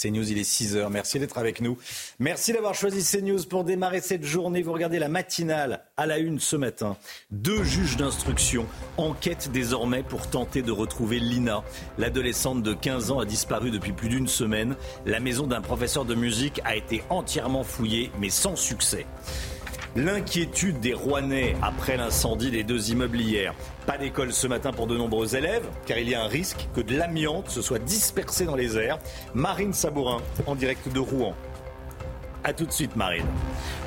CNews, il est 6h. Merci d'être avec nous. Merci d'avoir choisi CNews pour démarrer cette journée. Vous regardez la matinale à la une ce matin. Deux juges d'instruction enquêtent désormais pour tenter de retrouver Lina. L'adolescente de 15 ans a disparu depuis plus d'une semaine. La maison d'un professeur de musique a été entièrement fouillée, mais sans succès. L'inquiétude des Rouennais après l'incendie des deux immeubles hier. Pas d'école ce matin pour de nombreux élèves, car il y a un risque que de l'amiante se soit dispersé dans les airs. Marine Sabourin, en direct de Rouen. A tout de suite, Marine.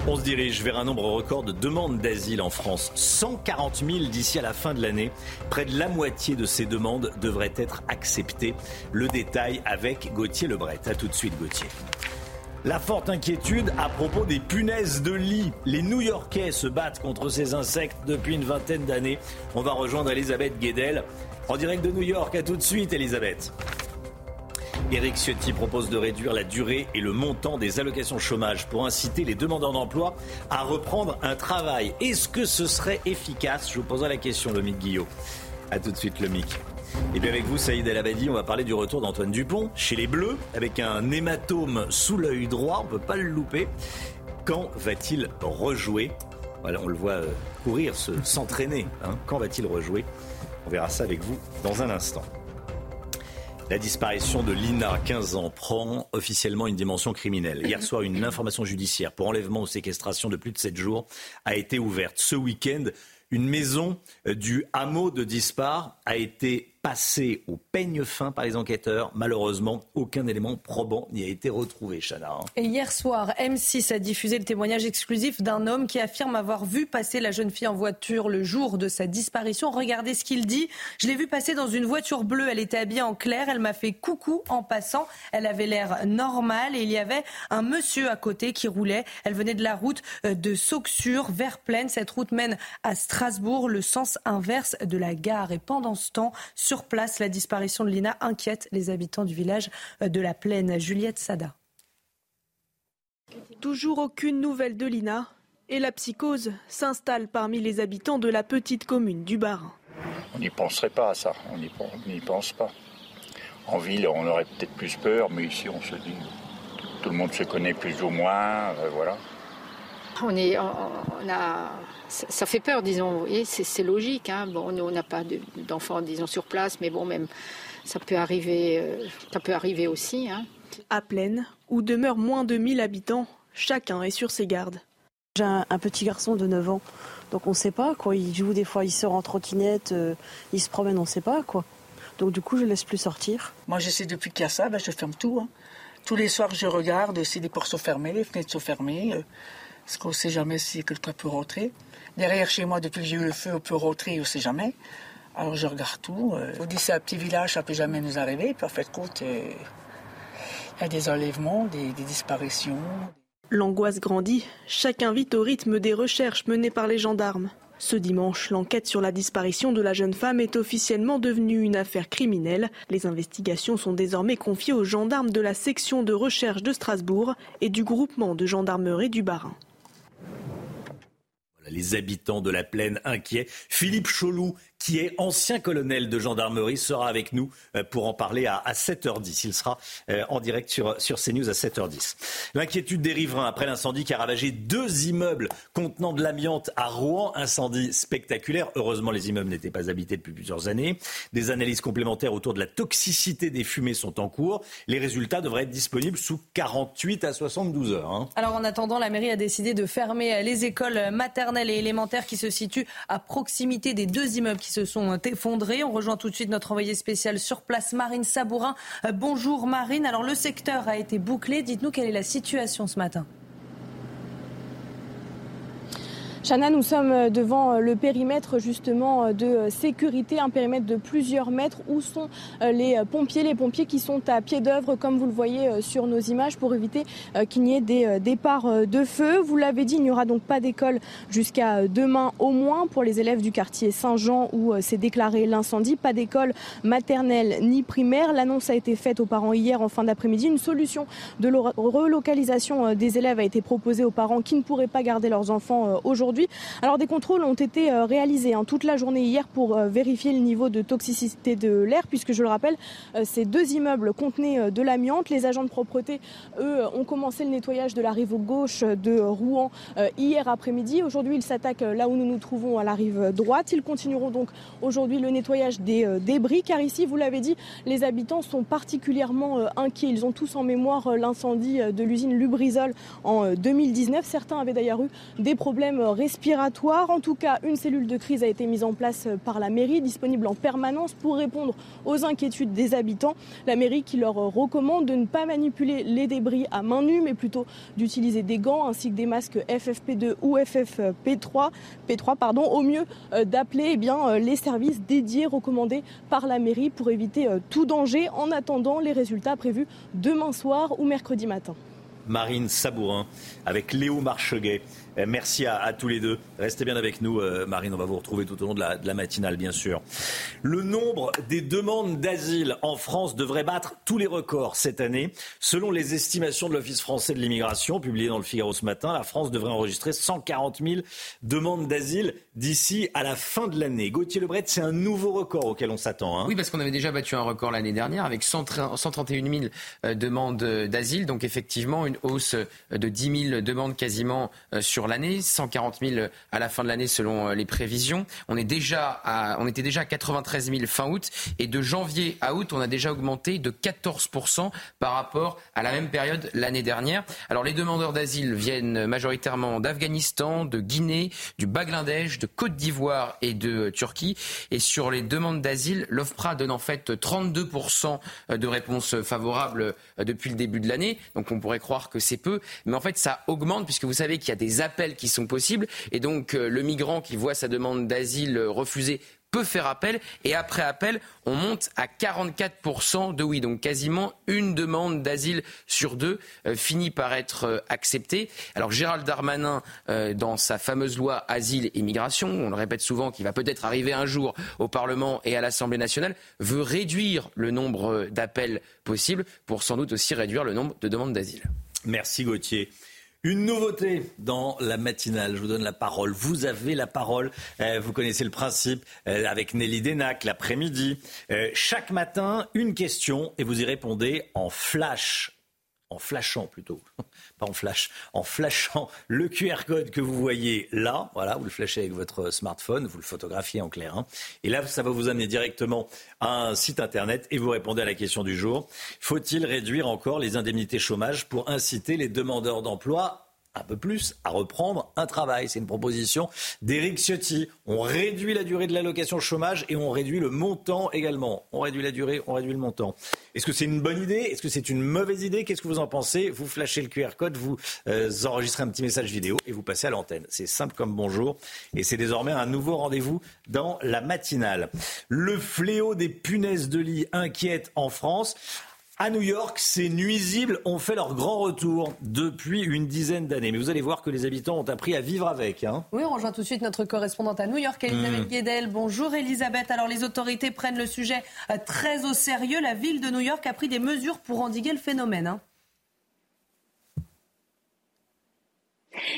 On se dirige vers un nombre record de demandes d'asile en France. 140 000 d'ici à la fin de l'année. Près de la moitié de ces demandes devraient être acceptées. Le détail avec Gauthier Lebret. A tout de suite, Gauthier. La forte inquiétude à propos des punaises de lit. Les New-Yorkais se battent contre ces insectes depuis une vingtaine d'années. On va rejoindre Elisabeth Guedel en direct de New York. À tout de suite, Elisabeth. Éric Ciotti propose de réduire la durée et le montant des allocations chômage pour inciter les demandeurs d'emploi à reprendre un travail. Est-ce que ce serait efficace? Je vous poserai la question, Lomique Guillot. A tout de suite, Lomique. Et bien avec vous, Saïd El Abadi, on va parler du retour d'Antoine Dupont chez les Bleus, avec un hématome sous l'œil droit, on ne peut pas le louper. Quand va-t-il rejouer? Voilà, on le voit euh, courir, s'entraîner. Hein. Quand va-t-il rejouer? On verra ça avec vous dans un instant. La disparition de Lina, 15 ans, prend officiellement une dimension criminelle. Hier soir, une information judiciaire pour enlèvement ou séquestration de plus de 7 jours a été ouverte. Ce week-end, une maison euh, du hameau de Dispar a été passé au peigne fin par les enquêteurs. Malheureusement, aucun élément probant n'y a été retrouvé, Chana. Hein. Et hier soir, M6 a diffusé le témoignage exclusif d'un homme qui affirme avoir vu passer la jeune fille en voiture le jour de sa disparition. Regardez ce qu'il dit. Je l'ai vue passer dans une voiture bleue. Elle était habillée en clair. Elle m'a fait coucou en passant. Elle avait l'air normale et il y avait un monsieur à côté qui roulait. Elle venait de la route euh, de Sauxure vers Plaine. Cette route mène à Strasbourg, le sens inverse de la gare. Et pendant ce temps, sur place, la disparition de Lina inquiète les habitants du village de la Plaine. Juliette Sada. Toujours aucune nouvelle de Lina et la psychose s'installe parmi les habitants de la petite commune du Barin. On n'y penserait pas à ça, on n'y pense pas. En ville, on aurait peut-être plus peur, mais ici, on se dit, tout le monde se connaît plus ou moins, euh, voilà. On, est, on a ça, fait peur, disons. c'est logique. Hein. Bon, nous, on n'a pas d'enfants, disons, sur place, mais bon, même ça peut arriver, euh, ça peut arriver aussi. Hein. À Plaine, où demeurent moins de 1000 habitants, chacun est sur ses gardes. J'ai un, petit garçon de 9 ans, donc on ne sait pas quoi. Il joue des fois, il sort en trottinette, euh, il se promène, on ne sait pas quoi. Donc du coup, je laisse plus sortir. Moi, j'essaie depuis qu'il y a ça, ben, je ferme tout. Hein. Tous les soirs, je regarde si les portes sont fermées, les fenêtres sont fermées, euh, parce qu'on ne sait jamais si quelqu'un peut rentrer. Derrière chez moi, depuis que j'ai eu le feu, on peut rentrer, on ne sait jamais. Alors je regarde tout. Euh, on petit village, ça peut jamais nous arriver. Puis en fait, euh, il y a des enlèvements, des, des disparitions. L'angoisse grandit. Chacun vit au rythme des recherches menées par les gendarmes. Ce dimanche, l'enquête sur la disparition de la jeune femme est officiellement devenue une affaire criminelle. Les investigations sont désormais confiées aux gendarmes de la section de recherche de Strasbourg et du groupement de gendarmerie du Bas-Rhin les habitants de la plaine inquiets. Philippe Cholou qui est ancien colonel de gendarmerie, sera avec nous euh, pour en parler à, 7h10. Il sera euh, en direct sur, CNews à 7h10. L'inquiétude des riverains après l'incendie qui a ravagé deux immeubles contenant de l'amiante à Rouen. Incendie spectaculaire. Heureusement, les immeubles n'étaient pas habités depuis plusieurs années. Des analyses complémentaires autour de la toxicité des fumées sont en cours. Les résultats devraient être disponibles sous 48 à 72 heures. Hein. Alors en attendant, la mairie a décidé de fermer les écoles maternelles et élémentaires qui se situent à proximité des deux immeubles qui se sont effondrés. On rejoint tout de suite notre envoyé spécial sur place, Marine Sabourin. Euh, bonjour Marine. Alors le secteur a été bouclé. Dites-nous quelle est la situation ce matin. Chana, nous sommes devant le périmètre justement de sécurité, un périmètre de plusieurs mètres où sont les pompiers, les pompiers qui sont à pied d'œuvre, comme vous le voyez sur nos images, pour éviter qu'il n'y ait des départs de feu. Vous l'avez dit, il n'y aura donc pas d'école jusqu'à demain au moins pour les élèves du quartier Saint-Jean où s'est déclaré l'incendie. Pas d'école maternelle ni primaire. L'annonce a été faite aux parents hier en fin d'après-midi. Une solution de relocalisation des élèves a été proposée aux parents qui ne pourraient pas garder leurs enfants aujourd'hui alors des contrôles ont été euh, réalisés hein, toute la journée hier pour euh, vérifier le niveau de toxicité de l'air, puisque je le rappelle, euh, ces deux immeubles contenaient de l'amiante. Les agents de propreté, eux, ont commencé le nettoyage de la rive gauche de Rouen hier après-midi. Aujourd'hui, ils s'attaquent là où nous nous trouvons à la rive droite. Ils continueront donc aujourd'hui le nettoyage des débris, car ici, vous l'avez dit, les habitants sont particulièrement inquiets. Ils ont tous en mémoire l'incendie de l'usine Lubrizol en 2019. Certains avaient d'ailleurs eu des problèmes respiratoire. En tout cas, une cellule de crise a été mise en place par la mairie, disponible en permanence pour répondre aux inquiétudes des habitants. La mairie qui leur recommande de ne pas manipuler les débris à main nue, mais plutôt d'utiliser des gants ainsi que des masques FFP2 ou FFP3, P3 pardon, au mieux euh, d'appeler eh euh, les services dédiés recommandés par la mairie pour éviter euh, tout danger en attendant les résultats prévus demain soir ou mercredi matin. Marine Sabourin avec Léo Marcheguet. Euh, merci à, tous les deux. Restez bien avec nous, euh, Marine. On va vous retrouver tout au long de la, matinale, bien sûr. Le nombre des demandes d'asile en France devrait battre tous les records cette année. Selon les estimations de l'Office français de l'immigration, publiées dans le Figaro ce matin, la France devrait enregistrer 140 000 demandes d'asile d'ici à la fin de l'année. Gauthier Lebret, c'est un nouveau record auquel on s'attend. Hein. Oui, parce qu'on avait déjà battu un record l'année dernière avec 131 000 euh, demandes d'asile. Donc effectivement, une hausse de 10 000 demandes quasiment sur l'année, 140 000 à la fin de l'année selon euh, les prévisions. On, est déjà on était déjà à 93 000 fin août et de janvier à août, on a déjà augmenté de 14 par rapport à la même période l'année dernière. Alors les demandeurs d'asile viennent majoritairement d'Afghanistan, de Guinée, du Bangladesh, de Côte d'Ivoire et de Turquie. Et sur les demandes d'asile, l'OFPRA donne en fait 32 de réponses favorables euh, depuis le début de l'année. Donc on pourrait croire que c'est peu, mais en fait ça augmente puisque vous savez qu'il y a des appels appels qui sont possibles. Et donc, euh, le migrant qui voit sa demande d'asile refusée peut faire appel. Et après appel, on monte à 44% de oui. Donc quasiment une demande d'asile sur deux euh, finit par être euh, acceptée. Alors Gérald Darmanin, dans sa fameuse loi Asile et Migration, on le répète souvent, qui va peut-être arriver un jour au Parlement et à l'Assemblée nationale, veut réduire le nombre d'appels possibles pour sans doute aussi réduire le nombre de demandes d'asile. Merci Gauthier. Une nouveauté dans la matinale. Je vous donne la parole. Vous avez la parole. Euh, vous connaissez le principe euh, avec Nelly Denac l'après-midi. Euh, chaque matin, une question et vous y répondez en flash en flashant plutôt, en flash, en flashant le QR code que vous voyez là. Voilà, vous le flashez avec votre smartphone, vous le photographiez en clair. Hein. Et là, ça va vous amener directement à un site internet et vous répondez à la question du jour. Faut-il réduire encore les indemnités chômage pour inciter les demandeurs d'emploi un peu plus à reprendre un travail. C'est une proposition d'Éric Ciotti. On réduit la durée de l'allocation chômage et on réduit le montant également. On réduit la durée, on réduit le montant. Est-ce que c'est une bonne idée? Est-ce que c'est une mauvaise idée? Qu'est-ce que vous en pensez? Vous flashez le QR code, vous euh, enregistrez un petit message vidéo et vous passez à l'antenne. C'est simple comme bonjour et c'est désormais un nouveau rendez-vous dans la matinale. Le fléau des punaises de lit inquiète en France. À New York, ces nuisibles ont fait leur grand retour depuis une dizaine d'années. Mais vous allez voir que les habitants ont appris à vivre avec. Hein. Oui, on rejoint tout de suite notre correspondante à New York, Elisabeth mmh. Guedel. Bonjour Elisabeth. Alors les autorités prennent le sujet euh, très au sérieux. La ville de New York a pris des mesures pour endiguer le phénomène. Hein.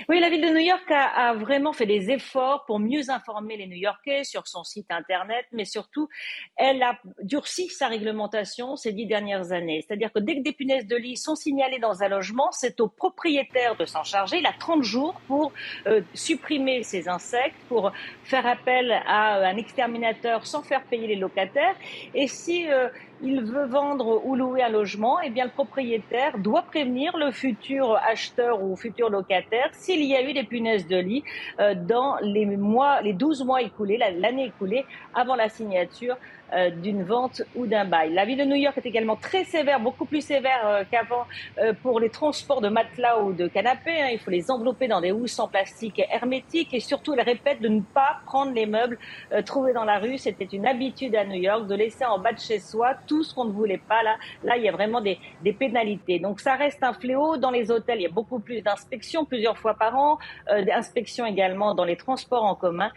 Oui, la ville de New York a, vraiment fait des efforts pour mieux informer les New-Yorkais sur son site Internet, mais surtout, elle a durci sa réglementation ces dix dernières années. C'est-à-dire que dès que des punaises de lit sont signalées dans un logement, c'est au propriétaire de s'en charger. Il a 30 jours pour euh, supprimer ces insectes, pour faire appel à un exterminateur sans faire payer les locataires. Et si euh, il veut vendre ou louer un logement, eh bien le propriétaire doit prévenir le futur acheteur ou futur locataire s'il y a eu des punaises de lit euh, dans les mois, les 12 mois écoulés, l'année écoulée avant la signature euh, d'une vente ou d'un bail. La ville de New York est également très sévère, beaucoup plus sévère euh, qu'avant euh, pour les transports de matelas ou de canapés. Hein. Il faut les envelopper dans des housses en plastique hermétique et surtout, elle répète de ne pas prendre les meubles trouvés dans la rue. C'était une habitude à New York de laisser en bas de chez soi tout ce qu'on ne voulait pas. Là, là, il y a vraiment des, des pénalités. Donc, ça reste un fléau. Dans les hôtels, il y a beaucoup plus d'inspections, plusieurs fois par an, d'inspections également dans les transports en commun.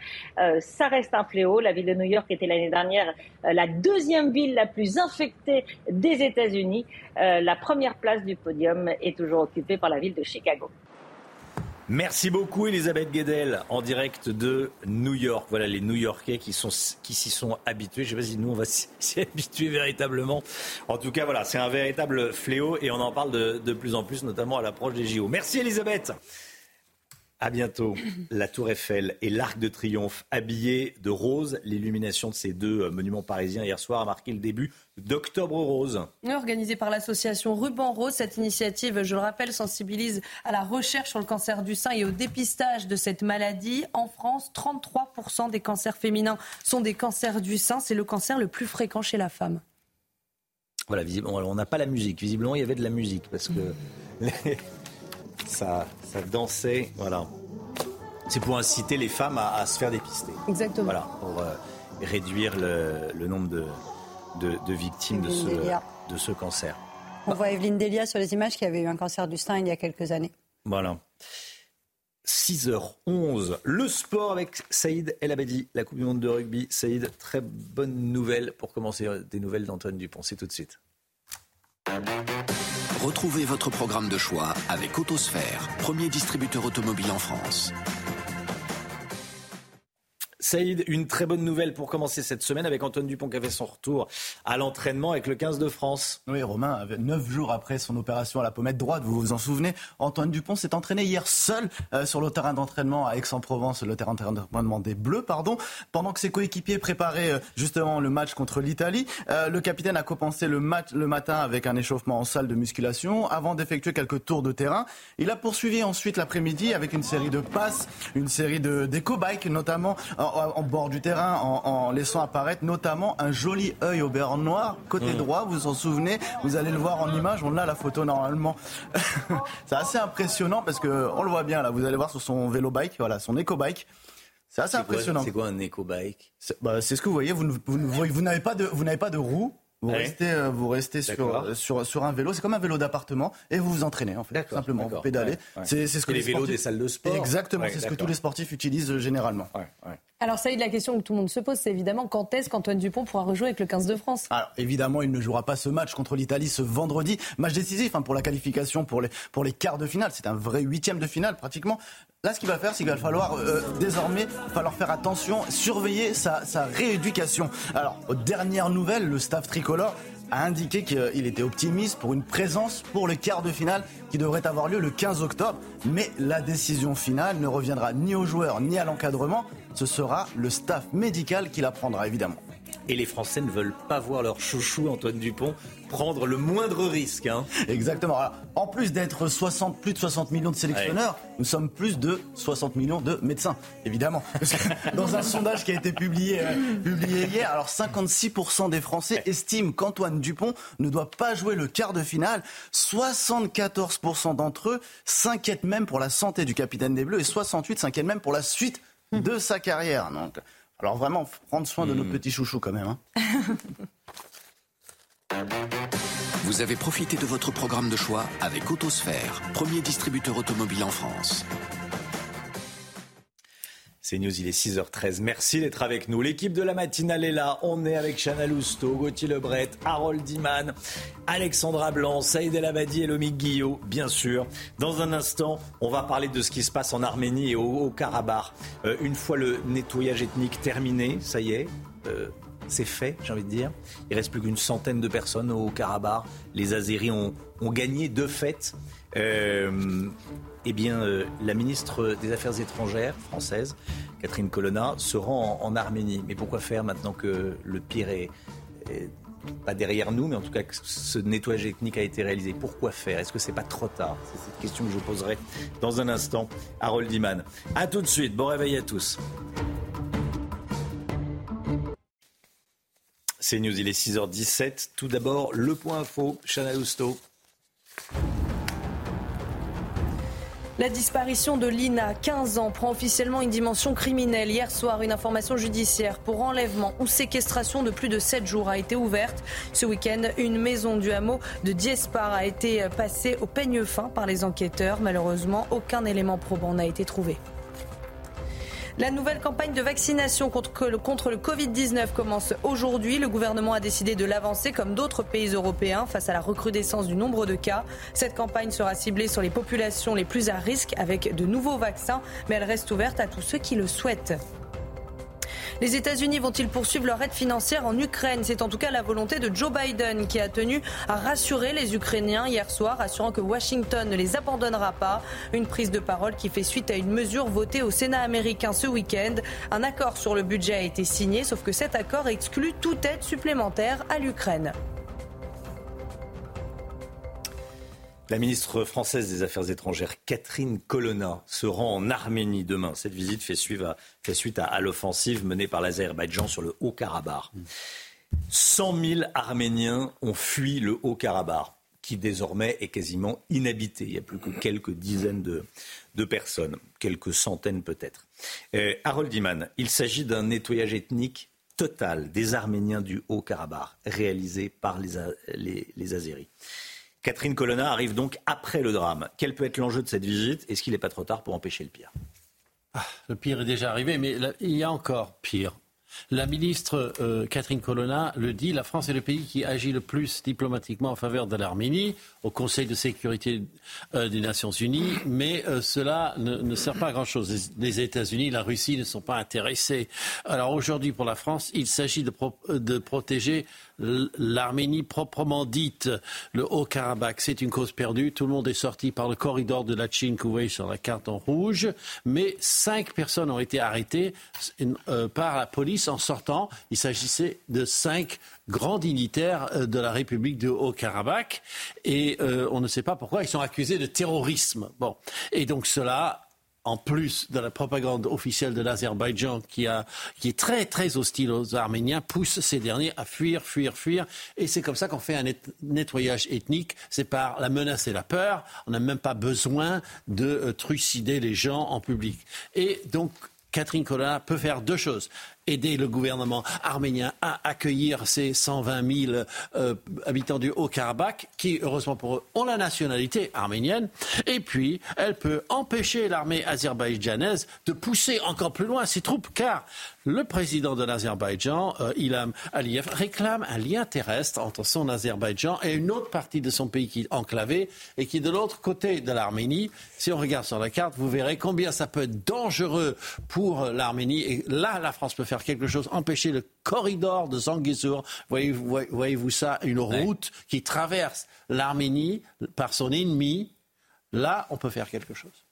ça reste un fléau. La ville de New York était l'année dernière la deuxième ville la plus infectée des États-Unis. Euh, la première place du podium est toujours occupée par la ville de Chicago. Merci beaucoup Elisabeth Guedel en direct de New York. Voilà les New-Yorkais qui sont qui s'y sont habitués. Je ne sais pas si nous on va s'y habituer véritablement. En tout cas voilà, c'est un véritable fléau et on en parle de plus en plus, notamment à l'approche des JO. Merci Elisabeth. À bientôt. La Tour Eiffel et l'Arc de Triomphe habillés de rose. L'illumination de ces deux euh, monuments parisiens hier soir a marqué le début d'Octobre Rose. Organisée par l'association Ruban Rose, cette initiative, je le rappelle, sensibilise à la recherche sur le cancer du sein et au dépistage de cette maladie. En France, 33% des cancers féminins sont des cancers du sein. C'est le cancer le plus fréquent chez la femme. Voilà, visiblement, on n'a pas la musique. Visiblement, il y avait de la musique parce que ça, ça dansait. Voilà. C'est pour inciter les femmes à, se faire dépister. Exactement. Voilà, pour euh, réduire le, nombre de, de, victimes de ce, de ce cancer. On voit Evelyne Delia sur les images qui avait eu un cancer du sein il y a quelques années. Voilà. 6h11, le sport avec Saïd El Abadi, la Coupe du Monde de rugby. Saïd, très bonne nouvelle pour commencer des nouvelles d'Antoine Dupont. C'est tout de suite. Retrouvez votre programme de choix avec Autosphère, premier distributeur automobile en France. Saïd, une très bonne nouvelle pour commencer cette semaine avec Antoine Dupont qui a fait son retour à l'entraînement avec le 15 de France. Oui, Romain, neuf jours après son opération à la pommette droite, vous vous en souvenez, Antoine Dupont s'est entraîné hier seul euh, sur le terrain d'entraînement à Aix-en-Provence, le terrain d'entraînement des Bleus, pardon, pendant que ses coéquipiers préparaient euh, justement le match contre l'Italie. Euh, le capitaine a compensé le match le matin avec un échauffement en salle de musculation avant d'effectuer quelques tours de terrain. Il a poursuivi ensuite l'après-midi avec une série de passes, une série d'éco-bikes notamment en, bord du terrain en, laissant apparaître notamment un joli œil au beurre noir côté mmh. droit. Vous vous en souvenez Vous allez le voir en image. On a la photo normalement. c'est assez impressionnant parce que on le voit bien là. Vous allez voir sur son vélo bike, voilà, son éco bike. C'est assez impressionnant. C'est quoi un éco bike? Bah, C'est ce que vous voyez. Vous, vous n'avez pas de vous n'avez pas de roue. Vous restez, euh, vous restez sur, sur, sur un vélo. C'est comme un vélo d'appartement et vous vous entraînez en fait, simplement. Vous pédalez. C'est ce que les, vélos des salles de sport. Exactement. c'est ce que tous les sportifs utilisent euh, généralement. Alors ça, la question que tout le monde se pose, c'est évidemment quand est-ce qu'Antoine Dupont pourra rejouer avec le 15 de France? Alors évidemment, il ne jouera pas ce match contre l'Italie ce vendredi. Match décisif hein, pour la qualification pour les, quarts de finale. C'est un vrai huitième de finale pratiquement. Là, ce qu'il va faire, c'est qu'il va falloir euh, désormais faire attention, surveiller sa, sa rééducation. Alors, aux dernières nouvelles, le staff tricolore a indiqué qu'il était optimiste pour une présence pour le quart de finale qui devrait avoir lieu le 15 octobre. Mais la décision finale ne reviendra ni aux joueurs ni à l'encadrement. Ce sera le staff médical qui la prendra, évidemment. Et les Français ne veulent pas voir leur chouchou Antoine Dupont prendre le moindre risque. Hein. Exactement. en plus d'être 60, plus de 60 millions de sélectionneurs, nous sommes plus de 60 millions de médecins, évidemment. dans un sondage qui a été publié, euh, publié hier, alors 56% des Français estiment qu'Antoine Dupont ne doit pas jouer le quart de finale. 74% d'entre eux s'inquiètent même pour la santé du capitaine des Bleus et 68 s'inquiètent même pour la suite de sa carrière. Donc, alors vraiment, prendre soin de nos hmm. petits chouchous quand même. Hein. Vous avez profité de votre programme de choix avec Autosphère, premier distributeur automobile en France. C'est News, il est 6h13. Merci d'être avec nous. L'équipe de la matinale est là. On est avec Chana Lousteau, Gauthier Lebret, Harold Diman, Alexandra Blanc, Saïd El Abadi et Lomique Guillot, bien sûr. Dans un instant, on va parler de ce qui se passe en Arménie et au, Karabakh. Euh, une fois le nettoyage ethnique terminé, ça y est, euh, c'est fait, j'ai envie de dire. Il reste plus qu'une centaine de personnes au Karabakh. Les Azéris ont, gagné de fait. Euh, eh bien, euh, la ministre des Affaires étrangères française, Catherine Colonna, se rend en, Arménie. Mais pourquoi faire maintenant que le pire est, pas derrière nous, mais en tout cas que ce nettoyage ethnique a été réalisé? Pourquoi faire? Est-ce que c'est pas trop tard? C'est cette question que je poserai dans un instant à Harold Iman. A tout de suite. Bon réveil à tous. C'est News, il est 6h17. Tout d'abord, le point info, Chana Lousteau. La disparition de Lina, 15 ans, prend officiellement une dimension criminelle. Hier soir, une information judiciaire pour enlèvement ou séquestration de plus de 7 jours a été ouverte. Ce week-end, une maison du hameau de Diespar a été passée au peigne fin par les enquêteurs. Malheureusement, aucun élément probant n'a été trouvé. La nouvelle campagne de vaccination contre le, contre le Covid-19 commence aujourd'hui. Le gouvernement a décidé de l'avancer comme d'autres pays européens face à la recrudescence du nombre de cas. Cette campagne sera ciblée sur les populations les plus à risque avec de nouveaux vaccins, mais elle reste ouverte à tous ceux qui le souhaitent. Les États-Unis vont-ils poursuivre leur aide financière en Ukraine? C'est en tout cas la volonté de Joe Biden qui a tenu à rassurer les Ukrainiens hier soir, assurant que Washington ne les abandonnera pas. Une prise de parole qui fait suite à une mesure votée au Sénat américain ce week-end. Un accord sur le budget a été signé, sauf que cet accord exclut toute aide supplémentaire à l'Ukraine. La ministre française des Affaires étrangères, Catherine Colonna, se rend en Arménie demain. Cette visite fait, suite à, l'offensive menée par l'Azerbaïdjan sur le Haut-Karabakh. 100 000 Arméniens ont fui le Haut-Karabakh, qui désormais est quasiment inhabité. Il n'y a plus que quelques dizaines de, personnes, quelques centaines peut-être. Euh, Harold Iman, il s'agit d'un nettoyage ethnique total des Arméniens du Haut-Karabakh, réalisé par les, les. Catherine Colonna arrive donc après le drame. Quel peut être l'enjeu de cette visite? Est-ce qu'il n'est pas trop tard pour empêcher le pire? Ah, Le pire est déjà arrivé, mais il y a encore pire. La ministre euh, Catherine Colonna le dit, la France est le pays qui agit le plus diplomatiquement en faveur de l'Arménie au Conseil de sécurité euh, des Nations Unies, mais euh, cela ne, sert pas à grand-chose. Les, États-Unis, la Russie ne sont pas intéressés. Alors aujourd'hui, pour la France, il s'agit de, de protéger l'Arménie proprement dite, le Haut-Karabakh, c'est une cause perdue. Tout le monde est sorti par le corridor de la voyez sur la carte en rouge. Mais cinq personnes ont été arrêtées euh, par la police en sortant. Il s'agissait de cinq grands dignitaires euh, de la République du Haut-Karabakh. Et euh, on ne sait pas pourquoi ils sont accusés de terrorisme. Bon. Et donc cela en plus de la propagande officielle de l'Azerbaïdjan qui, est très très hostile aux Arméniens, pousse ces derniers à fuir, fuir, fuir. Et c'est comme ça qu'on fait un nettoyage ethnique. C'est par la menace et la peur. On n'a même pas besoin de euh, trucider les gens en public. Et donc, Catherine Colonna peut faire deux choses aider le gouvernement arménien à accueillir ces 120 000 euh, habitants du Haut-Karabakh, qui, heureusement pour eux, ont la nationalité arménienne. Et puis, elle peut empêcher l'armée azerbaïdjanaise de pousser encore plus loin ses troupes, car le président de l'Azerbaïdjan, euh, Ilham Aliyev, réclame un lien terrestre entre son Azerbaïdjan et une autre partie de son pays qui est enclavé et qui est de l'autre côté de l'Arménie. Si on regarde sur la carte, vous verrez combien ça peut être dangereux pour l'Arménie. Et là, la France peut faire quelque chose, empêcher le corridor de Zangezur. Voyez-vous voyez ça, une route qui traverse l'Arménie par son ennemi. Là, on peut faire quelque chose.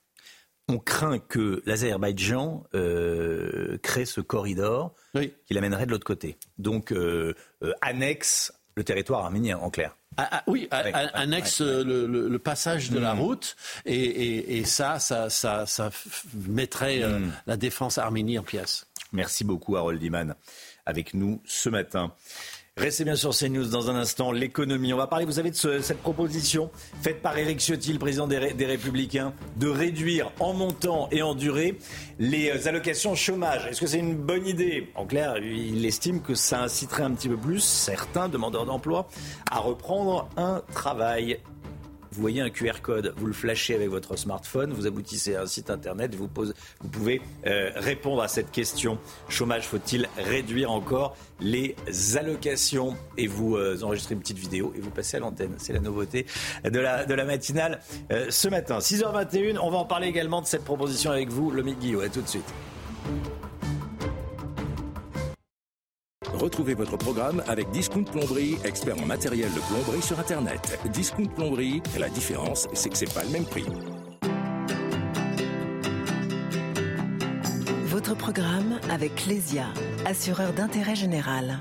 On craint que l'Azerbaïdjan euh, crée ce corridor qui l'amènerait de l'autre côté. Donc, euh, euh, annexe le territoire arménien, en clair. Ah, ah, oui, annexe le, passage de la hmm. route, et, ça, ça, ça, mettrait hmm. la défense arménie en pièces. Merci beaucoup, Harold Iman, avec nous ce matin. Restez bien sur CNews dans un instant. L'économie. On va parler, vous savez, de cette proposition faite par Éric Ciotti, le président des, Républicains, de réduire en montant et en durée les euh, allocations chômage. Est-ce que c'est une bonne idée? En clair, il estime que ça inciterait un petit peu plus certains demandeurs d'emploi à reprendre un travail vous voyez un QR code, vous le flashez avec votre smartphone, vous aboutissez à un site internet, vous, pouvez euh, répondre à cette question. Chômage, faut-il réduire encore les allocations? Et vous euh, enregistrez une petite vidéo et vous passez à l'antenne. C'est la nouveauté de la, matinale euh, ce matin. 6h21, on va en parler également de cette proposition avec vous, Lomique Guillaume. À tout de suite. Retrouvez votre programme avec Discount Plomberie, expert en matériel de plomberie sur Internet. Discount Plomberie, la différence, c'est que c'est pas le même prix. Votre programme avec Lesia, assureur d'intérêt général.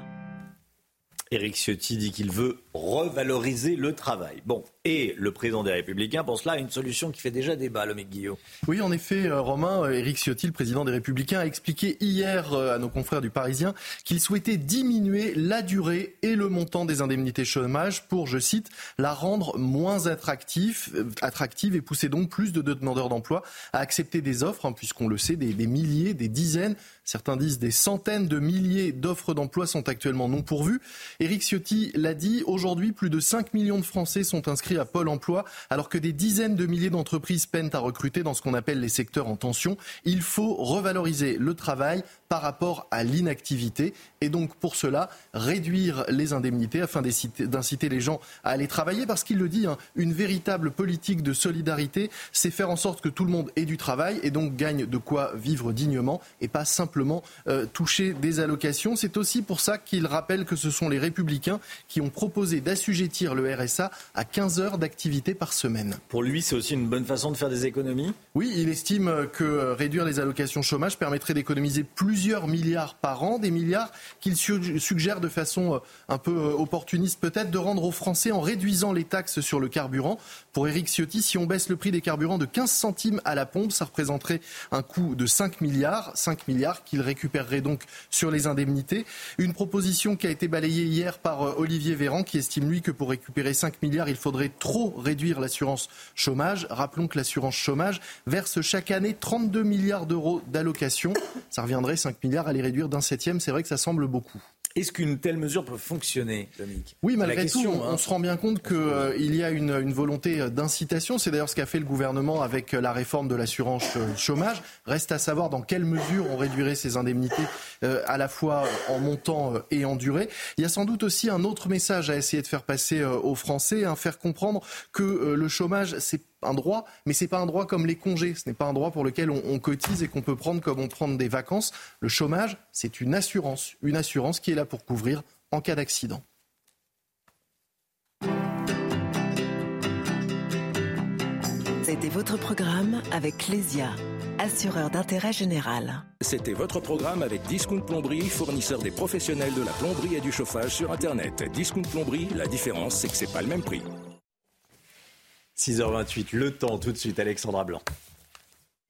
Éric Ciotti dit qu'il veut revaloriser le travail. Bon, et le président des Républicains pensent là à une solution qui fait déjà débat, le mec Guillaume. Oui, en effet, euh, Romain, euh, Éric Ciotti, le président des Républicains, a expliqué hier euh, à nos confrères du Parisien qu'il souhaitait diminuer la durée et le montant des indemnités chômage pour, je cite, la rendre moins attractive, attractive et pousser donc plus de demandeurs d'emploi à accepter des offres, hein, puisqu'on le sait, des, des milliers, des dizaines Certains disent des centaines de milliers d'offres d'emploi sont actuellement non pourvues. Éric Ciotti l'a dit, aujourd'hui, plus de 5 millions de Français sont inscrits à Pôle emploi, alors que des dizaines de milliers d'entreprises peinent à recruter dans ce qu'on appelle les secteurs en tension. Il faut revaloriser le travail par rapport à l'inactivité et donc pour cela réduire les indemnités afin d'inciter les gens à aller travailler parce qu'il le dit, hein, une véritable politique de solidarité, c'est faire en sorte que tout le monde ait du travail et donc gagne de quoi vivre dignement et pas simplement euh, toucher des allocations. C'est aussi pour ça qu'il rappelle que ce sont les républicains qui ont proposé d'assujettir le RSA à 15 heures d'activité par semaine. Pour lui, c'est aussi une bonne façon de faire des économies Oui, il estime que réduire les allocations chômage permettrait d'économiser plusieurs milliards par an, des milliards qu'il suggère de façon euh, un peu euh, opportuniste peut-être de rendre aux Français en réduisant les taxes sur le carburant. Pour Éric Ciotti, si on baisse le prix des carburants de 15 centimes à la pompe, ça représenterait un coût de 5 milliards, 5 milliards qu'il récupérerait donc sur les indemnités. Une proposition qui a été balayée hier par euh, Olivier Véran qui estime lui que pour récupérer 5 milliards, il faudrait trop réduire l'assurance chômage. Rappelons que l'assurance chômage verse chaque année 32 milliards d'euros d'allocations. Ça reviendrait 5 milliards à les réduire d'un septième. C'est vrai que ça semble beaucoup. Est-ce qu'une telle mesure peut fonctionner, Dominique? Oui, malgré tout, on, hein. se rend bien compte qu'il euh, y a une, une volonté d'incitation. C'est d'ailleurs ce qu'a fait le gouvernement avec euh, la réforme de l'assurance euh, chômage. Reste à savoir dans quelle mesure on réduirait ces indemnités à la fois en montant et en durée. Il y a sans doute aussi un autre message à essayer de faire passer aux Français, hein, faire comprendre que le chômage, c'est un droit, mais ce n'est pas un droit comme les congés. Ce n'est pas un droit pour lequel on, cotise et qu'on peut prendre comme on prend des vacances. Le chômage, c'est une assurance, une assurance qui est là pour couvrir en cas d'accident. C'était votre programme avec Clésia, assureur d'intérêt général. C'était votre programme avec Discount Plomberie, fournisseur des professionnels de la plomberie et du chauffage sur Internet. Discount Plomberie, la différence, c'est que c'est pas le même prix. 6h28, le temps tout de suite, Alexandra Blanc.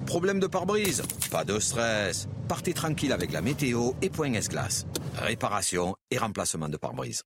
Problème de pare-brise Pas de stress. Partez tranquille avec la météo et Point S-Glace. Réparation et remplacement de pare-brise.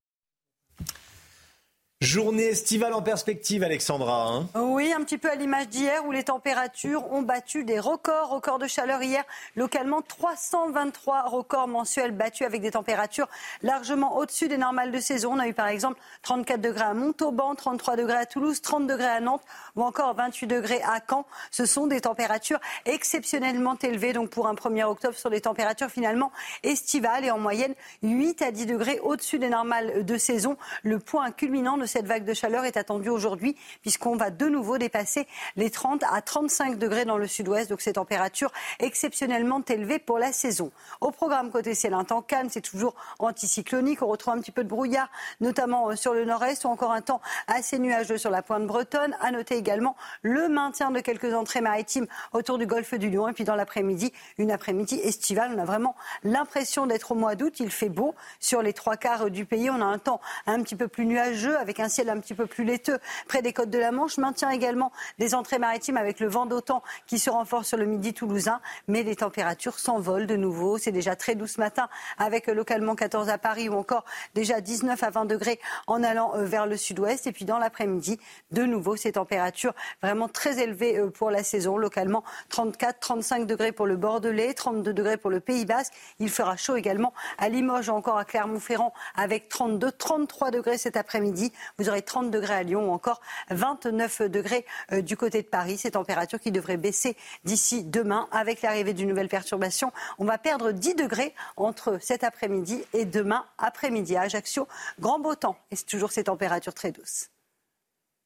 Journée estivale en perspective, Alexandra. Hein. oui, un petit peu à l'image d'hier où les températures ont battu des records, records de chaleur hier. Localement, 323 records mensuels battus avec des températures largement au-dessus des normales de saison. On a eu par exemple 34 degrés à Montauban, 33 degrés à Toulouse, 30 degrés à Nantes ou encore 28 degrés à Caen. Ce sont des températures exceptionnellement élevées donc pour un 1er octobre sur des températures finalement estivales et en moyenne 8 à 10 degrés au-dessus des normales de saison. Le point culminant de cette vague de chaleur est attendue aujourd'hui puisqu'on va de nouveau dépasser les 30 à 35 degrés dans le sud-ouest. Donc ces températures exceptionnellement élevées pour la saison. Au programme côté ciel, un temps calme, c'est toujours anticyclonique. On retrouve un petit peu de brouillard, notamment euh, sur le nord-est ou encore un temps assez nuageux sur la pointe bretonne. À noter également le maintien de quelques entrées maritimes autour du golfe du Lion. Et puis dans l'après-midi, une après-midi estivale. On a vraiment l'impression d'être au mois d'août. Il fait beau sur les trois quarts du pays. On a un temps un petit peu plus nuageux avec un ciel un petit peu plus laiteux près des côtes de la Manche. Maintient également des entrées maritimes avec le vent d'autant qui se renforce sur le midi toulousain. Mais les températures s'envolent de nouveau. C'est déjà très doux ce matin avec localement 14 à Paris ou encore déjà 19 à 20 degrés en allant euh, vers le sud-ouest. Et puis dans l'après-midi, de nouveau ces températures vraiment très élevées euh, pour la saison. Localement 34, 35 degrés pour le Bordelais, 32 degrés pour le Pays Basque. Il fera chaud également à Limoges ou encore à Clermont-Ferrand avec 32, 33 degrés cet après-midi. Vous aurez 30 degrés à Lyon ou encore 29 degrés euh, du côté de Paris. Ces températures qui devraient baisser d'ici demain avec l'arrivée d'une nouvelle perturbation. On va perdre 10 degrés entre cet après-midi et demain après-midi à Ajaccio. Grand beau temps et c'est toujours ces températures très douces.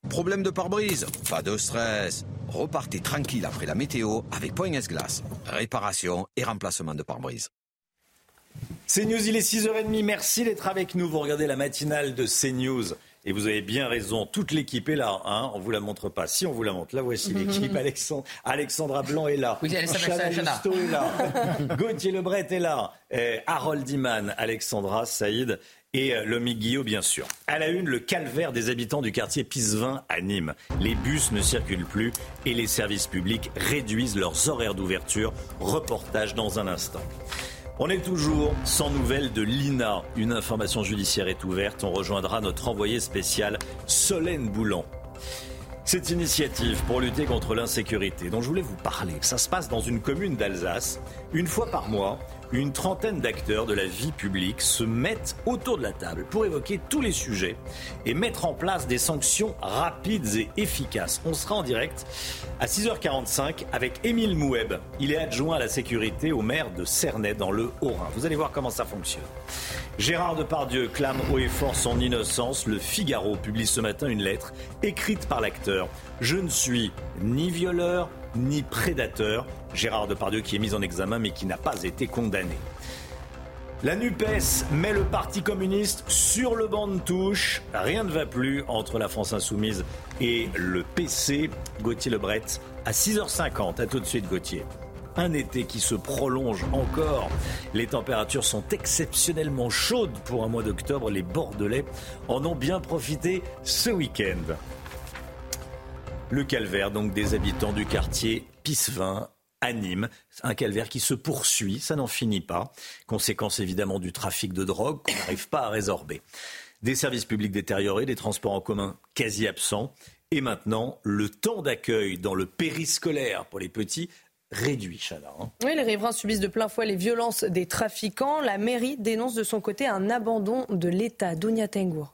Problème de pare-brise? Pas de stress. Repartez tranquille après la météo avec Point S-Glace. Réparation et remplacement de pare-brise. CNews, il est 6h30. Merci d'être avec nous. Vous regardez la matinale de CNews Et vous avez bien raison, toute l'équipe est là. Hein on vous la montre pas. Si on vous la montre, là voici l'équipe. Alexandre, Alexandra Blanc est là. Oui, Chana est là. Gauthier Lebret est là. Harold Iman, Alexandra, Saïd et euh, Lomi Guillot, bien sûr. À la une, le calvaire des habitants du quartier Pisevin à Nîmes. Les bus ne circulent plus et les services publics réduisent leurs horaires d'ouverture. Reportage dans un instant. On est toujours sans nouvelles de l'INA. Une information judiciaire est ouverte. On rejoindra notre envoyé spécial Solène Boulan. Cette initiative pour lutter contre l'insécurité dont je voulais vous parler, ça se passe dans une commune d'Alsace. Une fois par mois, une trentaine d'acteurs de la vie publique se mettent autour de la table pour évoquer tous les sujets et mettre en place des sanctions rapides et efficaces. On sera en direct à 6h45 avec Émile Moueb. Il est adjoint à la sécurité au maire de Cernay dans le Haut-Rhin. Vous allez voir comment ça fonctionne. Gérard Depardieu clame haut et fort son innocence. Le Figaro publie ce matin une lettre écrite par l'acteur. Je ne suis ni violeur ni prédateur. Gérard Depardieu qui est mis en examen mais qui n'a pas été condamné. La NUPES met le Parti communiste sur le banc de touche. Rien ne va plus entre la France insoumise et le PC. Gauthier Lebret à 6h50. A tout de suite Gauthier. Un été qui se prolonge encore. Les températures sont exceptionnellement chaudes pour un mois d'octobre. Les Bordelais en ont bien profité ce week-end. Le calvaire donc des habitants du quartier Pissevin à Nîmes. Un calvaire qui se poursuit, ça n'en finit pas. Conséquence évidemment du trafic de drogue qu'on n'arrive pas à résorber. Des services publics détériorés, des transports en commun quasi absents. Et maintenant, le temps d'accueil dans le périscolaire pour les petits réduit, Chana. Hein. Oui, les riverains subissent de plein fouet les violences des trafiquants. La mairie dénonce de son côté un abandon de l'État. Dounia Tengour.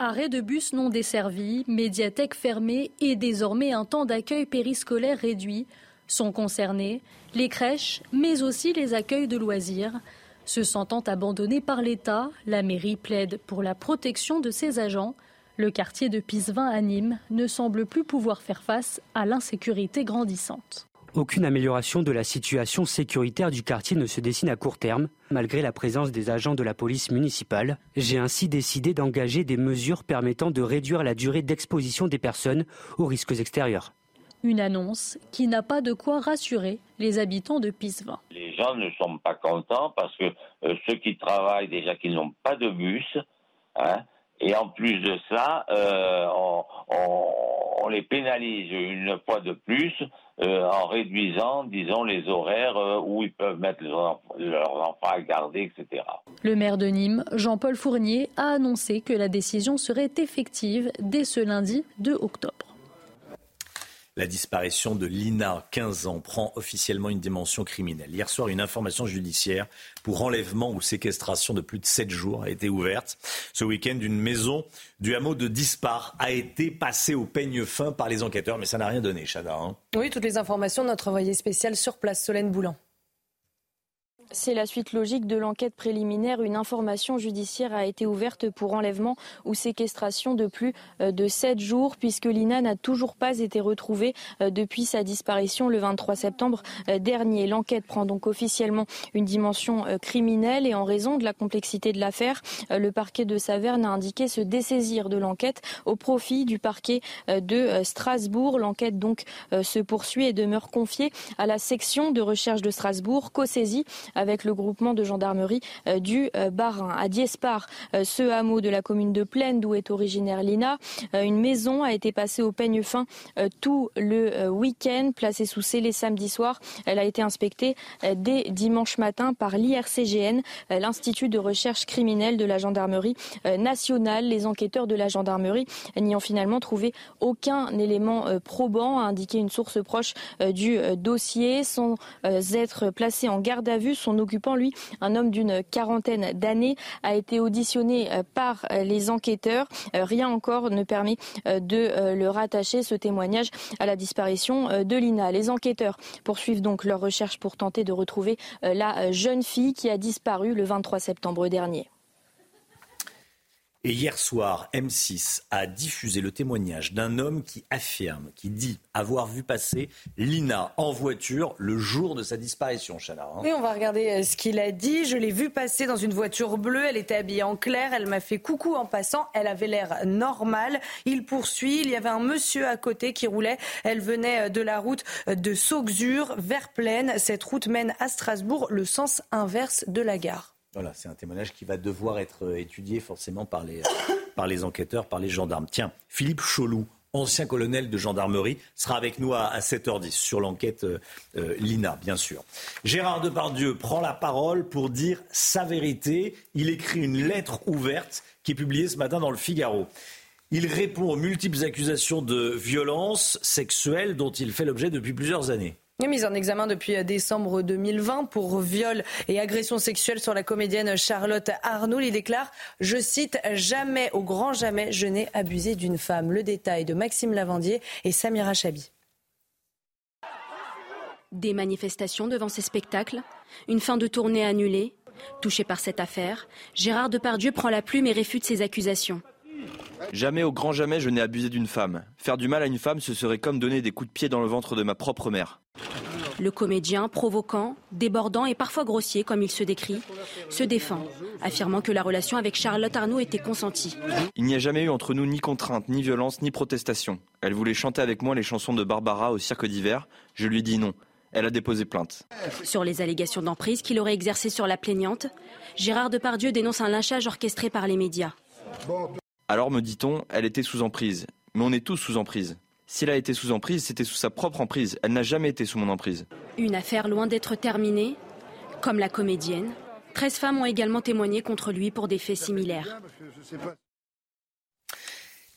Arrêt de bus non desservis, médiathèque fermée et désormais un temps d'accueil périscolaire réduit sont concernés les crèches, mais aussi les accueils de loisirs. Se sentant abandonnés par l'État, la mairie plaide pour la protection de ses agents. Le quartier de Pisevin à Nîmes ne semble plus pouvoir faire face à l'insécurité grandissante. Aucune amélioration de la situation sécuritaire du quartier ne se dessine à court terme, malgré la présence des agents de la police municipale. J'ai ainsi décidé d'engager des mesures permettant de réduire la durée d'exposition des personnes aux risques extérieurs. Une annonce qui n'a pas de quoi rassurer les habitants de Pisevin. Les gens ne sont pas contents parce que euh, ceux qui travaillent déjà qui n'ont pas de bus, hein, et en plus de ça, euh, on, les pénalise une fois de plus euh, en réduisant, disons, les horaires euh, où ils peuvent mettre leurs, enfants à garder, etc. Le maire de Nîmes, Jean-Paul Fournier, a annoncé que la décision serait effective dès ce lundi 2 octobre. La disparition de Lina, 15 ans, prend officiellement une dimension criminelle. Hier soir, une information judiciaire pour enlèvement ou séquestration de plus de 7 jours a été ouverte. Ce week-end, une maison du hameau de Dispar a été passée au peigne fin par les enquêteurs, mais ça n'a rien donné, Chada. Hein. oui, toutes les informations de notre envoyé spécial sur place, Solène Boulan. C'est la suite logique de l'enquête préliminaire. Une information judiciaire a été ouverte pour enlèvement ou séquestration de plus euh, de sept jours, puisque Lina n'a toujours pas été retrouvée euh, depuis sa disparition le 23 septembre euh, dernier. L'enquête prend donc officiellement une dimension criminelle et en raison de la complexité de l'affaire, le parquet de Saverne a indiqué se dessaisir de l'enquête au profit du parquet de Strasbourg. L'enquête donc se poursuit et demeure confiée à la section de recherche de Strasbourg, co-saisie avec le groupement de gendarmerie euh, du euh, Barin. À Diespar, euh, ce hameau de la commune de Plaine d'où est originaire Lina, une maison a été passée au peigne fin tout le week-end, placée sous scellé samedi soir. Elle a été inspectée dès dimanche matin par l'IRCGN, l'Institut de recherche criminelle de la gendarmerie nationale. Les enquêteurs de la gendarmerie n'y ont finalement trouvé aucun élément probant, a indiqué une source proche du dossier, sans être placés en garde à vue. Occupant, lui, un homme d'une quarantaine d'années, a été auditionné euh, par euh, les enquêteurs. Euh, rien encore ne permet de le rattacher, ce témoignage, à la disparition de Lina. Les enquêteurs poursuivent donc leur recherche pour tenter de retrouver la jeune fille qui a disparu le 23 septembre dernier. Et hier soir, M6 a diffusé le témoignage d'un homme qui affirme, qui dit avoir vu passer Lina en voiture le jour de sa disparition, Chana. Oui, on va regarder euh, ce qu'il a dit. Je l'ai vue passer dans une voiture bleue. Elle était habillée en clair. Elle m'a fait coucou en passant. Elle avait l'air normale. Il poursuit. Il y avait un monsieur à côté qui roulait. Elle venait euh, de la route euh, de Sauxure vers Plaine. Cette route mène à Strasbourg, le sens inverse de la gare. Voilà, c'est un témoignage qui va devoir être euh, étudié forcément par les, enquêteurs, par les gendarmes. Tiens, Philippe Cholou, ancien colonel de gendarmerie, sera avec nous à, 7h10 sur l'enquête euh, euh, Lina, bien sûr. Gérard Depardieu prend la parole pour dire sa vérité. Il écrit une lettre ouverte qui est publiée ce matin dans le Figaro. Il répond aux multiples accusations de violence sexuelle dont il fait l'objet depuis plusieurs années. Mise en examen depuis décembre 2020 pour viol et agression sexuelle sur la comédienne Charlotte Arnoul. Il déclare, je cite, Jamais, au grand jamais, je n'ai abusé d'une femme. Le détail de Maxime Lavandier et Samira Chabi. Des manifestations devant ces spectacles, une fin de tournée annulée. Touché par cette affaire, Gérard Depardieu prend la plume et réfute ces accusations. Jamais au grand jamais je n'ai abusé d'une femme. Faire du mal à une femme, ce serait comme donner des coups de pied dans le ventre de ma propre mère. Le comédien, provoquant, débordant et parfois grossier, comme il se décrit, se défend, affirmant que la relation avec Charlotte Arnaud était consentie. Il n'y a jamais eu entre nous ni contrainte, ni violence, ni protestation. Elle voulait chanter avec moi les chansons de Barbara au cirque d'hiver. Je lui ai dit non. Elle a déposé plainte. Sur les allégations d'emprise qu'il aurait exercées sur la plaignante, Gérard Depardieu dénonce un lynchage orchestré par les médias. Alors, me dit-on, elle était sous emprise. Mais on est tous sous emprise. Si elle a été sous emprise, c'était sous sa propre emprise. Elle n'a jamais été sous mon emprise. Une affaire loin d'être terminée, comme la comédienne. 13 femmes ont également témoigné contre lui pour des faits similaires.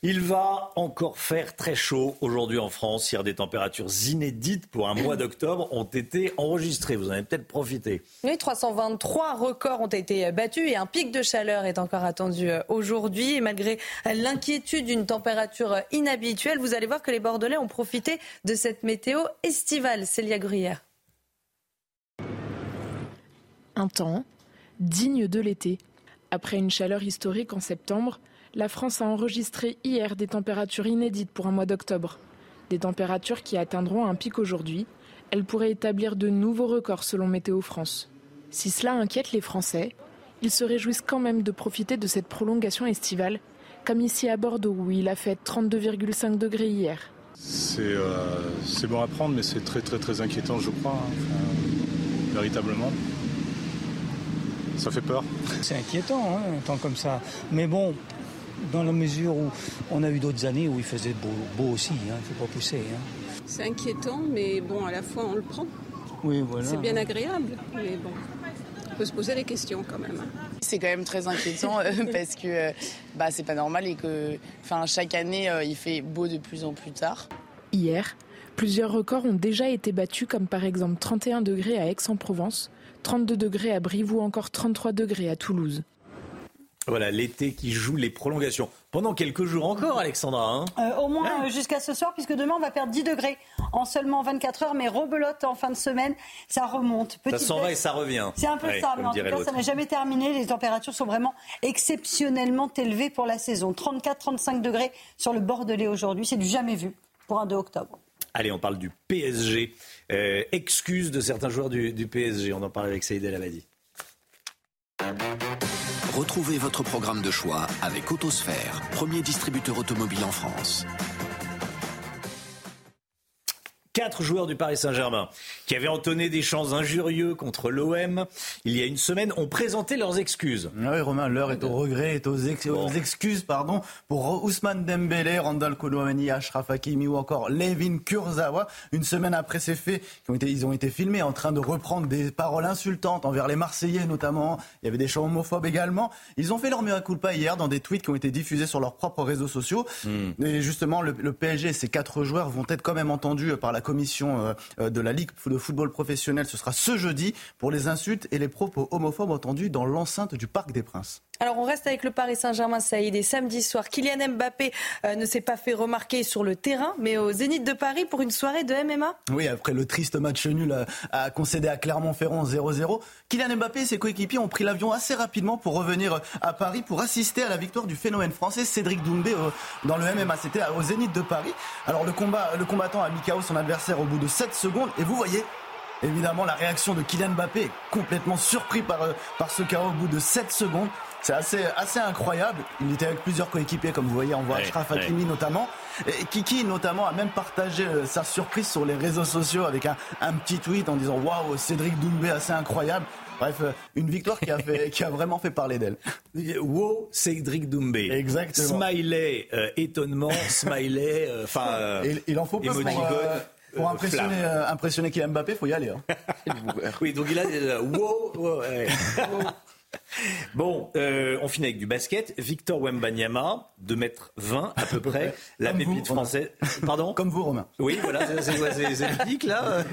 Il va encore faire très chaud aujourd'hui en France. Hier, des températures inédites pour un mois d'octobre ont été enregistrées. Vous en avez peut-être profité. Oui, 323 records ont été battus et un pic de chaleur est encore attendu euh, aujourd'hui. Et malgré l'inquiétude d'une température inhabituelle, vous allez voir que les Bordelais ont profité de cette météo estivale. Célia Gruyère. Un temps digne de l'été. Après une chaleur historique en septembre, la France a enregistré hier des températures inédites pour un mois d'octobre. Des températures qui atteindront un pic aujourd'hui. Elles pourraient établir de nouveaux records selon Météo France. Si cela inquiète les Français, ils se réjouissent quand même de profiter de cette prolongation estivale, comme ici à Bordeaux où il a fait 32,5 degrés hier. Euh, c'est bon à prendre, mais c'est très très très inquiétant, je crois, hein. véritablement. Ça fait peur. C'est inquiétant, hein, un temps comme ça. Mais bon, dans la mesure où on a eu d'autres années où il faisait beau, aussi, il hein, ne faut pas pousser. Hein. C'est inquiétant, mais bon, à la fois on le prend. Oui, voilà. C'est bien agréable, mais bon, on peut se poser des questions quand même. Hein. C'est quand même très inquiétant euh, parce que euh, bah, c'est pas normal et que chaque année euh, il fait beau de plus en plus tard. Hier, plusieurs records ont déjà été battus, comme par exemple 31 degrés à Aix-en-Provence, 32 degrés à Brive ou encore 33 degrés à Toulouse. Voilà, l'été qui joue les prolongations. Pendant quelques jours encore, Alexandra. Hein euh, au moins euh, jusqu'à ce soir, puisque demain on va perdre 10 degrés en seulement 24 heures, mais rebelote en fin de semaine, ça remonte. ça s'en va et ça revient. C'est un peu ça, mais en tout cas, ça n'a jamais terminé. Les températures sont vraiment exceptionnellement élevées pour la saison. 34-35 degrés sur le Bordelais aujourd'hui, c'est du jamais vu pour un 2 octobre. Allez, on parle du PSG. Euh, excuse de certains joueurs du, du, PSG. On en parle avec Saïd El Abadi. Retrouvez votre programme de choix avec Autosphère, premier distributeur automobile en France. Quatre joueurs du Paris Saint-Germain qui avaient entonné des chants injurieux contre l'OM il y a une semaine ont présenté leurs excuses. Ah oui, Romain, l'heure est au regret, est aux, excuses pardon, pour Ousmane Dembélé, Randall Koulibaly, Ashraf Hakimi ou encore Levin Kurzawa. Une semaine après ces faits, ont été, ils ont été filmés en train de reprendre des paroles insultantes envers les Marseillais notamment. Il y avait des chants homophobes également. Ils ont fait leur mea culpa hier dans des tweets qui ont été diffusés sur leurs propres réseaux sociaux. Hmm. Et justement, le, le PSG, ces quatre joueurs vont être quand même entendus par la commission euh, euh, de la Ligue de football professionnel. Ce sera ce jeudi pour les insultes et les propos homophobes entendus dans l'enceinte du Parc des Princes. Alors on reste avec le Paris Saint-Germain, Saïd. Et samedi soir, Kylian Mbappé euh, ne s'est pas fait remarquer sur le terrain, mais au Zénith de Paris pour une soirée de MMA. Oui, après le triste match nul à, à concédé à Clermont-Ferrand 0-0, Kylian Mbappé et ses coéquipiers ont pris l'avion assez rapidement pour revenir à Paris pour assister à la victoire du phénomène français Cédric Doumbé euh, dans le MMA. C'était au Zénith de Paris. Alors le, combat, le combattant a mis KO son adversaire au bout de 7 secondes. Et vous voyez, évidemment, la réaction de Kylian Mbappé est complètement surpris par, euh, par ce KO au bout de 7 secondes. C'est assez, assez incroyable. Il était avec plusieurs coéquipiers, comme vous voyez, on voit Ouais, Ashraf ouais. Hakimi notamment. Et Kiki notamment a même partagé euh, sa surprise sur les réseaux sociaux avec un, un petit tweet en disant Waouh, Cédric Doumbé, assez incroyable. Bref, euh, une victoire qui a, fait, qui a vraiment fait parler d'elle. Wow, Cédric Doumbé. Exactement. Smiley, euh, étonnement, smiley, enfin. euh, il en faut peu pour, euh, pour impressionner, euh, impressionner Kylian Mbappé, faut y aller. hein. Oui, donc il a euh, wow, wow, ouais. Bon, euh, on finit avec du basket. Victor Wembanyama, 2 mètres 20 à peu près, la Comme vous, pépite Romain. française. Pardon? Comme vous, Romain. Oui, voilà, c'est- c'est quoi, c'est- c'est ludique là.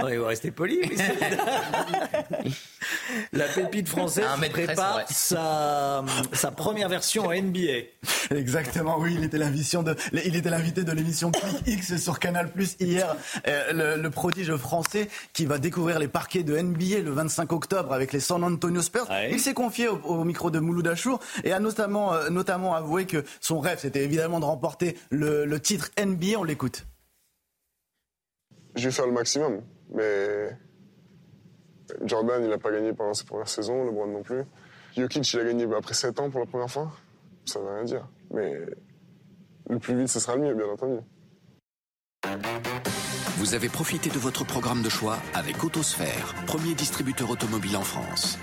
non, il va rester poli. mais c'est- la pépite française treize, prépare ouais. sa, sa première version en NBA. Exactement, oui, il était l'invité de, il était l'invité de l'émission Click X sur Canal Plus hier. Euh, le, le prodige français qui va découvrir les parquets de NBA le 25 octobre avec les San Antonio Spurs. Il s'est confié au, au micro de Mouloud Achour et a notamment, euh, notamment avoué que son rêve, c'était évidemment de remporter le, le titre NBA. On l'écoute. Je vais faire le maximum, mais Jordan, il n'a pas gagné pendant ses premières saisons, LeBron non plus. Jokic, il a gagné après 7 ans pour la première fois. Ça veut rien dire. Mais le plus vite, ce sera le mieux, bien entendu. Vous avez profité de votre programme de choix avec Autosphère, premier distributeur automobile en France.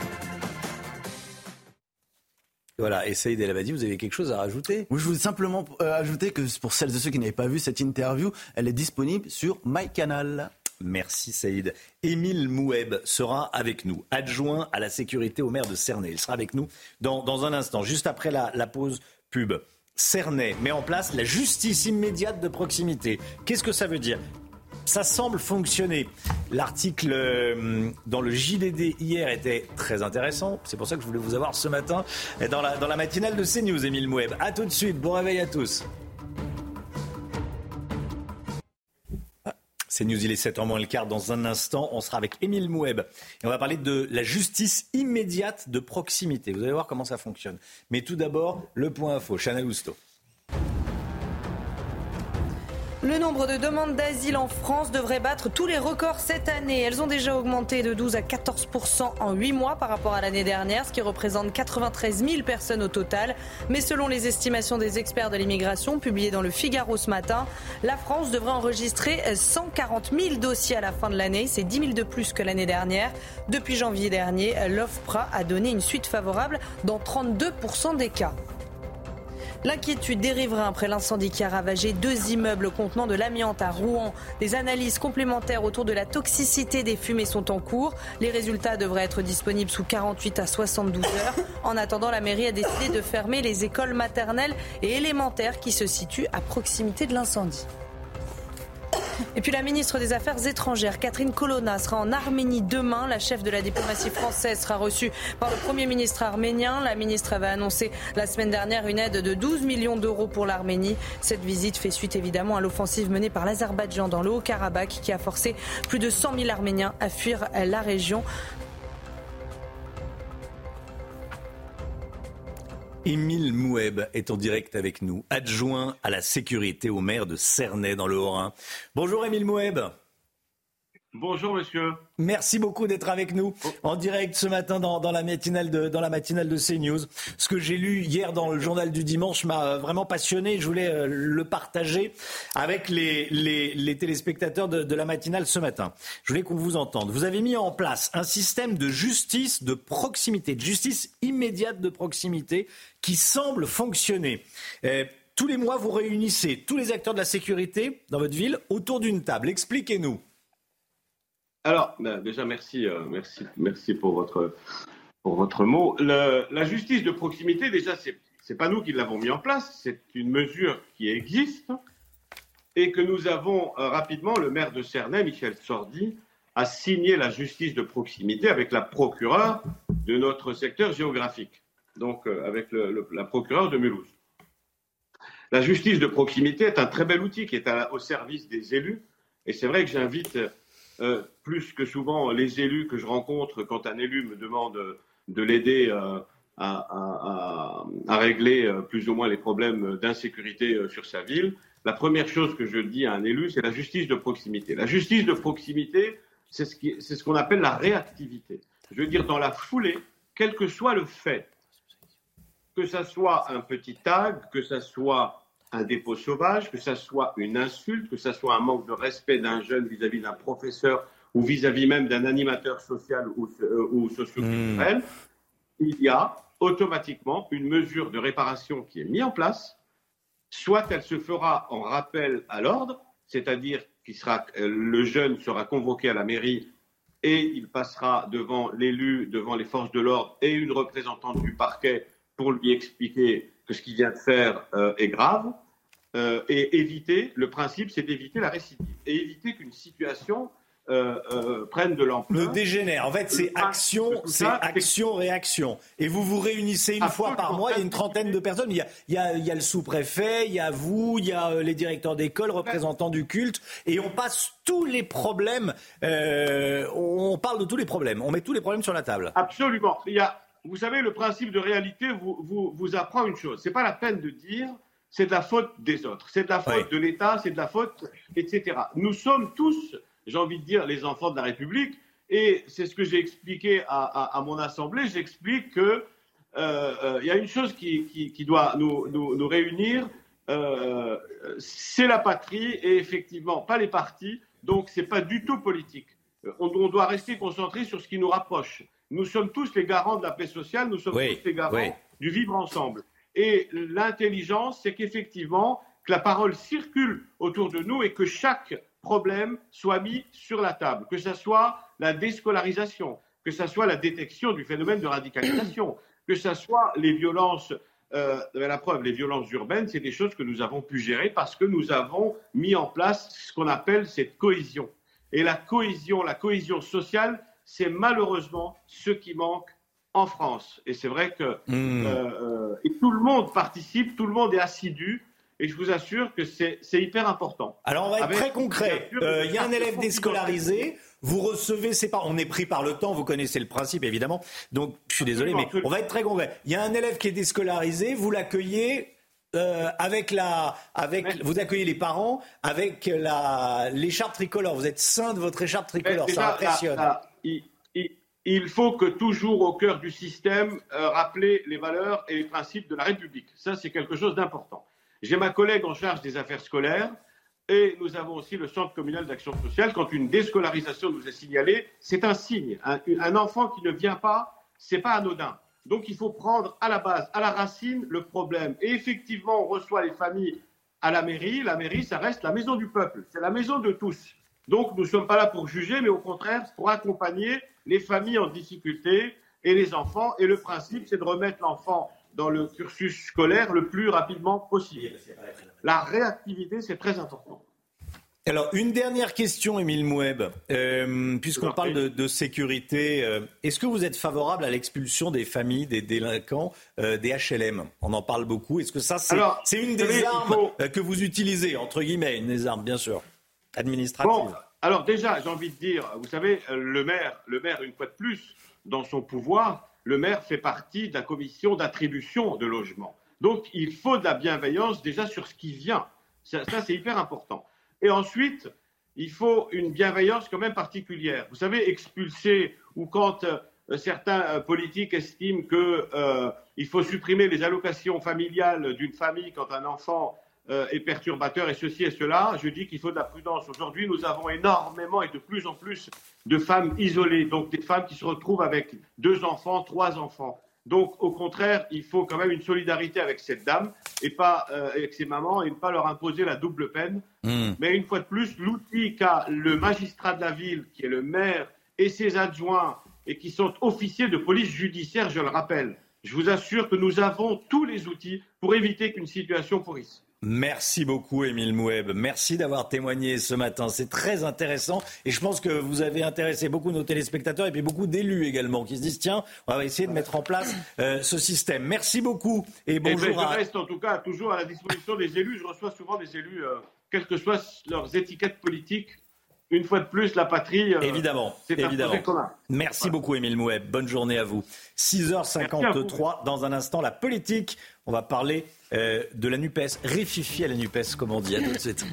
Voilà, et Saïd El Abadi, vous avez quelque chose à rajouter? Oui, je voulais simplement euh, ajouter que pour celles et ceux qui n'avaient pas vu cette interview, elle est disponible sur MyCanal. Merci Saïd. Émile Moueb sera avec nous, adjoint à la sécurité au maire de Cernay. Il sera avec nous dans, dans un instant, juste après la, la pause pub. Cernay met en place la justice immédiate de proximité. Qu'est-ce que ça veut dire? Ça semble fonctionner. L'article euh, dans le JDD hier était très intéressant. C'est pour ça que je voulais vous avoir ce matin dans la, dans la matinale de CNews, Émile Moueb. A tout de suite. Bon réveil à tous. C'est News, il est 7 en moins le quart. Dans un instant, on sera avec Émile Moueb. Et on va parler de la justice immédiate de proximité. Vous allez voir comment ça fonctionne. Mais tout d'abord, le point info. Chanel Housteau. Le nombre de demandes d'asile en France devrait battre tous les records cette année. Elles ont déjà augmenté de 12 à 14% en 8 mois par rapport à l'année dernière, ce qui représente 93 000 personnes au total. Mais selon les estimations des experts de l'immigration publiées dans le Figaro ce matin, la France devrait enregistrer 140 000 dossiers à la fin de l'année. C'est 10 000 de plus que l'année dernière. Depuis janvier dernier, l'OFPRA a donné une suite favorable dans 32% des cas. L'inquiétude des riverains après l'incendie qui a ravagé deux immeubles contenant de l'amiante à Rouen. Des analyses complémentaires autour de la toxicité des fumées sont en cours. Les résultats devraient être disponibles sous 48 à 72 heures. En attendant, la mairie a décidé de fermer les écoles maternelles et élémentaires qui se situent à proximité de l'incendie. Et puis la ministre des Affaires étrangères, Catherine Colonna, sera en Arménie demain. La chef de la diplomatie française sera reçue par le Premier ministre arménien. La ministre avait annoncé la semaine dernière une aide de 12 millions d'euros pour l'Arménie. Cette visite fait suite évidemment à l'offensive menée par l'Azerbaïdjan dans le Haut-Karabakh qui a forcé plus de 100 000 Arméniens à fuir la région. Émile Moueb est en direct avec nous, adjoint à la sécurité au maire de Cernay dans le Haut-Rhin. Bonjour Émile Moueb. Bonjour monsieur. Merci beaucoup d'être avec nous en direct ce matin dans, dans la, matinale de, dans la matinale de CNews. Ce que j'ai lu hier dans le journal du dimanche m'a euh, vraiment passionné. Je voulais euh, le partager avec les, les, les téléspectateurs de, de la matinale ce matin. Je voulais qu'on vous entende. Vous avez mis en place un système de justice de proximité, de justice immédiate de proximité qui semble fonctionner. Euh, tous les mois, vous réunissez tous les acteurs de la sécurité dans votre ville autour d'une table. Expliquez-nous. Alors, ben, déjà, merci, euh, merci, merci pour votre, pour votre mot. Le- la justice de proximité, déjà, c'est c'est pas nous qui l'avons mis en place, c'est une mesure qui existe et que nous avons euh, rapidement, le maire de Cernay, Michel Sordi, a signé la justice de proximité avec la procureure de notre secteur géographique, donc euh, avec la procureure de Mulhouse. La justice de proximité est un très bel outil qui est au service des élus. Et c'est vrai que j'invite euh, plus que souvent les élus que je rencontre quand un élu me demande de l'aider euh, à, régler plus ou moins les problèmes d'insécurité sur sa ville. La première chose que je dis à un élu, c'est la justice de proximité. La justice de proximité, c'est ce qu'on appelle la réactivité. Je veux dire, dans la foulée, quel que soit le fait, que ça soit un petit tag, que ça soit un dépôt sauvage, que ça soit une insulte, que ça soit un manque de respect d'un jeune vis-à-vis d'un professeur ou vis-à-vis même d'un animateur social ou, euh, ou socioculturel, hmm. il y a automatiquement une mesure de réparation qui est mise en place. Soit elle se fera en rappel à l'ordre, c'est-à-dire que euh, le jeune sera convoqué à la mairie et il passera devant l'élu, devant les forces de l'ordre et une représentante du parquet pour lui expliquer que ce qu'il vient de faire euh, est grave. Euh, et éviter, le principe, c'est d'éviter la récidive et éviter qu'une situation euh, euh, prenne de l'ampleur. Ne dégénère. En fait, c'est action, c'est action, réaction. Et vous vous réunissez une fois par mois, il y a une trentaine de personnes. Il y a, il y a, il y a le sous-préfet, il y a vous, il y a euh, les directeurs d'école, représentants du culte, et on passe tous les problèmes. Euh, on parle de tous les problèmes. On met tous les problèmes sur la table. Absolument. Il y a, vous savez, le principe de réalité vous, vous, vous apprend une chose. C'est pas la peine de dire c'est de la faute des autres, c'est de la faute de l'État, c'est de la faute, etc. Nous sommes tous j'ai envie de dire, les enfants de la République. Et c'est ce que j'ai expliqué à, mon assemblée. J'explique qu'il euh, euh, y a une chose qui, doit nous, réunir, euh, c'est la patrie et effectivement pas les partis. Donc c'est pas du tout politique. On, doit rester concentré sur ce qui nous rapproche. Nous sommes tous les garants de la paix sociale, nous sommes tous les garants du vivre ensemble. Et l'intelligence, c'est qu'effectivement, que la parole circule autour de nous et que chaque problème soit mis sur la table, que ce soit la déscolarisation, que ce soit la détection du phénomène de radicalisation, que ce soit les violences, euh, la preuve, les violences urbaines, c'est des choses que nous avons pu gérer parce que nous avons mis en place ce qu'on appelle cette cohésion. Et la cohésion, la cohésion sociale, c'est malheureusement ce qui manque en France. Et c'est vrai que mmh. euh, euh, et tout le monde participe, tout le monde est assidu. Et je vous assure que c'est hyper important. Alors on va être très concret. Euh, il y a un élève déscolarisé. Vous recevez ses parents. On est pris par le temps. Vous connaissez le principe évidemment. Donc je suis désolé, mais on va être très concret. Il y a un élève qui est déscolarisé. Vous l'accueillez. Euh, avec la, avec, vous accueillez les parents avec la, l'écharpe tricolore. Vous êtes saint de votre écharpe tricolore. ça impressionne. Il, faut que toujours au cœur du système euh, rappeler les valeurs et les principes de la République. Ça, c'est quelque chose d'important. J'ai ma collègue en charge des affaires scolaires et nous avons aussi le centre communal d'action sociale. Quand une déscolarisation nous est signalée, c'est un signe. Un, enfant qui ne vient pas, c'est pas anodin. Donc il faut prendre à la base, à la racine, le problème. Et effectivement, on reçoit les familles à la mairie. La mairie, ça reste la maison du peuple. C'est la maison de tous. Donc nous ne sommes pas là pour juger, mais au contraire pour accompagner les familles en difficulté et les enfants. Et le principe, c'est de remettre l'enfant dans le cursus scolaire le plus rapidement possible. La réactivité, c'est très important. Alors, une dernière question, Émile Moueb. Euh, puisqu'on parle de, sécurité, euh, est-ce que vous êtes favorable à l'expulsion des familles des délinquants euh, des HLM On en parle beaucoup. Est-ce que ça, c'est une des armes que vous utilisez, entre guillemets, une des armes, bien sûr, administratives Alors déjà, j'ai envie de dire, vous savez, le maire, le maire, une fois de plus, dans son pouvoir, le maire fait partie de la commission d'attribution de logement. Donc il faut de la bienveillance déjà sur ce qui vient. Ça, c'est hyper important. Et ensuite, il faut une bienveillance quand même particulière. Vous savez, expulser ou quand euh, certains euh, politiques estiment qu'il euh, faut supprimer les allocations familiales d'une famille quand un enfant euh, et perturbateurs et ceci et cela. Je dis qu'il faut de la prudence. Aujourd'hui, nous avons énormément et de plus en plus de femmes isolées, donc des femmes qui se retrouvent avec deux enfants, trois enfants. Donc, au contraire, il faut quand même une solidarité avec cette dame et pas euh, avec ses mamans et ne pas leur imposer la double peine. Hmm. Mais une fois de plus, l'outil qu'a le magistrat de la ville, qui est le maire et ses adjoints et qui sont officiers de police judiciaire, je le rappelle, je vous assure que nous avons tous les outils pour éviter qu'une situation pourrisse. Merci beaucoup, Émile Moueb. Merci d'avoir témoigné ce matin. C'est très intéressant. Et je pense que vous avez intéressé beaucoup nos téléspectateurs et puis beaucoup d'élus également qui se disent tiens, on va essayer de mettre en place euh, ce système. Merci beaucoup et ben, bonjour je à. reste en tout cas toujours à la disposition des élus. Je reçois souvent des élus, euh, quelles que soient leurs étiquettes politiques. Une fois de plus, la patrie. euh, Évidemment, c'est un projet commun. Merci beaucoup, Émile Moueb. Bonne journée à vous. 6h53, dans un instant, la politique. On va parler euh, de la NUPES. Réfifier la NUPES, comme on dit. À tout de suite.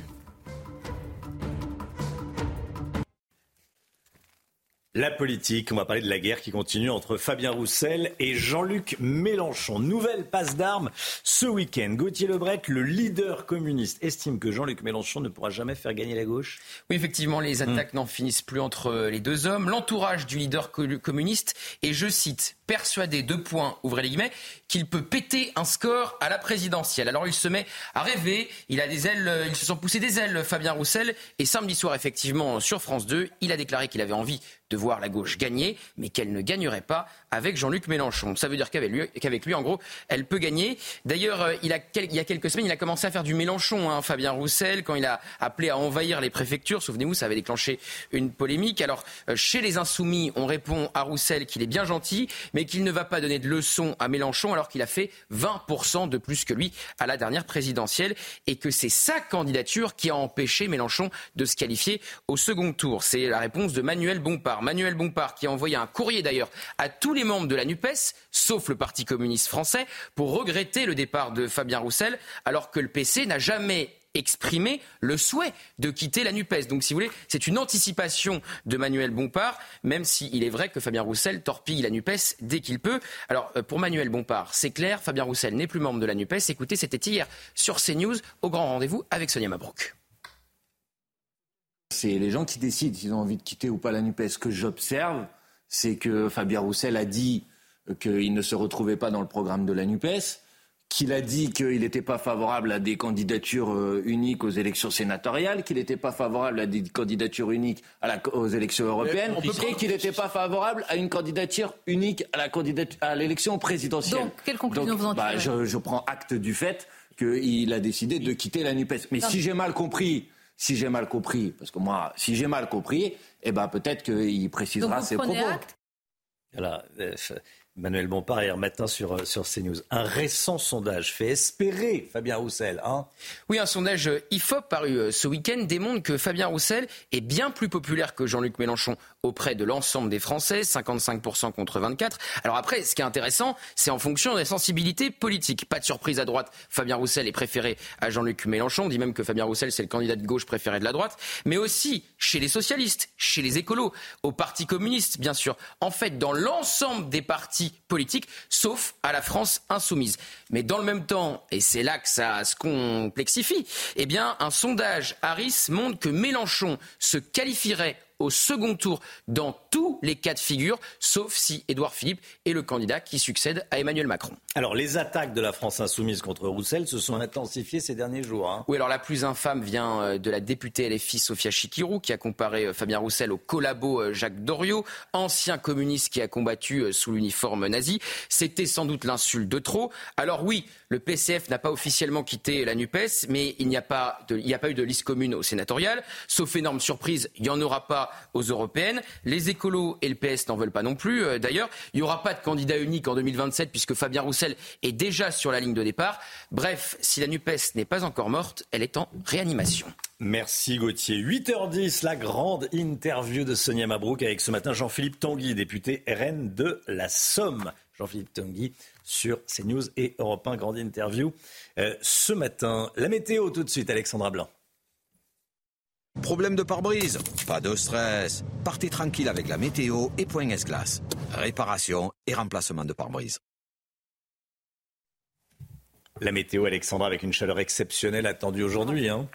La politique, on va parler de la guerre qui continue entre Fabien Roussel et Jean-Luc Mélenchon. Nouvelle passe d'armes ce week-end. Gauthier Lebret, le leader communiste, estime que Jean-Luc Mélenchon ne pourra jamais faire gagner la gauche. Oui, effectivement, les attaques n'en finissent plus entre les deux hommes. L'entourage du leader co- communiste est, je cite, persuadé, deux points, ouvrez les guillemets, qu'il peut péter un score à la présidentielle. Alors il se met à rêver, il a des ailes, euh, ils se sont poussés des ailes, Fabien Roussel, et samedi soir, effectivement, sur France 2, il a déclaré qu'il avait envie de voir la gauche gagner, mais qu'elle ne gagnerait pas avec Jean-Luc Mélenchon. Ça veut dire qu'avec lui, qu'avec lui, en gros, elle peut gagner. D'ailleurs, euh, il, y a quelques semaines, il a commencé à faire du Mélenchon, hein, Fabien Roussel, quand il a appelé à envahir les préfectures. Souvenez-vous, ça avait déclenché une polémique. Alors, euh, chez les Insoumis, on répond à Roussel qu'il est bien gentil, mais qu'il ne va pas donner de leçons à Mélenchon, alors qu'il a fait 20% de plus que lui à la dernière présidentielle, et que c'est sa candidature qui a empêché Mélenchon de se qualifier au second tour. C'est la réponse de Manuel Bompard. Manuel Bompard qui a envoyé un courrier d'ailleurs à tous les membres de la NUPES, sauf le Parti communiste français, pour regretter le départ de Fabien Roussel, alors que le PC n'a jamais exprimé le souhait de quitter la NUPES. Donc, si vous voulez, c'est une anticipation de Manuel Bompard, même s'il est vrai que Fabien Roussel torpille la NUPES dès qu'il peut. Alors, euh, pour Manuel Bompard, c'est clair, Fabien Roussel n'est plus membre de la NUPES. Écoutez, c'était hier sur CNews, au grand rendez-vous avec Sonia Mabrouk. C'est les gens qui décident s'ils ont envie de quitter ou pas la NUPES. Que j'observe, c'est que Fabien Roussel a dit qu'il ne se retrouvait pas dans le programme de la NUPES, qu'il a dit qu'il n'était pas favorable à des candidatures euh, uniques aux élections sénatoriales, qu'il n'était pas favorable à des candidatures uniques à la- aux élections européennes, et qu'il n'était pas favorable à une candidature unique à la candidature à l'élection présidentielle. Donc, quelle conclusion Donc, vous en bah, tirez? je, je prends acte du fait qu'il a décidé de quitter la NUPES. Mais Non, si j'ai mal compris, si j'ai mal compris, parce que moi, si j'ai mal compris, eh ben peut-être qu'il précisera Donc, vous ses prenez propos. acte Voilà, euh, Manuel Bompard hier matin sur, euh, sur CNews. Un récent sondage fait espérer Fabien Roussel. Hein Oui, un sondage IFOP paru euh, ce week-end démontre que Fabien Roussel est bien plus populaire que Jean-Luc Mélenchon auprès de l'ensemble des Français, 55% contre 24. Alors après, ce qui est intéressant, c'est en fonction des sensibilités politiques. Pas de surprise à droite, Fabien Roussel est préféré à Jean-Luc Mélenchon. On dit même que Fabien Roussel, c'est le candidat de gauche préféré de la droite. Mais aussi chez les socialistes, chez les écolos, au Parti communiste, bien sûr. En fait, dans l'ensemble des partis politiques, sauf à la France insoumise. Mais dans le même temps, et c'est là que ça se complexifie, eh bien, un sondage Harris montre que Mélenchon se qualifierait au second tour dans tous les cas de figure, sauf si Édouard Philippe est le candidat qui succède à Emmanuel Macron. Alors, les attaques de la France insoumise contre Roussel se sont intensifiées ces derniers jours. hein. Oui, alors la plus infâme vient euh, de la députée LFI Sophia Chikirou, qui a comparé euh, Fabien Roussel au collabo euh, Jacques Doriot, ancien communiste qui a combattu sous l'uniforme nazi. C'était sans doute l'insulte de trop. Alors oui, le PCF n'a pas officiellement quitté la NUPES, mais il n'y a, pas de- il n'y a pas eu de liste commune au sénatorial. Sauf énorme surprise, il n'y en aura pas aux européennes. Les écolos et le PS n'en veulent pas non plus. Euh, D'ailleurs, il n'y aura pas de candidat unique en 2027 puisque Fabien Roussel est déjà sur la ligne de départ. Bref, si la NUPES n'est pas encore morte, elle est en réanimation. Merci Gauthier. 8h10, la grande interview de Sonia Mabrouk avec ce matin Jean-Philippe Tanguy, député RN de la Somme. Jean-Philippe Tanguy sur CNews et Europe 1, grande interview. Euh, ce matin, la météo tout de suite, Alexandra Blanc. Problème de pare-brise Pas de stress. Partez tranquille avec la météo et Point S-Glace. Réparation et remplacement de pare-brise. La météo, Alexandra, avec une chaleur exceptionnelle attendue aujourd'hui. Hein.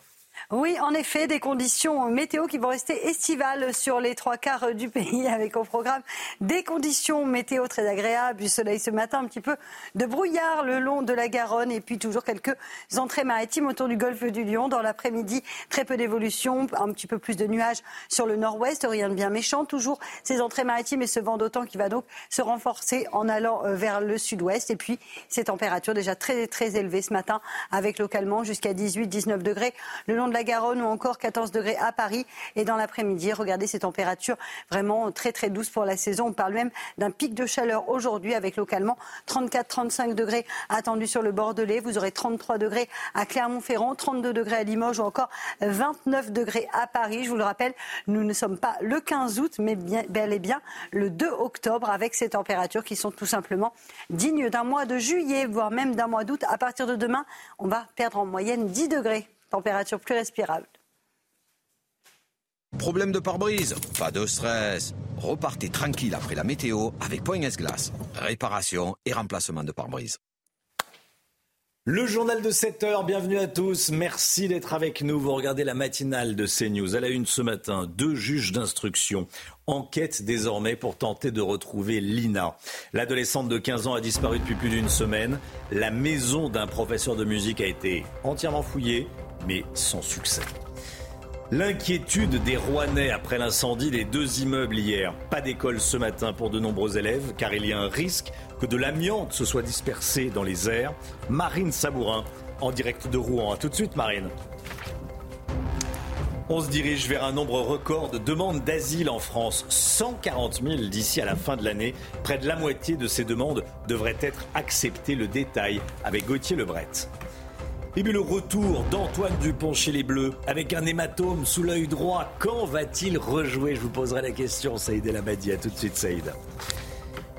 Oui, en effet, des conditions météo qui vont rester estivales sur les trois quarts du pays avec au programme des conditions météo très agréables, du soleil ce matin, un petit peu de brouillard le long de la Garonne et puis toujours quelques entrées maritimes autour du golfe du Lion. Dans l'après-midi, très peu d'évolution, un petit peu plus de nuages sur le nord-ouest, rien de bien méchant. Toujours ces entrées maritimes et ce vent d'autant qui va donc se renforcer en allant euh, vers le sud-ouest. Et puis ces températures déjà très très élevées ce matin avec localement jusqu'à 18-19 degrés le long de la Garonne ou encore 14 degrés à Paris. Et dans l'après-midi, regardez ces températures vraiment très très douces pour la saison. On parle même d'un pic de chaleur aujourd'hui avec localement 34-35 degrés attendus sur le Bordelais. Vous aurez 33 degrés à Clermont-Ferrand, 32 degrés à Limoges ou encore 29 degrés à Paris. Je vous le rappelle, nous ne sommes pas le 15 août, mais bel et bien le 2 octobre avec ces températures qui sont tout simplement dignes d'un mois de juillet, voire même d'un mois d'août. À partir de demain, on va perdre en moyenne 10 degrés, température plus respirable. Problème de pare-brise Pas de stress. Repartez tranquille après la météo avec Point S-Glace. Réparation et remplacement de pare-brise. Le journal de 7 heures, bienvenue à tous. Merci d'être avec nous. Vous regardez la matinale de CNews. À la une ce matin, deux juges d'instruction enquêtent désormais pour tenter de retrouver Lina. L'adolescente de 15 ans a disparu depuis plus d'une semaine. La maison d'un professeur de musique a été entièrement fouillée, mais sans succès. L'inquiétude des Rouennais après l'incendie des deux immeubles hier. Pas d'école ce matin pour de nombreux élèves car il y a un risque que de l'amiante se soit dispersé dans les airs. Marine Sabourin en direct de Rouen. A tout de suite Marine. On se dirige vers un nombre record de demandes d'asile en France. 140 000 d'ici à la fin de l'année. Près de la moitié de ces demandes devraient être acceptées. Le détail avec Gauthier Lebret. Et puis le retour d'Antoine Dupont chez les Bleus avec un hématome sous l'œil droit. Quand va-t-il rejouer? Je vous poserai la question, Saïd El Abadi. A tout de suite, Saïd.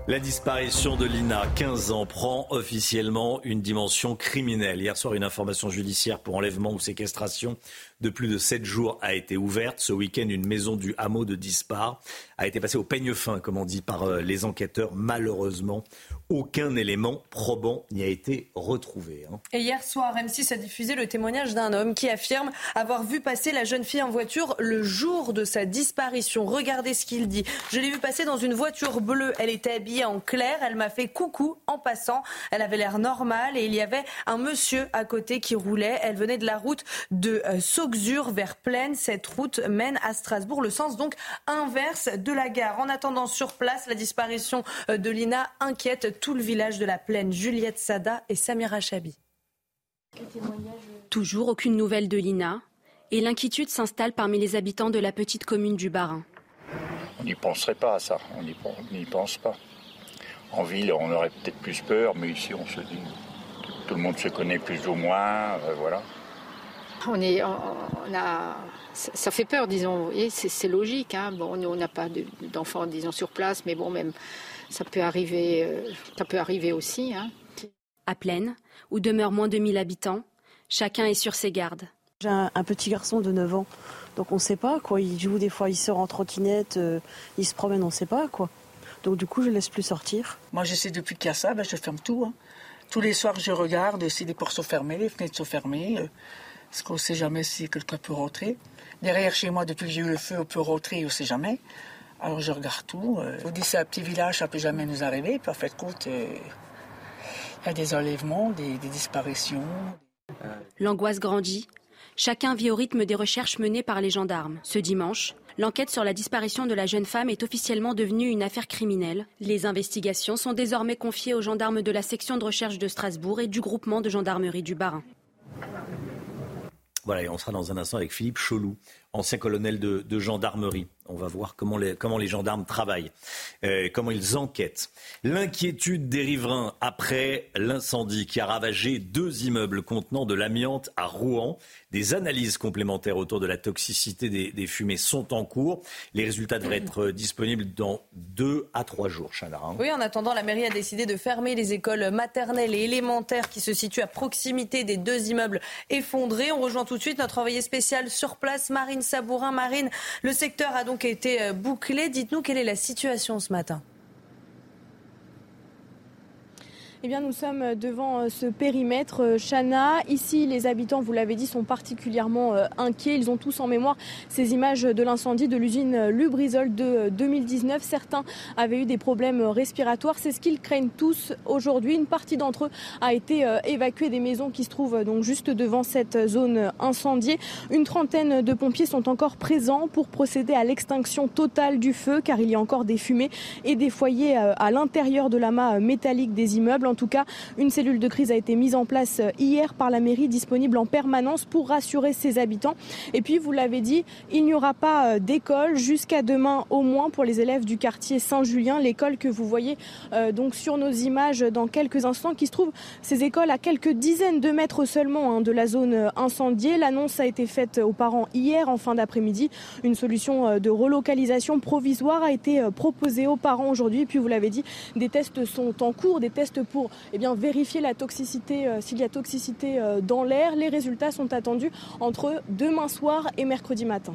La disparition de Lina, 15 ans, prend officiellement une dimension criminelle. Hier soir, une information judiciaire pour enlèvement ou séquestration de plus de 7 jours a été ouverte. Ce week-end, une maison du hameau de Dispar a été passée au peigne fin, comme on dit, par euh, les enquêteurs. Malheureusement, aucun élément probant n'y a été retrouvé. Hein. Et hier soir, M6 a diffusé le témoignage d'un homme qui affirme avoir vu passer la jeune fille en voiture le jour de sa disparition. Regardez ce qu'il dit. Je l'ai vue passer dans une voiture bleue. Elle était habillée en clair. Elle m'a fait coucou en passant. Elle avait l'air normale et il y avait un monsieur à côté qui roulait. Elle venait de la route de euh, Sauxure vers Plaine. Cette route mène à Strasbourg, le sens donc inverse de la gare. En attendant sur place, la disparition euh, de Lina inquiète tout le village de la plaine, Juliette Sada et Samira Chabi. Toujours aucune nouvelle de Lina et l'inquiétude s'installe parmi les habitants de la petite commune du Barin. On n'y penserait pas à ça, on n'y pense pas. En ville, on aurait peut-être plus peur, mais ici, on se dit, tout le monde se connaît plus ou moins, euh, voilà. On est, on a, ça fait peur, disons. C'est logique. Hein. Bon, on n'a pas d'enfants, disons, sur place, mais bon, même ça peut arriver, euh, ça peut arriver aussi. Hein. À Plaine, où demeurent moins de 1000 habitants, chacun est sur ses gardes. J'ai un, petit garçon de 9 ans, donc on ne sait pas quoi. Il joue des fois, il sort en trottinette, euh, il se promène, on ne sait pas quoi. Donc du coup, je ne laisse plus sortir. Moi, j'essaie depuis qu'il y a ça, ben, je ferme tout. Hein. Tous les soirs, je regarde si les portes sont fermées, les fenêtres sont fermées, euh, parce qu'on ne sait jamais si quelqu'un peut rentrer. Derrière chez moi, depuis que j'ai eu le feu, on peut rentrer, on ne sait jamais. Alors je regarde tout. Euh, vous dis, c'est un petit village, ça peut jamais nous arriver. Puis en fait, euh, il y a des enlèvements, des, disparitions. L'angoisse grandit. Chacun vit au rythme des recherches menées par les gendarmes. Ce dimanche, l'enquête sur la disparition de la jeune femme est officiellement devenue une affaire criminelle. Les investigations sont désormais confiées aux gendarmes de la section de recherche de Strasbourg et du groupement de gendarmerie du Barin. Voilà, et on sera dans un instant avec Philippe Cholou, ancien colonel de, gendarmerie. On va voir comment les, comment les gendarmes travaillent, euh, comment ils enquêtent. L'inquiétude des riverains après l'incendie qui a ravagé deux immeubles contenant de l'amiante à Rouen. Des analyses complémentaires autour de la toxicité des, fumées sont en cours. Les résultats devraient être disponibles dans deux à trois jours, Chana. Hein. Oui, en attendant, la mairie a décidé de fermer les écoles maternelles et élémentaires qui se situent à proximité des deux immeubles effondrés. On rejoint tout de suite notre envoyé spécial sur place, Marine Sabourin. Marine, le secteur a donc été euh, bouclé. Dites-nous quelle est la situation ce matin. Eh bien, nous sommes devant ce périmètre Chana. Ici, les habitants, vous l'avez dit, sont particulièrement inquiets. Ils ont tous en mémoire ces images de l'incendie de l'usine Lubrizol de 2019. Certains avaient eu des problèmes respiratoires. C'est ce qu'ils craignent tous aujourd'hui. Une partie d'entre eux a été évacuée des maisons qui se trouvent donc juste devant cette zone incendiée. Une trentaine de pompiers sont encore présents pour procéder à l'extinction totale du feu car il y a encore des fumées et des foyers euh, à l'intérieur de l'amas métallique des immeubles. En tout cas, une cellule de crise a été mise en place euh, hier par la mairie disponible en permanence pour rassurer ses habitants. Et puis, vous l'avez dit, il n'y aura pas euh, d'école jusqu'à demain au moins pour les élèves du quartier Saint-Julien, l'école que vous voyez donc sur nos images dans quelques instants, qui se trouve ces écoles à quelques dizaines de mètres seulement hein, de la zone incendiée. L'annonce a été faite aux parents hier en fin d'après-midi. Une solution euh, de relocalisation provisoire a été euh, proposée aux parents aujourd'hui. Puis vous l'avez dit, des tests sont en cours, des tests pour eh bien, vérifier la toxicité, euh, s'il y a toxicité dans l'air. Les résultats sont attendus entre demain soir et mercredi matin.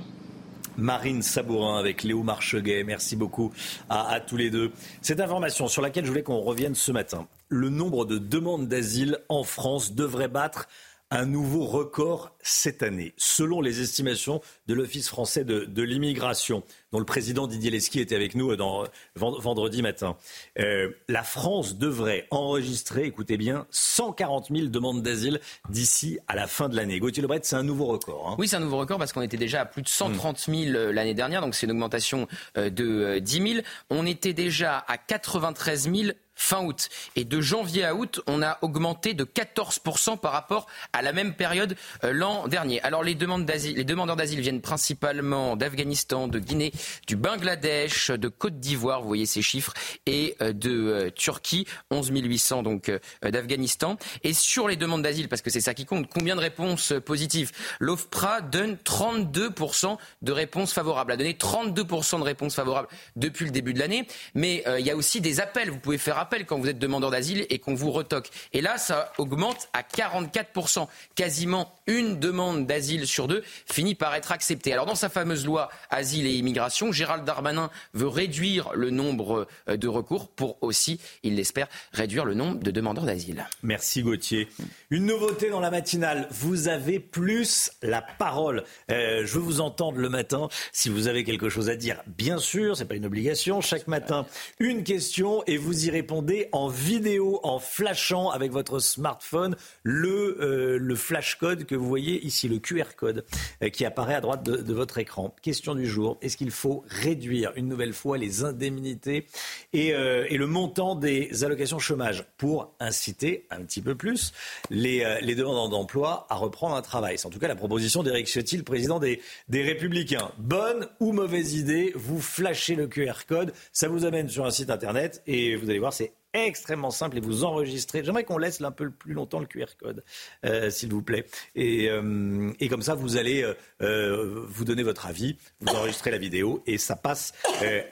Marine Sabourin avec Léo Marcheguet. Merci beaucoup à, à, tous les deux. Cette information sur laquelle je voulais qu'on revienne ce matin. Le nombre de demandes d'asile en France devrait battre un nouveau record cette année, selon les estimations de l'Office français de, l'immigration, dont le président Didier Lesky était avec nous dans, vendredi matin. Euh, la France devrait enregistrer, écoutez bien, 140 000 demandes d'asile d'ici à la fin de l'année. Gauthier Lebret, c'est un nouveau record. Hein. Oui, c'est un nouveau record parce qu'on était déjà à plus de 130 000 euh, l'année dernière, donc c'est une augmentation euh, de 10 000. On était déjà à 93 000 fin août. Et de janvier à août, on a augmenté de 14% par rapport à la même période euh, l'an dernier. Alors les, demandes les demandeurs d'asile viennent principalement d'Afghanistan, de Guinée, du Bangladesh, de Côte d'Ivoire, vous voyez ces chiffres, et euh, de euh, Turquie, 11 800 donc d'Afghanistan. Et sur les demandes d'asile, parce que c'est ça qui compte, combien de réponses positives? L'OFPRA donne 32% de réponses favorables, a donné 32% de réponses favorables depuis le début de l'année. Mais il y a aussi des appels, vous pouvez faire quand vous êtes demandeur d'asile et qu'on vous retoque. Et là, ça augmente à 44%. Quasiment une demande d'asile sur deux finit par être acceptée. Alors dans sa fameuse loi Asile et Immigration, Gérald Darmanin veut réduire le nombre euh, de recours pour aussi, il l'espère, réduire le nombre de demandeurs d'asile. Merci Gauthier. Une nouveauté dans la matinale, vous avez plus la parole. Euh, je veux vous entendre le matin si vous avez quelque chose à dire. Bien sûr, c'est pas une obligation. Chaque matin, une question et vous y répondez en vidéo, en flashant avec votre smartphone le, euh, le flash code que vous voyez ici, le QR code euh, qui apparaît à droite de, votre écran. Question du jour, est-ce qu'il faut réduire une nouvelle fois les indemnités et, euh, et, le montant des allocations chômage pour inciter un petit peu plus les, les demandants d'emploi à reprendre un travail? C'est en tout cas la proposition d'Éric Ciotti, le président des, des Républicains. Bonne ou mauvaise idée, vous flashez le QR code, ça vous amène sur un site internet et vous allez voir, c'est extrêmement simple et vous enregistrez. J'aimerais qu'on laisse un peu plus longtemps le QR code, euh, s'il vous plaît. Et, euh, et, comme ça, vous allez euh, vous donner votre avis, vous enregistrez la vidéo et ça passe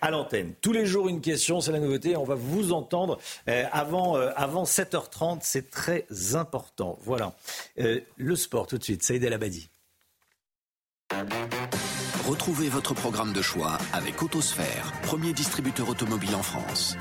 à l'antenne. Tous les jours, une question, c'est la nouveauté. On va vous entendre avant, avant 7h30. C'est très important. Voilà. le sport, tout de suite. Saïd El Abadi. Retrouvez votre programme de choix avec Autosphère, premier distributeur automobile en France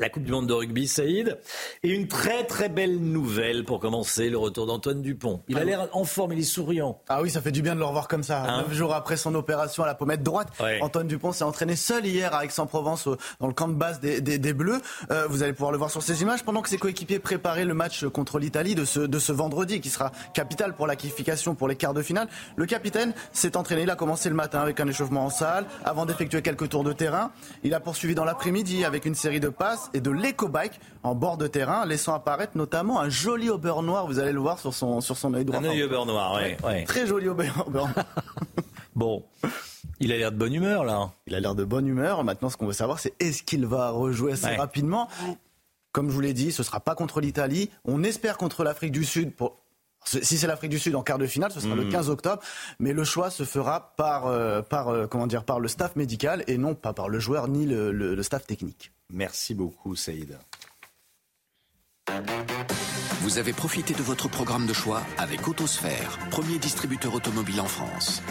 la Coupe du Monde de rugby, Saïd. Et une très très belle nouvelle pour commencer, le retour d'Antoine Dupont. Il a ah l'air en forme, il est souriant. Ah oui, ça fait du bien de le revoir comme ça. Hein Neuf jours après son opération à la pommette droite, Antoine Dupont s'est entraîné seul hier à Aix-en-Provence dans le camp de base des, des, Bleus. Euh, vous allez pouvoir le voir sur ces images pendant que ses coéquipiers préparaient le match contre l'Italie de ce, de ce vendredi qui sera capital pour la qualification pour les quarts de finale. Le capitaine s'est entraîné, il a commencé le matin avec un échauffement en salle avant d'effectuer quelques tours de terrain. Il a poursuivi dans l'après-midi avec une série de passes et de l'éco-bike en bord de terrain, laissant apparaître notamment un joli aubert noir. Vous allez le voir sur son, sur son œil droit. Un œil aubert noir, oui. Très joli aubert noir. bon. Il a l'air de bonne humeur là. Il a l'air de bonne humeur. Maintenant, ce qu'on veut savoir, c'est est-ce qu'il va rejouer assez rapidement? Comme je vous l'ai dit, ce ne sera pas contre l'Italie. On espère contre l'Afrique du Sud pour si c'est l'Afrique du Sud en quart de finale, ce sera le 15 hmm. octobre, mais le choix se fera par, euh, par, euh, comment dire, par le staff médical et non pas par le joueur ni le, staff technique. Merci beaucoup, Saïd. Vous avez profité de votre programme de choix avec Autosphère, premier distributeur automobile en France.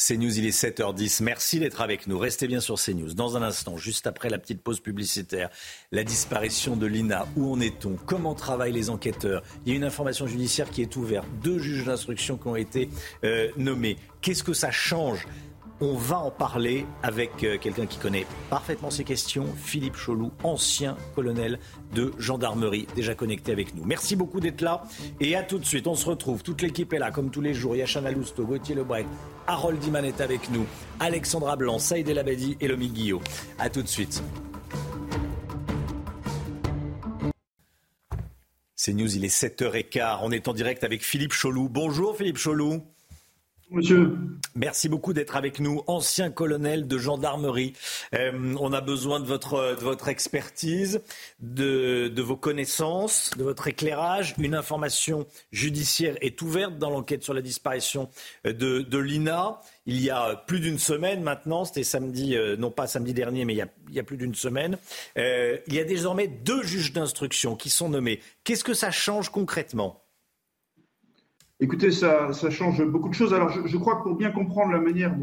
CNews, il est 7h10. Merci d'être avec nous. Restez bien sur CNews. Dans un instant, juste après la petite pause publicitaire, la disparition de Lina. Où en est-on? Comment travaillent les enquêteurs? Il y a une information judiciaire qui est ouverte. Deux juges d'instruction qui ont été euh, nommés. Qu'est-ce que ça change on va en parler avec euh, quelqu'un qui connaît parfaitement ces questions, Philippe Cholou, ancien colonel de gendarmerie, déjà connecté avec nous. Merci beaucoup d'être là et à tout de suite. On se retrouve. Toute l'équipe est là, comme tous les jours. Yachana Lousteau, Gauthier Lebret, Harold Diman est avec nous, Alexandra Blanc, Saïd El Abadi et Lomi Guillot. À tout de suite. C'est News, il est 7h15. On est en direct avec Philippe Cholou. Bonjour Philippe Cholou. Monsieur. Merci beaucoup d'être avec nous, ancien colonel de gendarmerie. Euh, on a besoin de votre, expertise, de, vos connaissances, de votre éclairage. Une information judiciaire est ouverte dans l'enquête sur la disparition de, de l'INA. Il y a plus d'une semaine maintenant, c'était samedi, euh, non pas samedi dernier, mais il y a, plus d'une semaine. Euh, il y a désormais deux juges d'instruction qui sont nommés. Qu'est-ce que ça change concrètement? Écoutez, ça, change beaucoup de choses. Alors, je, crois que pour bien comprendre la manière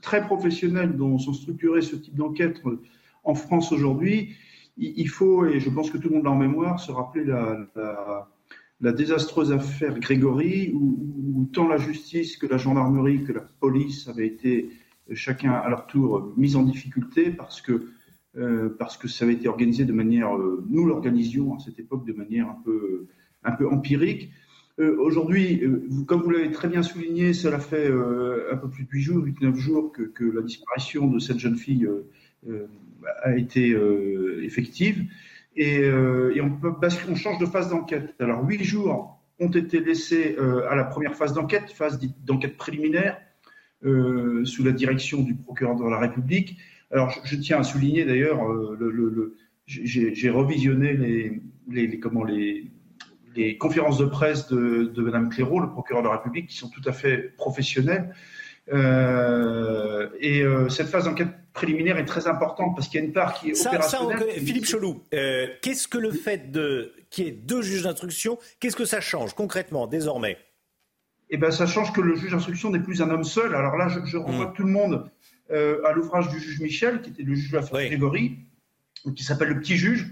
très professionnelle dont sont structurés ce type d'enquête euh, en France aujourd'hui, il, faut, et je pense que tout le monde l'a en mémoire, se rappeler la, désastreuse affaire Grégory, où, tant la justice que la gendarmerie que la police avaient été euh, chacun à leur tour mis en difficulté parce que, euh, parce que ça avait été organisé de manière, nous l'organisions à cette époque de manière un peu, un peu empirique. Euh, aujourd'hui, euh, comme vous l'avez très bien souligné, cela fait euh, un peu plus de 8 jours, 8-9 jours que, la disparition de cette jeune fille a été effective. Et, on, change de phase d'enquête. Alors, 8 jours ont été laissés à la première phase d'enquête, phase d'enquête préliminaire, sous la direction du procureur de la République. Alors, je, tiens à souligner d'ailleurs, le, j'ai revisionné les, comment, les, les conférences de presse de, de Mme Clairaut, le procureur de la République, qui sont tout à fait professionnelles. Euh, et euh, cette phase d'enquête préliminaire est très importante parce qu'il y a une part qui est ça, opérationnelle. Ça, Philippe Cholou, euh, qu'est-ce que le fait de qu'il y ait deux juges d'instruction, qu'est-ce que ça change concrètement désormais? Eh ben, ça change que le juge d'instruction n'est plus un homme seul. Alors là, je, je renvoie hmm. tout le monde à l'ouvrage du juge Michel, qui était le juge de la oui. Grégory, qui s'appelle Le Petit Juge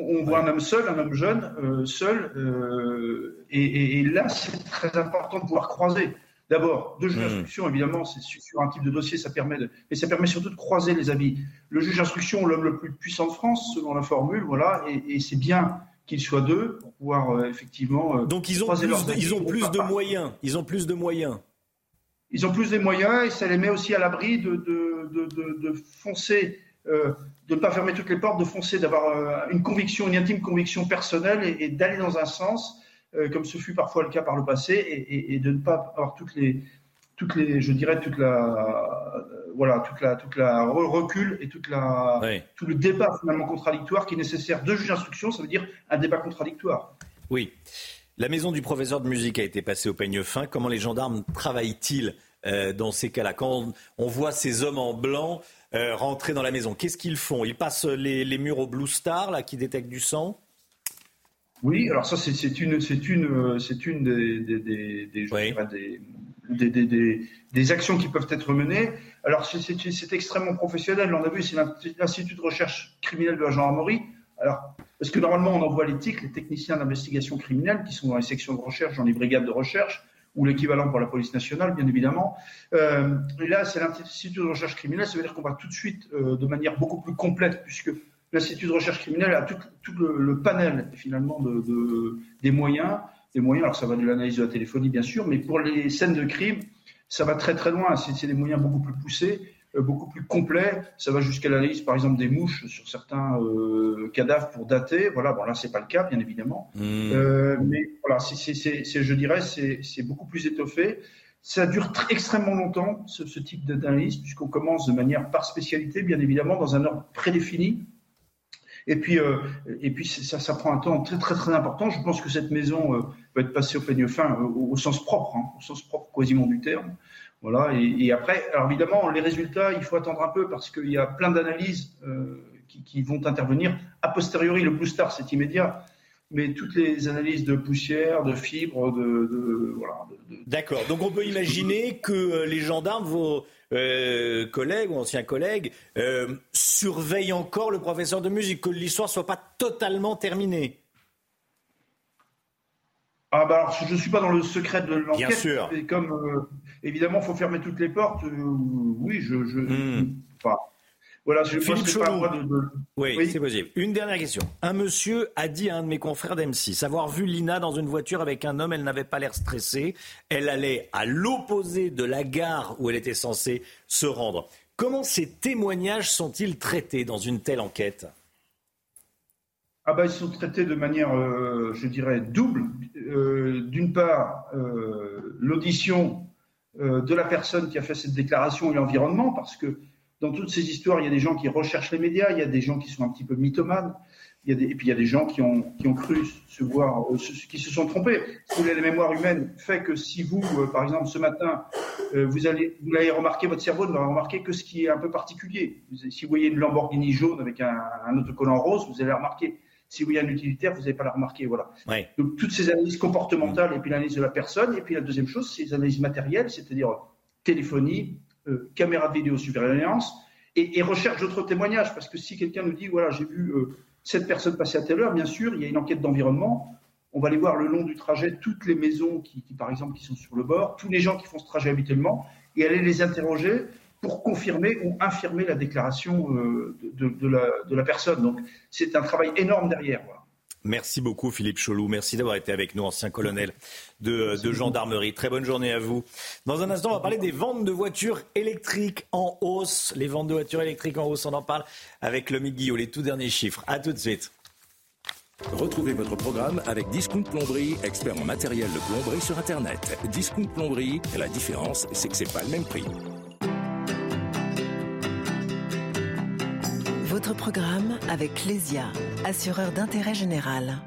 on voit un homme seul, un homme jeune, euh, seul. Euh, et, là, c'est très important de pouvoir croiser. D'abord, deux juges hmm. d'instruction, évidemment, c'est sur un type de dossier, ça permet, de, mais ça permet surtout de croiser les avis. Le juge d'instruction, l'homme le plus puissant de France, selon la formule, voilà, et, c'est bien qu'il soit deux pour pouvoir euh, effectivement. Donc ils ont plus, de, ils ont plus de moyens. Ils ont plus de moyens. Ils ont plus de moyens et ça les met aussi à l'abri de, de, de foncer euh, de ne pas fermer toutes les portes, de foncer, d'avoir euh, une conviction, une intime conviction personnelle et, d'aller dans un sens, euh, comme ce fut parfois le cas par le passé, et, de ne pas avoir toutes les, toutes les, je dirais toute la, voilà, toute la, toute la recul et toute la, tout le débat finalement contradictoire qui est nécessaire. de juges d'instruction, ça veut dire un débat contradictoire. Oui. La maison du professeur de musique a été passée au peigne fin. Comment les gendarmes travaillent-ils dans ces cas-là? Quand on voit ces hommes en blanc euh, rentrer dans la maison. Qu'est-ce qu'ils font? Ils passent les, murs au Blue Star, là, qui détectent du sang? Oui, alors ça, c'est une, c'est une, c'est une des, des, des, des, actions qui peuvent être menées. Alors, c'est extrêmement professionnel. On a vu, c'est l'Institut de recherche criminelle de la gendarmerie. Alors, parce que normalement, on envoie les TIC, les techniciens d'investigation criminelle, qui sont dans les sections de recherche, dans les brigades de recherche ou l'équivalent pour la police nationale, bien évidemment. Euh, là, c'est l'Institut de recherche criminelle, ça veut dire qu'on va tout de suite, euh, de manière beaucoup plus complète, puisque l'Institut de recherche criminelle a tout, le, panel, finalement, de, des moyens. Des moyens, alors ça va de l'analyse de la téléphonie, bien sûr, mais pour les scènes de crime, ça va très très loin. C'est des moyens beaucoup plus poussés. Euh, beaucoup plus complet. Ça va jusqu'à l'analyse, par exemple, des mouches sur certains euh, cadavres pour dater. Voilà, bon là c'est pas le cas, bien évidemment. Hmm. Euh, mais voilà, c'est, je dirais, c'est beaucoup plus étoffé. Ça dure très, extrêmement longtemps ce, ce type d'analyse puisqu'on commence de manière par spécialité, bien évidemment, dans un ordre prédéfini. Et puis, euh, et puis ça, ça prend un temps très très très important. Je pense que cette maison euh, va être passée au peigne fin au, au, sens propre, hein, au sens propre quasiment du terme. Voilà. Et, après, alors évidemment, les résultats, il faut attendre un peu parce qu'il y a plein d'analyses euh, qui, vont intervenir a posteriori. Le Blue Star, c'est immédiat. mais toutes les analyses de poussière, de fibres, de, de voilà. D'accord. Donc on peut imaginer que euh, les gendarmes, vos euh, collègues ou anciens collègues, euh, surveillent encore le professeur de musique, que l'histoire soit pas totalement terminée. Ah bah alors, je ne suis pas dans le secret de l'enquête. Bien sûr. Et comme évidemment, il faut fermer toutes les portes. oui, je, je enfin, voilà, je Philippe pense pas moi de, de- Oui, c'est possible. Une dernière question. Un monsieur a dit à un de mes confrères d'M6 avoir vu Lina dans une voiture avec un homme, elle n'avait pas l'air stressée, elle allait à l'opposé de la gare où elle était censée se rendre. Comment ces témoignages sont-ils traités dans une telle enquête? Ah bah ils sont traités de manière, euh, je dirais, double. Euh, D'une part, euh, l'audition euh, de la personne qui a fait cette déclaration et l'environnement, parce que dans toutes ces histoires, il y a des gens qui recherchent les médias, il y a des gens qui sont un petit peu mythomanes, il y a des, et puis il y a des gens qui ont, cru se voir, euh, qui se sont trompés. Si vous voulez, la mémoire humaine fait que si vous, euh, par exemple, ce matin, euh, vous allez, vous allez remarquer, votre cerveau ne va remarquer que ce qui est un peu particulier. Si vous voyez une Lamborghini jaune avec un, un autocollant rose, vous allez remarquer. Si voyez un utilitaire, vous n'allez pas la remarquer. Voilà. Donc toutes ces analyses comportementales et puis l'analyse de la personne. Et puis la deuxième chose, c'est les analyses matérielles, c'est-à-dire téléphonie, euh, caméra de vidéosurveillance et, et recherche d'autres témoignages. Parce que si quelqu'un nous dit, voilà, j'ai vu euh, cette personne passer à telle heure, bien sûr, il y a une enquête d'environnement. On va aller voir le long du trajet toutes les maisons qui, qui, par exemple, qui sont sur le bord, tous les gens qui font ce trajet habituellement, et aller les interroger pour confirmer ou infirmer la déclaration euh, de, de- de la, de la personne. Donc c'est un travail énorme derrière. voilà. Merci beaucoup Philippe Cholou. Merci d'avoir été avec nous, ancien colonel de, de gendarmerie. Très bonne journée à vous. Dans un instant, on va parler des ventes de voitures électriques en hausse. Les ventes de voitures électriques en hausse, on en parle avec Lomique Guillot, les tout derniers chiffres. À tout de suite. Retrouvez votre programme avec Discount Plomberie, expert en matériel de plomberie sur Internet. Discount Plomberie, la différence, c'est que c'est pas le même prix. Votre programme avec Clésia, assureur d'intérêt général.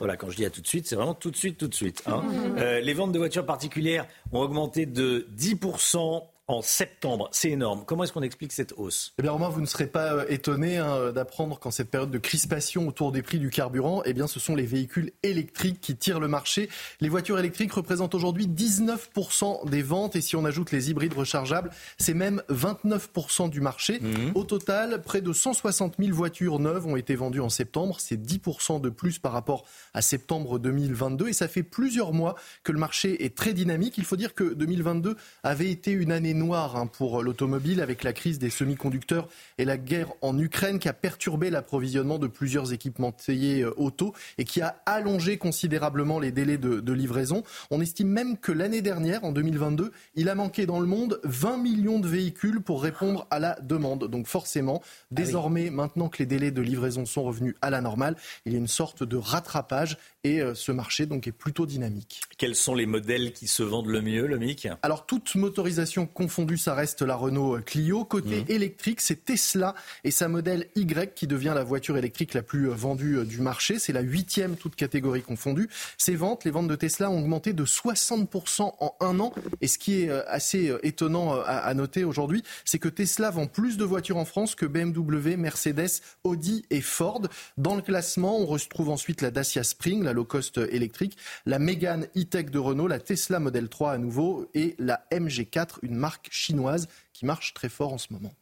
Voilà, quand je dis à tout de suite, c'est vraiment tout de suite, tout de suite. hein. Euh, les ventes de voitures particulières ont augmenté de 10% en septembre. C'est énorme. Comment est-ce qu'on explique cette hausse? Eh bien, Romain, vous ne serez pas euh, étonné hein, d'apprendre qu'en cette période de crispation autour des prix du carburant, eh bien, ce sont les véhicules électriques qui tirent le marché. Les voitures électriques représentent aujourd'hui 19% des ventes et si on ajoute les hybrides rechargeables, c'est même 29% du marché. Au total, près de 160 000 voitures neuves ont été vendues en septembre. C'est 10% de plus par rapport à septembre 2022 et ça fait plusieurs mois que le marché est très dynamique. Il faut dire que 2022 avait été une année noire hein, pour l'automobile avec la crise des semi-conducteurs et la guerre en Ukraine qui a perturbé l'approvisionnement de plusieurs équipementiers euh, auto et qui a allongé considérablement les délais de, de livraison. On estime même que l'année dernière, en 2022, il a manqué dans le monde 20 millions de véhicules pour répondre à la demande. Donc forcément, désormais, maintenant que les délais de livraison sont revenus à la normale, il y a une sorte de rattrapage et euh, ce marché donc est plutôt dynamique. Quels sont les modèles qui se vendent le mieux, le MIC Alors, toute motorisation confondue, ça reste la Renault Clio. Côté électrique, c'est Tesla et sa modèle Y qui devient la voiture électrique la plus vendue euh, du marché. C'est la huitième, toute catégorie confondue. Ces ventes, les ventes de Tesla ont augmenté de 60% en un an. Et ce qui est euh, assez euh, étonnant euh, à noter aujourd'hui, c'est que Tesla vend plus de voitures en France que BMW, Mercedes, Audi et Ford. Dans le classement, on retrouve ensuite la Dacia Spring, la low cost électrique, la Mégane E-Tech de Renault, la Tesla Model 3 à nouveau et la MG4, une marque chinoise qui marche très fort en ce moment.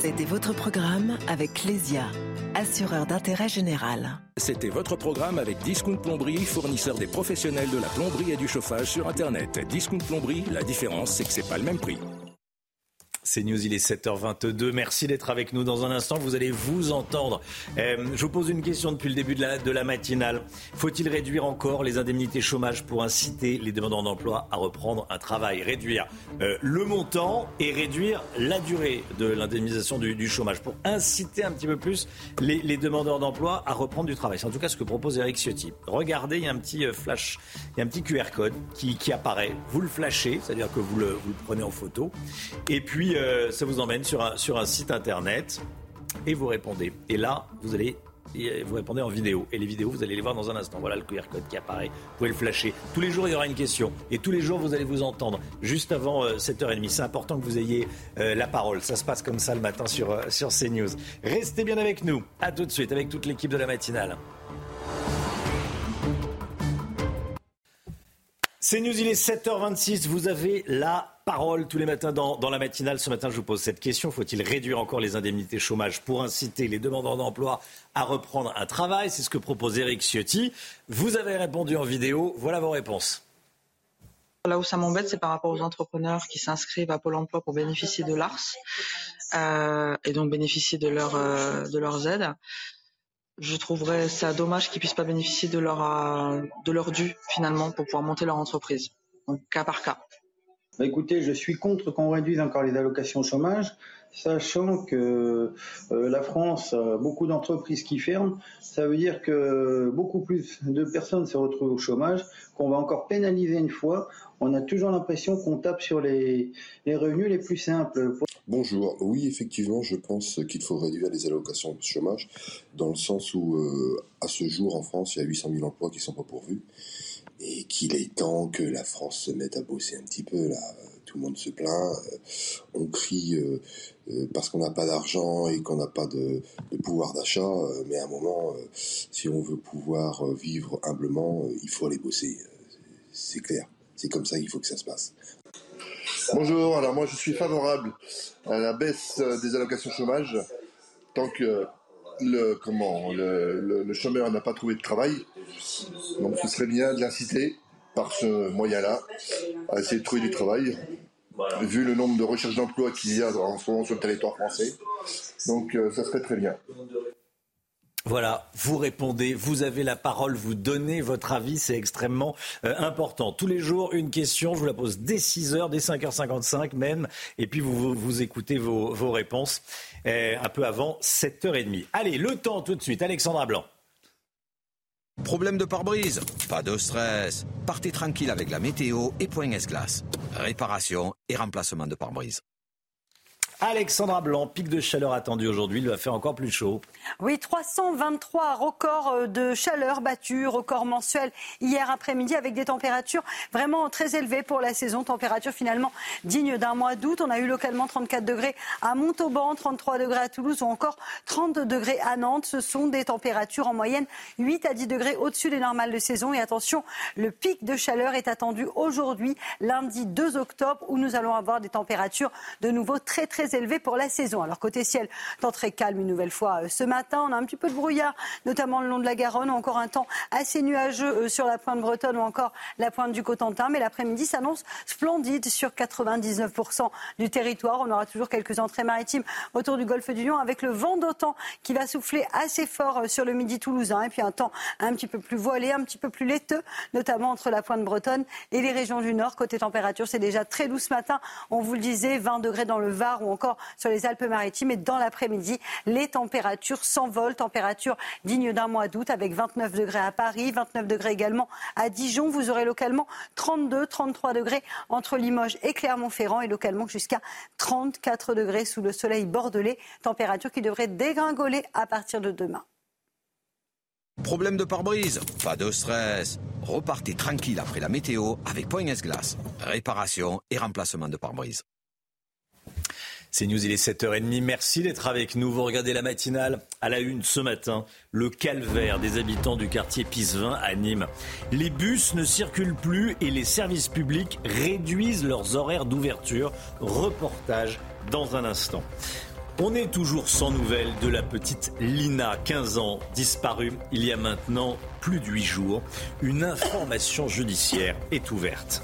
C'était votre programme avec Clésia, assureur d'intérêt général. C'était votre programme avec Discount Plomberie, fournisseur des professionnels de la plomberie et du chauffage sur Internet. Discount Plomberie, la différence, c'est que c'est pas le même prix. C'est News, il est 7h22. Merci d'être avec nous. Dans un instant, vous allez vous entendre. Euh, je vous pose une question depuis le début de la, matinale. Faut-il réduire encore les indemnités chômage pour inciter les demandeurs d'emploi à reprendre un travail? Réduire euh, le montant et réduire la durée de l'indemnisation du, chômage pour inciter un petit peu plus les, demandeurs d'emploi à reprendre du travail. C'est en tout cas ce que propose Eric Ciotti. Regardez, il y a un petit euh, flash, il y a un petit QR code qui, qui apparaît. Vous le flashez, c'est-à-dire que vous le, vous le prenez en photo. Et puis, euh, ça vous emmène sur un, sur un site internet et vous répondez. Et là, vous allez et vous répondez en vidéo. Et les vidéos, vous allez les voir dans un instant. Voilà le QR code qui apparaît. Vous pouvez le flasher. Tous les jours, il y aura une question. Et tous les jours, vous allez vous entendre. Juste avant 7h30. C'est important que vous ayez la parole. Ça se passe comme ça le matin sur, sur CNews. Restez bien avec nous. À tout de suite avec toute l'équipe de la matinale. C'est News, il est 7h26. Vous avez la parole tous les matins dans, la matinale. Ce matin, je vous pose cette question. Faut-il réduire encore les indemnités chômage pour inciter les demandeurs d'emploi à reprendre un travail? C'est ce que propose Eric Ciotti. Vous avez répondu en vidéo. Voilà vos réponses. Là où ça m'embête, c'est par rapport aux entrepreneurs qui s'inscrivent à Pôle emploi pour bénéficier de l'ARS euh, et donc bénéficier de, leur, euh, de leurs aides je trouverais ça dommage qu'ils puissent pas bénéficier de leur euh, de leur dû finalement pour pouvoir monter leur entreprise. Donc cas par cas. Bah écoutez, je suis contre qu'on réduise encore les allocations au chômage, sachant que euh, la France a beaucoup d'entreprises qui ferment. Ça veut dire que beaucoup plus de personnes se retrouvent au chômage, qu'on va encore pénaliser une fois. On a toujours l'impression qu'on tape sur les revenus les plus simples. Bonjour. Oui, effectivement, je pense qu'il faut réduire les allocations de chômage dans le sens où, euh, à ce jour, en France, il y a 800 000 emplois qui ne sont pas pourvus et qu'il est temps que la France se mette à bosser un petit peu. Là, tout le monde se plaint, euh, on crie euh, parce qu'on n'a pas d'argent et qu'on n'a pas de, de pouvoir d'achat. mais à un moment, si on veut pouvoir vivre humblement, il faut aller bosser. C'est clair. C'est comme ça qu'il faut que ça se passe. Bonjour, alors moi je suis favorable à la baisse euh, des allocations chômage tant que le, comment, le, chômeur n'a pas trouvé de travail. Donc ce serait bien de l'inciter par ce moyen-là à essayer de trouver du travail, vu le nombre de recherches d'emploi qu'il y a en ce moment sur le territoire français. Donc euh, ça serait très bien. Voilà, vous répondez, vous avez la parole, vous donnez votre avis, c'est extrêmement euh, important. Tous les jours, une question, je vous la pose dès 6h, dès 5h55 même, et puis vous, écoutez vos, vos réponses euh, un peu avant 7h30. Allez, le temps tout de suite, Alexandra Blanc. Problème de pare-brise Pas de stress. Partez tranquille avec la météo et Point S-Glace. Réparation et remplacement de pare-brise. Alexandra Blanc, pic de chaleur attendu aujourd'hui, il va faire encore plus chaud. Oui, 323 records euh, de chaleur battus, record mensuel hier après-midi avec des températures vraiment très élevées pour la saison. Température finalement digne d'un mois d'août. On a eu localement 34 degrés à Montauban, 33 degrés à Toulouse ou encore 30 degrés à Nantes. Ce sont des températures en moyenne 8 à 10 degrés au-dessus des normales de saison. Et attention, le pic de chaleur est attendu aujourd'hui, lundi 2 octobre, où nous allons avoir des températures de nouveau très très élevé pour la saison. Alors côté ciel, temps très calme une nouvelle fois euh, ce matin. On a un petit peu de brouillard, notamment le long de la Garonne, encore un temps assez nuageux euh, sur la pointe bretonne ou encore la pointe du Cotentin. Mais l'après-midi s'annonce splendide sur 99% du territoire. On aura toujours quelques entrées maritimes autour du golfe du Lion avec le vent d'autant qui va souffler assez fort euh, sur le midi toulousain. Et puis un temps un petit peu plus voilé, un petit peu plus laiteux, notamment entre la pointe bretonne et les régions du nord. Côté température, c'est déjà très doux ce matin. On vous le disait, 20 degrés dans le Var ou encore encore sur les Alpes-Maritimes. Et dans l'après-midi, les températures s'envolent. Température digne d'un mois d'août avec 29 degrés à Paris, 29 degrés également à Dijon. Vous aurez localement 32, 33 degrés entre Limoges et Clermont-Ferrand et localement jusqu'à 34 degrés sous le soleil bordelais. Température qui devrait dégringoler à partir de demain. Problème de pare-brise? Pas de stress. Repartez tranquille après la météo avec Point Glace. Réparation et remplacement de pare-brise. C'est News, il est 7h30. Merci d'être avec nous. Vous regardez la matinale à la une ce matin. Le calvaire des habitants du quartier Pisevin à Nîmes. Les bus ne circulent plus et les services publics réduisent leurs horaires d'ouverture. Reportage dans un instant. On est toujours sans nouvelles de la petite Lina, 15 ans, disparue il y a maintenant plus de 8 jours. Une information judiciaire est ouverte.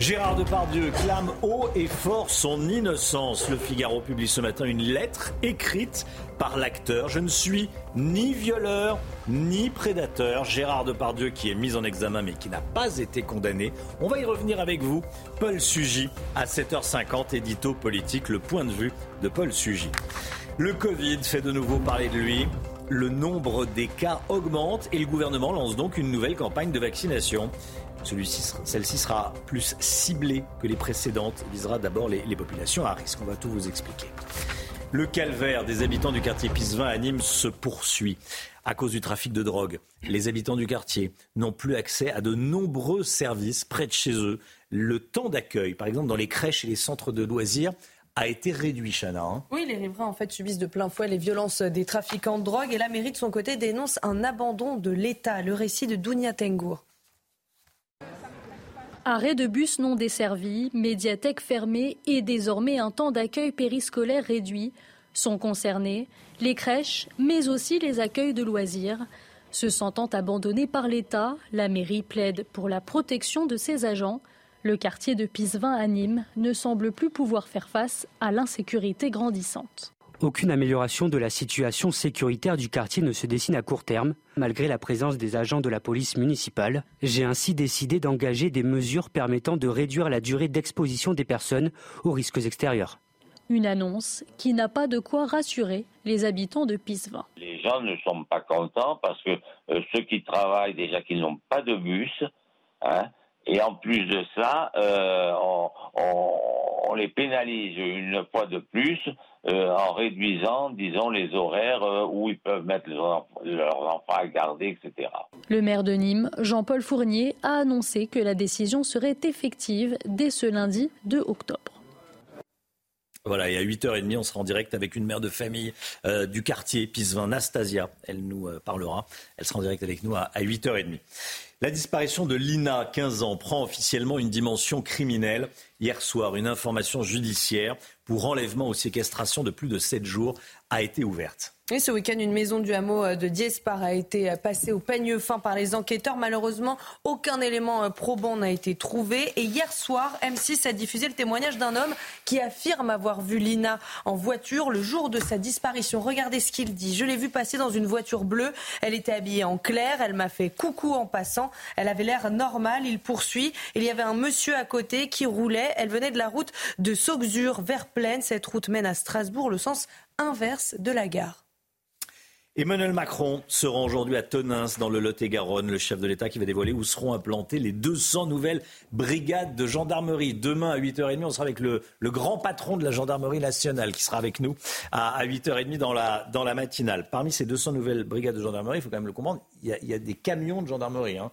Gérard Depardieu clame haut et fort son innocence. Le Figaro publie ce matin une lettre écrite par l'acteur. Je ne suis ni violeur ni prédateur. Gérard Depardieu qui est mis en examen mais qui n'a pas été condamné. On va y revenir avec vous. Paul Sugy à 7h50, édito politique, le point de vue de Paul Sugy. Le Covid fait de nouveau parler de lui. Le nombre des cas augmente et le gouvernement lance donc une nouvelle campagne de vaccination. Celle-ci sera plus ciblée que les précédentes, visera d'abord les, populations à risque. On va tout vous expliquer. Le calvaire des habitants du quartier Pisevin à Nîmes se poursuit. À cause du trafic de drogue, les habitants du quartier n'ont plus accès à de nombreux services près de chez eux. Le temps d'accueil, par exemple dans les crèches et les centres de loisirs, a été réduit, Chana. Hein. Oui, les riverains en fait subissent de plein fouet les violences des trafiquants de drogue et la mairie de son côté dénonce un abandon de l'État. Le récit de Dounia Tengour. Arrêt de bus non desservis, médiathèque fermée et désormais un temps d'accueil périscolaire réduit sont concernés les crèches, mais aussi les accueils de loisirs. Se sentant abandonnés par l'État, la mairie plaide pour la protection de ses agents. Le quartier de Pisevin à Nîmes ne semble plus pouvoir faire face à l'insécurité grandissante. Aucune amélioration de la situation sécuritaire du quartier ne se dessine à court terme, malgré la présence des agents de la police municipale. J'ai ainsi décidé d'engager des mesures permettant de réduire la durée d'exposition des personnes aux risques extérieurs. Une annonce qui n'a pas de quoi rassurer les habitants de Pisevin. Les gens ne sont pas contents parce que euh, ceux qui travaillent déjà qui n'ont pas de bus, hein, et en plus de ça, euh, on, les pénalise une fois de plus euh, en réduisant, disons, les horaires euh, où ils peuvent mettre leurs, enfants à garder, etc. Le maire de Nîmes, Jean-Paul Fournier, a annoncé que la décision serait effective dès ce lundi 2 octobre. Voilà, et à 8h30, on sera en direct avec une mère de famille du quartier Pisevin, Nastasia. Elle nous parlera. Elle sera en direct avec nous à 8h30. La disparition de Lina, 15 ans, prend officiellement une dimension criminelle. Hier soir, une information judiciaire pour enlèvement ou séquestration de plus de 7 jours a été ouverte. Et ce week-end, une maison du hameau euh, de Diespar a été euh, passée au peigne fin par les enquêteurs. Malheureusement, aucun élément euh, probant n'a été trouvé. Et hier soir, M6 a diffusé le témoignage d'un homme qui affirme avoir vu Lina en voiture le jour de sa disparition. Regardez ce qu'il dit. Je l'ai vue passer dans une voiture bleue. Elle était habillée en clair. Elle m'a fait coucou en passant. Elle avait l'air normale. Il poursuit. Il y avait un monsieur à côté qui roulait. Elle venait de la route de Sauxure vers Plaine. Cette route mène à Strasbourg, le sens inverse de la gare. Emmanuel Macron sera aujourd'hui à Tonins, dans le Lot-et-Garonne, le chef de l'État qui va dévoiler où seront implantées les 200 nouvelles brigades de gendarmerie. Demain à 8h30, on sera avec le, grand patron de la gendarmerie nationale qui sera avec nous à, 8h30 dans la, dans la matinale. Parmi ces 200 nouvelles brigades de gendarmerie, il faut quand même le comprendre, il y a, des camions de gendarmerie. Hein.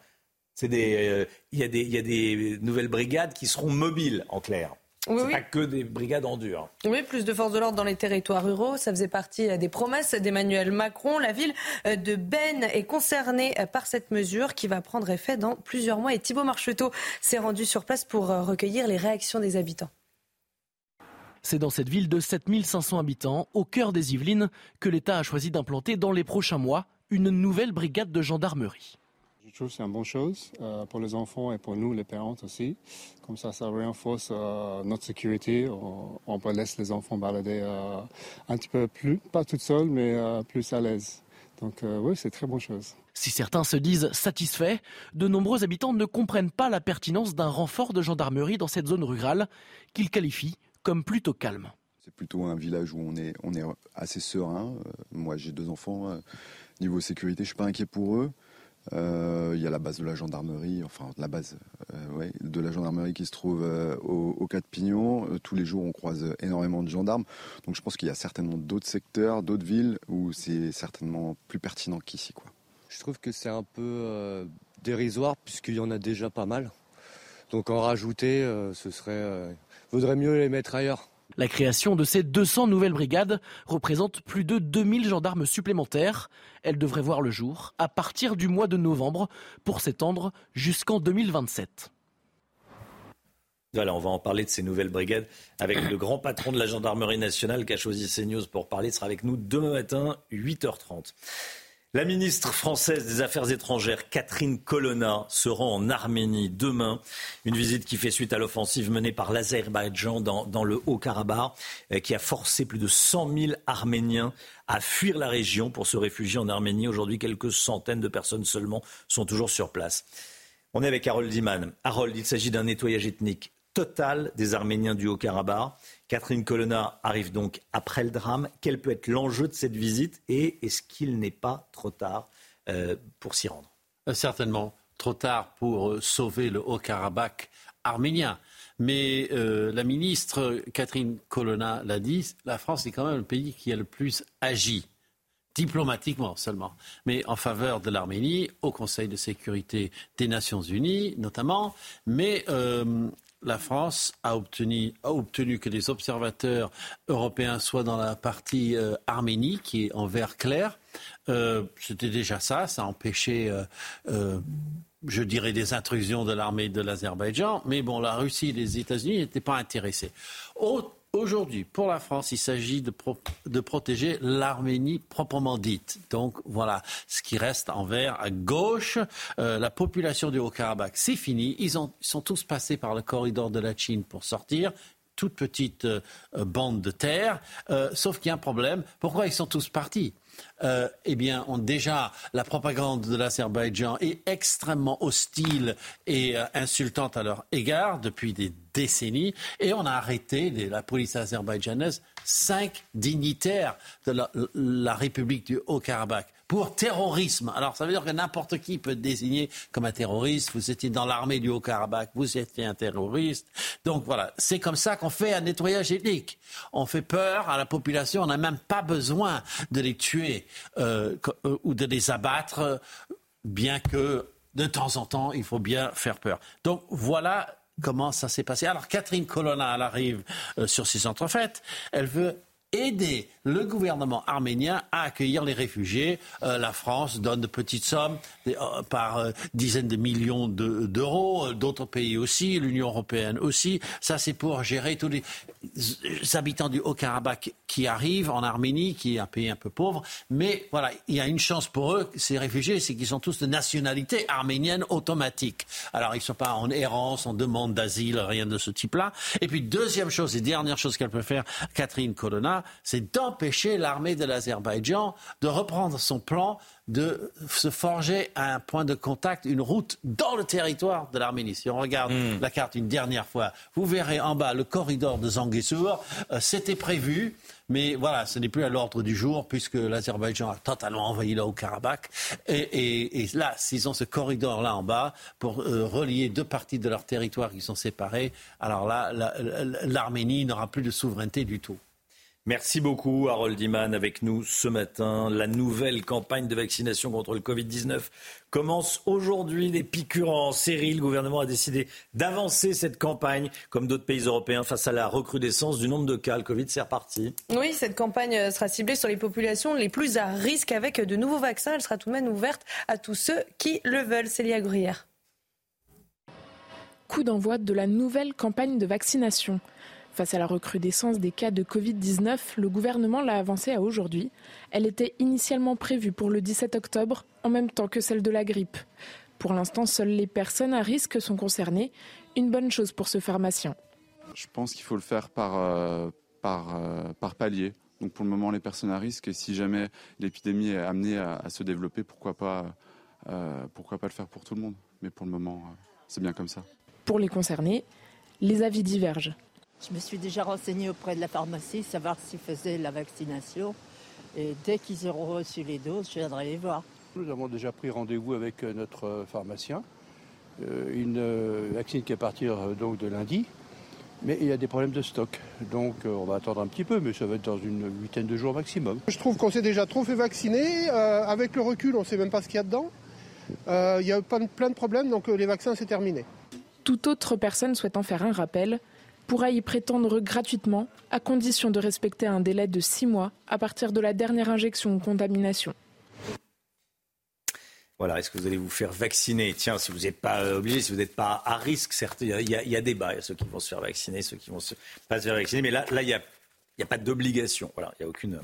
Euh, des, il y a des nouvelles brigades qui seront mobiles, en clair. Oui, c'est pas que des brigades en dur. Oui, plus de forces de l'ordre dans les territoires ruraux. Ça faisait partie euh, des promesses d'Emmanuel Macron. La ville euh, de Ben est concernée euh, par cette mesure qui va prendre effet dans plusieurs mois. Et Thibault Marcheteau s'est rendu sur place pour recueillir les réactions des habitants. C'est dans cette ville de 7500 habitants, au cœur des Yvelines, que l'État a choisi d'implanter dans les prochains mois une nouvelle brigade de gendarmerie. Je trouve que c'est une bonne chose euh, pour les enfants et pour nous, les parents aussi. Comme ça, ça renforce euh, notre sécurité. On, peut laisser les enfants balader euh, un petit peu plus, pas tout seul, mais plus à l'aise. Donc oui, c'est très bonne chose. Si certains se disent satisfaits, de nombreux habitants ne comprennent pas la pertinence d'un renfort de gendarmerie dans cette zone rurale qu'ils qualifient comme plutôt calme. C'est plutôt un village où on est, on est assez serein. moi, j'ai deux enfants. niveau sécurité, je suis pas inquiet pour eux. Euh, il y a la base de la gendarmerie, enfin la base euh, de la gendarmerie qui se trouve euh, au, au Quatre Pignons. tous les jours, on croise énormément de gendarmes. Donc je pense qu'il y a certainement d'autres secteurs, d'autres villes où c'est certainement plus pertinent qu'ici. Quoi. Je trouve que c'est un peu dérisoire puisqu'il y en a déjà pas mal. Donc en rajouter, ce serait, vaudrait mieux les mettre ailleurs. La création de ces 200 nouvelles brigades représente plus de 2000 gendarmes supplémentaires. Elles devraient voir le jour à partir du mois de novembre pour s'étendre jusqu'en 2027. Voilà, on va en parler de ces nouvelles brigades avec le grand patron de la gendarmerie nationale qui a choisi CNews pour parler. Il sera avec nous demain matin, 8h30. La ministre française des Affaires étrangères, Catherine Colonna, se rend en Arménie demain. Une visite qui fait suite à l'offensive menée par l'Azerbaïdjan dans, le Haut-Karabakh, euh, qui a forcé plus de 100 000 Arméniens à fuir la région pour se réfugier en Arménie. Aujourd'hui, quelques centaines de personnes seulement sont toujours sur place. On est avec Harold Diman. Harold, il s'agit d'un nettoyage ethnique total des Arméniens du Haut-Karabakh. Catherine Colonna arrive donc après le drame. Quel peut être l'enjeu de cette visite et est-ce qu'il n'est pas trop tard euh, pour s'y rendre? Euh, Certainement trop tard pour euh, sauver le Haut-Karabakh arménien. Mais la ministre Catherine Colonna l'a dit, la France est quand même le pays qui a le plus agi diplomatiquement seulement, mais en faveur de l'Arménie au Conseil de sécurité des Nations Unies notamment. Mais la France a obtenu, que les observateurs européens soient dans la partie euh, Arménie, qui est en vert clair. Euh, c'était déjà ça, ça a empêché, je dirais, des intrusions de l'armée de l'Azerbaïdjan. Mais bon, la Russie et les États-Unis n'étaient pas intéressés. Aujourd'hui, pour la France, il s'agit de, protéger l'Arménie proprement dite. Donc voilà, ce qui reste en vert à gauche, euh, la population du Haut-Karabakh, c'est fini. Ils sont tous passés par le corridor de la Chine pour sortir toute petite euh, bande de terre, euh, sauf qu'il y a un problème. Pourquoi ils sont tous partis? Euh, eh bien, déjà, la propagande de l'Azerbaïdjan est extrêmement hostile et insultante à leur égard depuis des décennies. Et on a arrêté, la police azerbaïdjanaise, cinq dignitaires de la République du Haut-Karabakh pour terrorisme. Alors ça veut dire que n'importe qui peut être désigné comme un terroriste. Vous étiez dans l'armée du Haut-Karabakh, vous étiez un terroriste. Donc voilà, c'est comme ça qu'on fait un nettoyage ethnique. On fait peur à la population, on n'a même pas besoin de les tuer euh, euh, ou de les abattre, bien que de temps en temps, il faut bien faire peur. Donc voilà comment ça s'est passé. Alors Catherine Colonna, elle arrive euh, sur ces entrefaites, elle veut aider le gouvernement arménien à accueillir les réfugiés. Euh, la France donne de petites sommes euh, par euh, dizaines de millions d'euros, d'autres pays aussi, l'Union européenne aussi. Ça, c'est pour gérer tous les habitants du Haut-Karabakh qui arrivent en Arménie, qui est un pays un peu pauvre. Mais voilà, il y a une chance pour eux, ces réfugiés, c'est qu'ils sont tous de nationalité arménienne automatique. Alors, ils ne sont pas en errance, en demande d'asile, rien de ce type-là. Et puis, deuxième chose et dernière chose qu'elle peut faire, Catherine Colonna, c'est d'empêcher l'armée de l'Azerbaïdjan de reprendre son plan de se forger un point de contact, une route dans le territoire de l'Arménie. Si on regarde hmm. la carte une dernière fois, vous verrez en bas le corridor de Zanguesour. Euh, c'était prévu, mais voilà, ce n'est plus à l'ordre du jour puisque l'Azerbaïdjan a totalement envahi le Haut-Karabakh. Et, là, s'ils ont ce corridor-là en bas pour euh, relier deux parties de leur territoire qui sont séparées, alors là, l'Arménie n'aura plus de souveraineté du tout. Merci beaucoup, Harold Iman, avec nous ce matin. La nouvelle campagne de vaccination contre le Covid-19 commence aujourd'hui. Les piqûres en série. Le gouvernement a décidé d'avancer cette campagne, comme d'autres pays européens, face à la recrudescence du nombre de cas. Le Covid, c'est reparti. Oui, cette campagne sera ciblée sur les populations les plus à risque avec de nouveaux vaccins. Elle sera tout de même ouverte à tous ceux qui le veulent. Célia Gruyère. Coup d'envoi de la nouvelle campagne de vaccination. Face à la recrudescence des cas de Covid-19, le gouvernement l'a avancée à aujourd'hui. Elle était initialement prévue pour le 17 octobre, en même temps que celle de la grippe. Pour l'instant, seules les personnes à risque sont concernées. Une bonne chose pour ce pharmacien. Je pense qu'il faut le faire par, euh, par, euh, par palier. Donc pour le moment, les personnes à risque, et si jamais l'épidémie est amenée à, se développer, pourquoi pas, euh, pourquoi pas le faire pour tout le monde Mais pour le moment, c'est bien comme ça. Pour les concernés, les avis divergent. Je me suis déjà renseignée auprès de la pharmacie, savoir s'ils faisaient la vaccination. Et dès qu'ils auront reçu les doses, je viendrai les voir. Nous avons déjà pris rendez-vous avec euh, notre euh, pharmacien. Euh, une vaccine qui est à partir donc de lundi. Mais il y a des problèmes de stock. Donc on va attendre un petit peu, mais ça va être dans une huitaine de jours maximum. Je trouve qu'on s'est déjà trop fait vacciner. avec le recul, on ne sait même pas ce qu'il y a dedans. il y a plein de problèmes, donc les vaccins, c'est terminé. Toute autre personne souhaitant faire un rappel pourra y prétendre gratuitement, à condition de respecter un délai de six mois à partir de la dernière injection ou contamination. Voilà, est-ce que vous allez vous faire vacciner? Tiens, si vous n'êtes pas euh, obligé, si vous n'êtes pas à risque, certes, il y, a, débat. Il y a ceux qui vont se faire vacciner, ceux qui vont se, pas se faire vacciner. Mais là, là il n'y a, a pas d'obligation. Voilà, il n'y a aucune,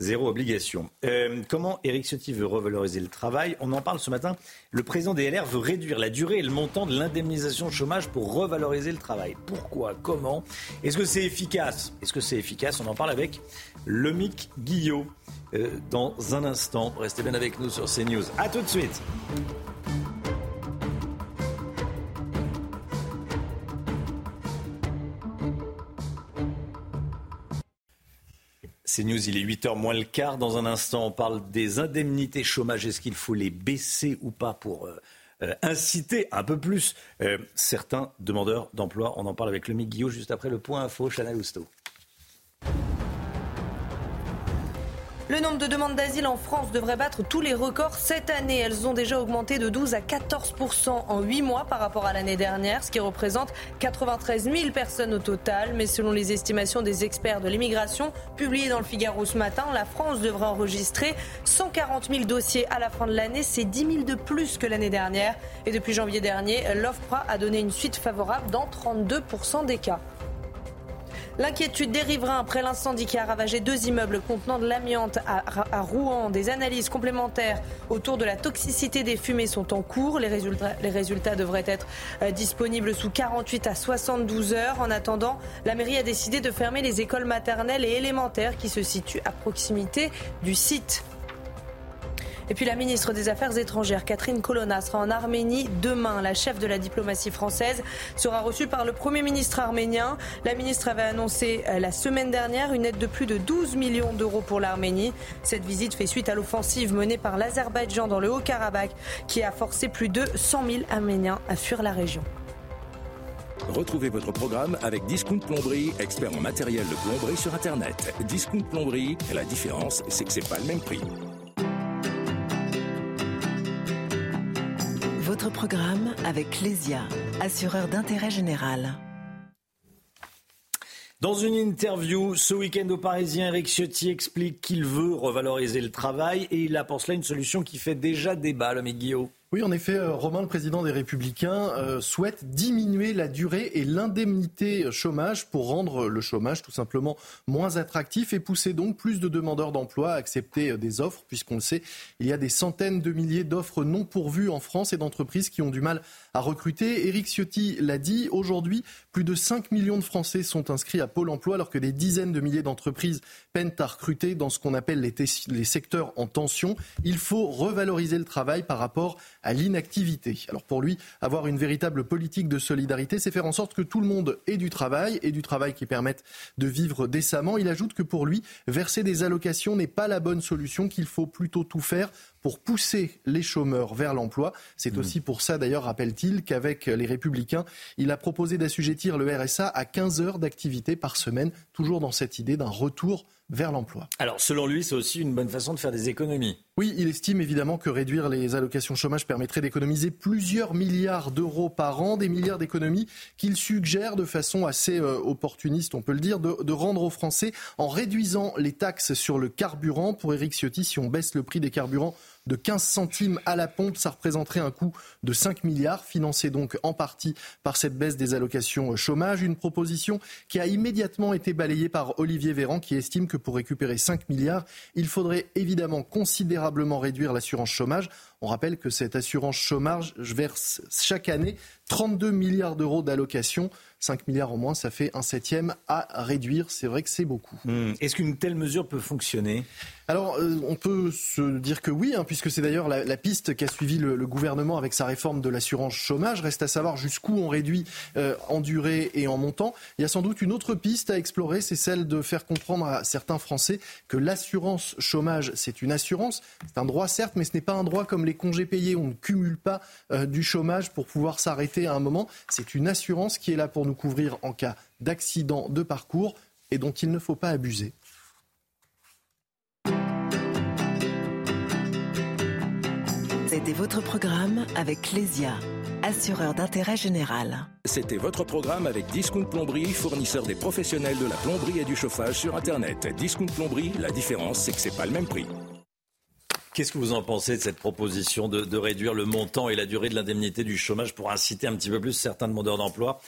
Zéro obligation. Euh, comment Éric Ciotti veut revaloriser le travail? On en parle ce matin. Le président des LR veut réduire la durée et le montant de l'indemnisation chômage pour revaloriser le travail. Pourquoi? Comment? Est-ce que c'est efficace? Est-ce que c'est efficace? On en parle avec Lemic Guillot euh, dans un instant. Restez bien avec nous sur CNews. A tout de suite. C'est News, il est 8h moins le quart. Dans un instant, on parle des indemnités chômage. Est-ce qu'il faut les baisser ou pas pour euh, euh, inciter un peu plus euh, certains demandeurs d'emploi? On en parle avec le Guillaume juste après le point info, Chanel Housteau. Le nombre de demandes d'asile en France devrait battre tous les records cette année. Elles ont déjà augmenté de 12 à 14% en 8 mois par rapport à l'année dernière, ce qui représente 93 000 personnes au total. Mais selon les estimations des experts de l'immigration publiées dans le Figaro ce matin, la France devrait enregistrer 140 000 dossiers à la fin de l'année. C'est 10 000 de plus que l'année dernière. Et depuis janvier dernier, l'OFPRA a donné une suite favorable dans 32% des cas. L'inquiétude des riverains après l'incendie qui a ravagé deux immeubles contenant de l'amiante à, Rouen. Des analyses complémentaires autour de la toxicité des fumées sont en cours. Les résultats, les résultats devraient être euh, disponibles sous 48 à 72 heures. En attendant, la mairie a décidé de fermer les écoles maternelles et élémentaires qui se situent à proximité du site. Et puis la ministre des Affaires étrangères, Catherine Colonna, sera en Arménie demain. La chef de la diplomatie française sera reçue par le Premier ministre arménien. La ministre avait annoncé euh, la semaine dernière une aide de plus de 12 millions d'euros pour l'Arménie. Cette visite fait suite à l'offensive menée par l'Azerbaïdjan dans le Haut-Karabakh qui a forcé plus de 100 000 Arméniens à fuir la région. Retrouvez votre programme avec Discount Plomberie, expert en matériel de plomberie sur Internet. Discount Plomberie, la différence, c'est que c'est pas le même prix. Votre programme avec Lesia, assureur d'intérêt général. Dans une interview ce week-end au Parisien, Eric Ciotti explique qu'il veut revaloriser le travail et il a pour cela une solution qui fait déjà débat, le Guillaume. Oui, en effet, euh, Romain, le président des Républicains, euh, souhaite diminuer la durée et l'indemnité chômage pour rendre le chômage tout simplement moins attractif et pousser donc plus de demandeurs d'emploi à accepter euh, des offres, puisqu'on le sait, il y a des centaines de milliers d'offres non pourvues en France et d'entreprises qui ont du mal recruter. Éric Ciotti l'a dit, aujourd'hui, plus de 5 millions de Français sont inscrits à Pôle emploi, alors que des dizaines de milliers d'entreprises peinent à recruter dans ce qu'on appelle les, les secteurs en tension. Il faut revaloriser le travail par rapport à l'inactivité. Alors pour lui, avoir une véritable politique de solidarité, c'est faire en sorte que tout le monde ait du travail et du travail qui permette de vivre décemment. Il ajoute que pour lui, verser des allocations n'est pas la bonne solution, qu'il faut plutôt tout faire pour pousser les chômeurs vers l'emploi. C'est mmh. aussi pour ça, d'ailleurs, rappelle-t-il, qu'avec les Républicains, il a proposé d'assujettir le RSA à 15 heures d'activité par semaine, toujours dans cette idée d'un retour vers l'emploi. Alors, selon lui, c'est aussi une bonne façon de faire des économies. Oui, il estime évidemment que réduire les allocations chômage permettrait d'économiser plusieurs milliards d'euros par an, des milliards d'économies qu'il suggère de façon assez euh, opportuniste, on peut le dire, de, de, rendre aux Français en réduisant les taxes sur le carburant. Pour Éric Ciotti, si on baisse le prix des carburants de 15 centimes à la pompe. Ça représenterait un coût de 5 milliards, financé donc en partie par cette baisse des allocations chômage. Une proposition qui a immédiatement été balayée par Olivier Véran, qui estime que pour récupérer 5 milliards, il faudrait évidemment considérablement réduire l'assurance chômage. On rappelle que cette assurance chômage verse chaque année 32 milliards d'euros d'allocations. 5 milliards en moins, ça fait un septième à réduire. C'est vrai que c'est beaucoup. Hmm. Est-ce qu'une telle mesure peut fonctionner? Alors, euh, on peut se dire que oui, hein, puisque c'est d'ailleurs la, piste qu'a suivi le, gouvernement avec sa réforme de l'assurance chômage. Reste à savoir jusqu'où on réduit euh, en durée et en montant. Il y a sans doute une autre piste à explorer, c'est celle de faire comprendre à certains Français que l'assurance chômage, c'est une assurance. C'est un droit, certes, mais ce n'est pas un droit comme les congés payés. On ne cumule pas euh, du chômage pour pouvoir s'arrêter à un moment. C'est une assurance qui est là pour nous couvrir en cas d'accident de parcours et dont il ne faut pas abuser. C'était votre programme avec Clésia, assureur d'intérêt général. C'était votre programme avec Discount Plomberie, fournisseur des professionnels de la plomberie et du chauffage sur Internet. Discount Plomberie, la différence, c'est que c'est pas le même prix. Qu'est-ce que vous en pensez de cette proposition de, réduire le montant et la durée de l'indemnité du chômage pour inciter un petit peu plus certains demandeurs d'emploi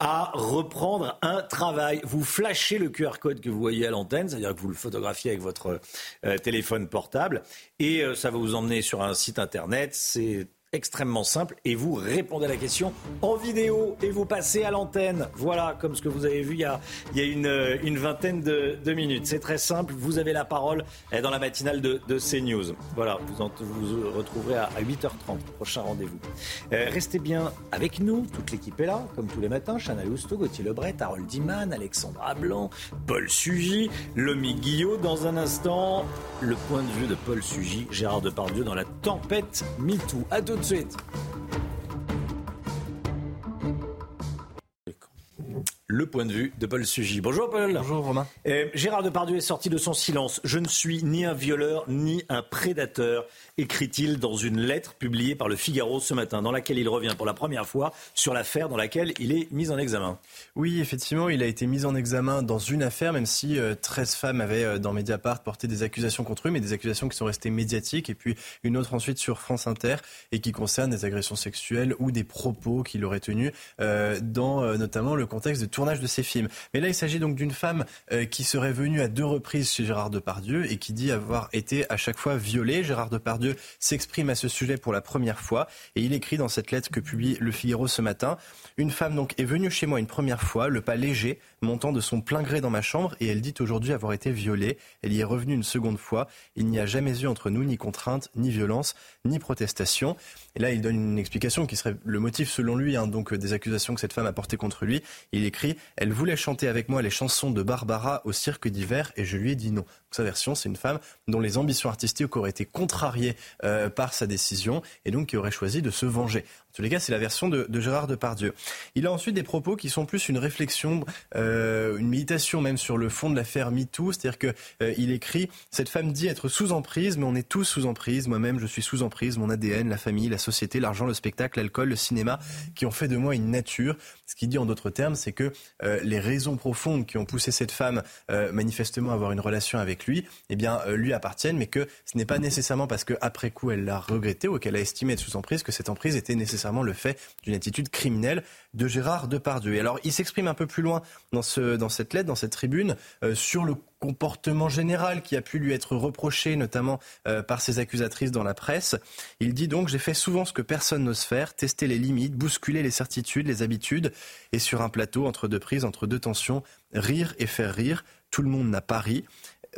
à reprendre un travail? Vous flashez le QR code que vous voyez à l'antenne, c'est-à-dire que vous le photographiez avec votre euh, téléphone portable et euh, ça va vous emmener sur un site internet. C'est extrêmement simple et vous répondez à la question en vidéo et vous passez à l'antenne. Voilà, comme ce que vous avez vu il y a, il y a une, euh, une, vingtaine de, minutes. C'est très simple, vous avez la parole dans la matinale de, de CNews. Voilà, vous, vous retrouverez à, 8h30, prochain rendez-vous. Euh, restez bien avec nous, toute l'équipe est là, comme tous les matins. Chana Lousteau, Gauthier Lebret, Harold Diman, Alexandra Blanc, Paul Sugy, Lomi Guillot. Dans un instant, le point de vue de Paul Sugy, Gérard Depardieu dans la tempête MeToo. À 所。Le point de vue de Paul Sugy. Bonjour Paul. Bonjour Romain. Euh, Gérard Depardieu est sorti de son silence. Je ne suis ni un violeur ni un prédateur, écrit-il dans une lettre publiée par le Figaro ce matin, dans laquelle il revient pour la première fois sur l'affaire dans laquelle il est mis en examen. Oui, effectivement, il a été mis en examen dans une affaire, même si 13 euh, femmes avaient euh, dans Mediapart porté des accusations contre lui, mais des accusations qui sont restées médiatiques, et puis une autre ensuite sur France Inter, et qui concernent des agressions sexuelles ou des propos qu'il aurait tenus dans notamment le contexte de Mais là, il s'agit donc d'une femme euh, qui serait venue à deux reprises chez Gérard Depardieu et qui dit avoir été à chaque fois violée. Gérard Depardieu s'exprime à ce sujet pour la première fois et il écrit dans cette lettre que publie Le Figaro ce matin Une femme donc est venue chez moi une première fois, le pas léger, montant de son plein gré dans ma chambre et elle dit aujourd'hui avoir été violée. Elle y est revenue une seconde fois. Il n'y a jamais eu entre nous ni contrainte, ni violence, ni protestation. Et là, il donne une explication qui serait le motif, selon lui, hein, donc des accusations que cette femme a portées contre lui. Il écrit Elle voulait chanter avec moi les chansons de Barbara au cirque d'hiver et je lui ai dit non. sa version, c'est une femme dont les ambitions artistiques auraient été contrariées euh, par sa décision et donc qui aurait choisi de se venger. En tous les cas, c'est la version de, de, Gérard Depardieu. Il a ensuite des propos qui sont plus une réflexion, euh, une méditation même sur le fond de l'affaire MeToo. C'est-à-dire qu'il euh, écrit Cette femme dit être sous emprise, mais on est tous sous emprise. Moi-même, je suis sous emprise. Mon ADN, la famille, la société, l'argent, le spectacle, l'alcool, le cinéma, qui ont fait de moi une nature. Ce qu'il dit en d'autres termes, c'est que euh, les raisons profondes qui ont poussé cette femme manifestement à avoir une relation avec lui, eh bien, lui appartiennent, mais que ce n'est pas nécessairement parce qu'après coup elle l'a regretté ou qu'elle a estimé être sous emprise que cette emprise était le fait d'une attitude criminelle de Gérard Depardieu. Et alors, il s'exprime un peu plus loin dans, ce, dans cette lettre, dans cette tribune, sur le comportement général qui a pu lui être reproché, notamment euh, par ses accusatrices dans la presse. Il dit donc J'ai fait souvent ce que personne n'ose faire, tester les limites, bousculer les certitudes, les habitudes, et sur un plateau, entre deux prises, entre deux tensions, rire et faire rire. Tout le monde n'a pas ri.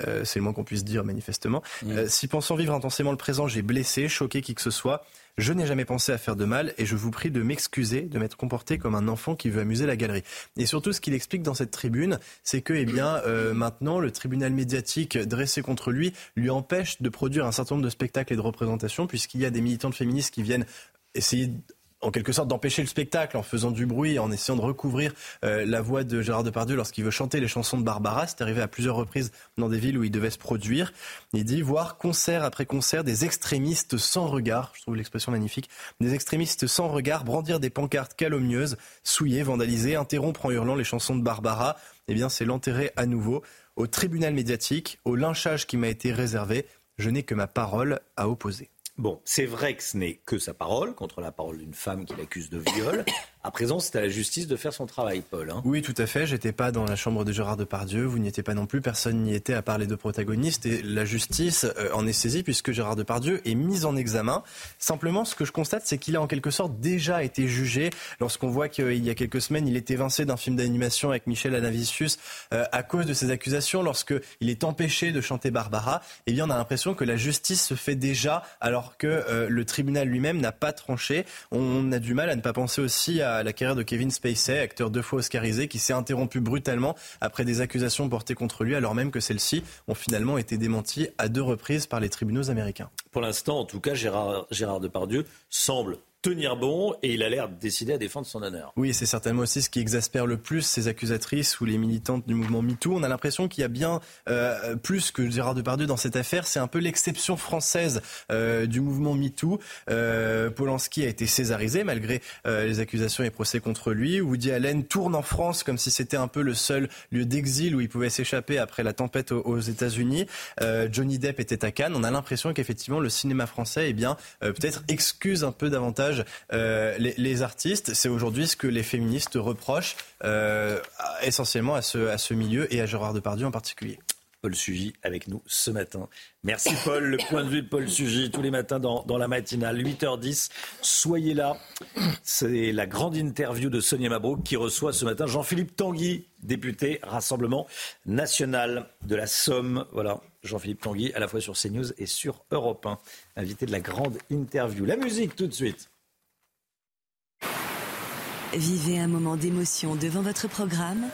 Euh, c'est le moins qu'on puisse dire manifestement. Euh, si pensant vivre intensément le présent, j'ai blessé, choqué qui que ce soit, je n'ai jamais pensé à faire de mal et je vous prie de m'excuser de m'être comporté comme un enfant qui veut amuser la galerie. Et surtout, ce qu'il explique dans cette tribune, c'est que, eh bien, euh, maintenant, le tribunal médiatique dressé contre lui lui empêche de produire un certain nombre de spectacles et de représentations, puisqu'il y a des militantes féministes qui viennent essayer en quelque sorte d'empêcher le spectacle en faisant du bruit, en essayant de recouvrir euh, la voix de Gérard Depardieu lorsqu'il veut chanter les chansons de Barbara. C'est arrivé à plusieurs reprises dans des villes où il devait se produire. Il dit voir concert après concert des extrémistes sans regard, je trouve l'expression magnifique, des extrémistes sans regard brandir des pancartes calomnieuses, souiller, vandaliser, interrompre en hurlant les chansons de Barbara. Eh bien, c'est l'enterrer à nouveau au tribunal médiatique, au lynchage qui m'a été réservé. Je n'ai que ma parole à opposer. Bon, c'est vrai que ce n'est que sa parole contre la parole d'une femme qui l'accuse de viol. À présent, c'est à la justice de faire son travail, Paul. Hein. Oui, tout à fait. J'étais pas dans la chambre de Gérard Depardieu. Vous n'y étiez pas non plus. Personne n'y était à part les deux protagonistes. Et la justice euh, en est saisie puisque Gérard Depardieu est mis en examen. Simplement, ce que je constate, c'est qu'il a en quelque sorte déjà été jugé. Lorsqu'on voit qu'il y a quelques semaines, il était évincé d'un film d'animation avec Michel Anavicius euh, à cause de ses accusations. Lorsqu'il est empêché de chanter Barbara, eh bien, on a l'impression que la justice se fait déjà alors que euh, le tribunal lui-même n'a pas tranché. On a du mal à ne pas penser aussi à la carrière de Kevin Spacey, acteur deux fois oscarisé, qui s'est interrompu brutalement après des accusations portées contre lui, alors même que celles-ci ont finalement été démenties à deux reprises par les tribunaux américains. Pour l'instant, en tout cas, Gérard, Gérard Depardieu semble tenir bon et il a l'air décidé à défendre son honneur. Oui, c'est certainement aussi ce qui exaspère le plus ces accusatrices ou les militantes du mouvement MeToo. On a l'impression qu'il y a bien euh, plus que Gérard Depardieu dans cette affaire. C'est un peu l'exception française euh, du mouvement MeToo. Euh, Polanski a été césarisé malgré les accusations et procès contre lui. Woody Allen tourne en France comme si c'était un peu le seul lieu d'exil où il pouvait s'échapper après la tempête aux, États-Unis. Johnny Depp était à Cannes. On a l'impression qu'effectivement le cinéma français, eh bien, peut-être excuse un peu davantage euh, les, artistes. C'est aujourd'hui ce que les féministes reprochent euh, essentiellement à ce, milieu et à Gérard Depardieu en particulier. Paul Sugy avec nous ce matin. Merci Paul, le point de vue de Paul Sugy tous les matins dans, dans la matinale, 8h10. Soyez là. C'est la grande interview de Sonia Mabrouk qui reçoit ce matin Jean-Philippe Tanguy, député Rassemblement national de la Somme. Voilà, Jean-Philippe Tanguy à la fois sur CNews et sur Europe 1, invité de la grande interview. La musique tout de suite. Vivez un moment d'émotion devant votre programme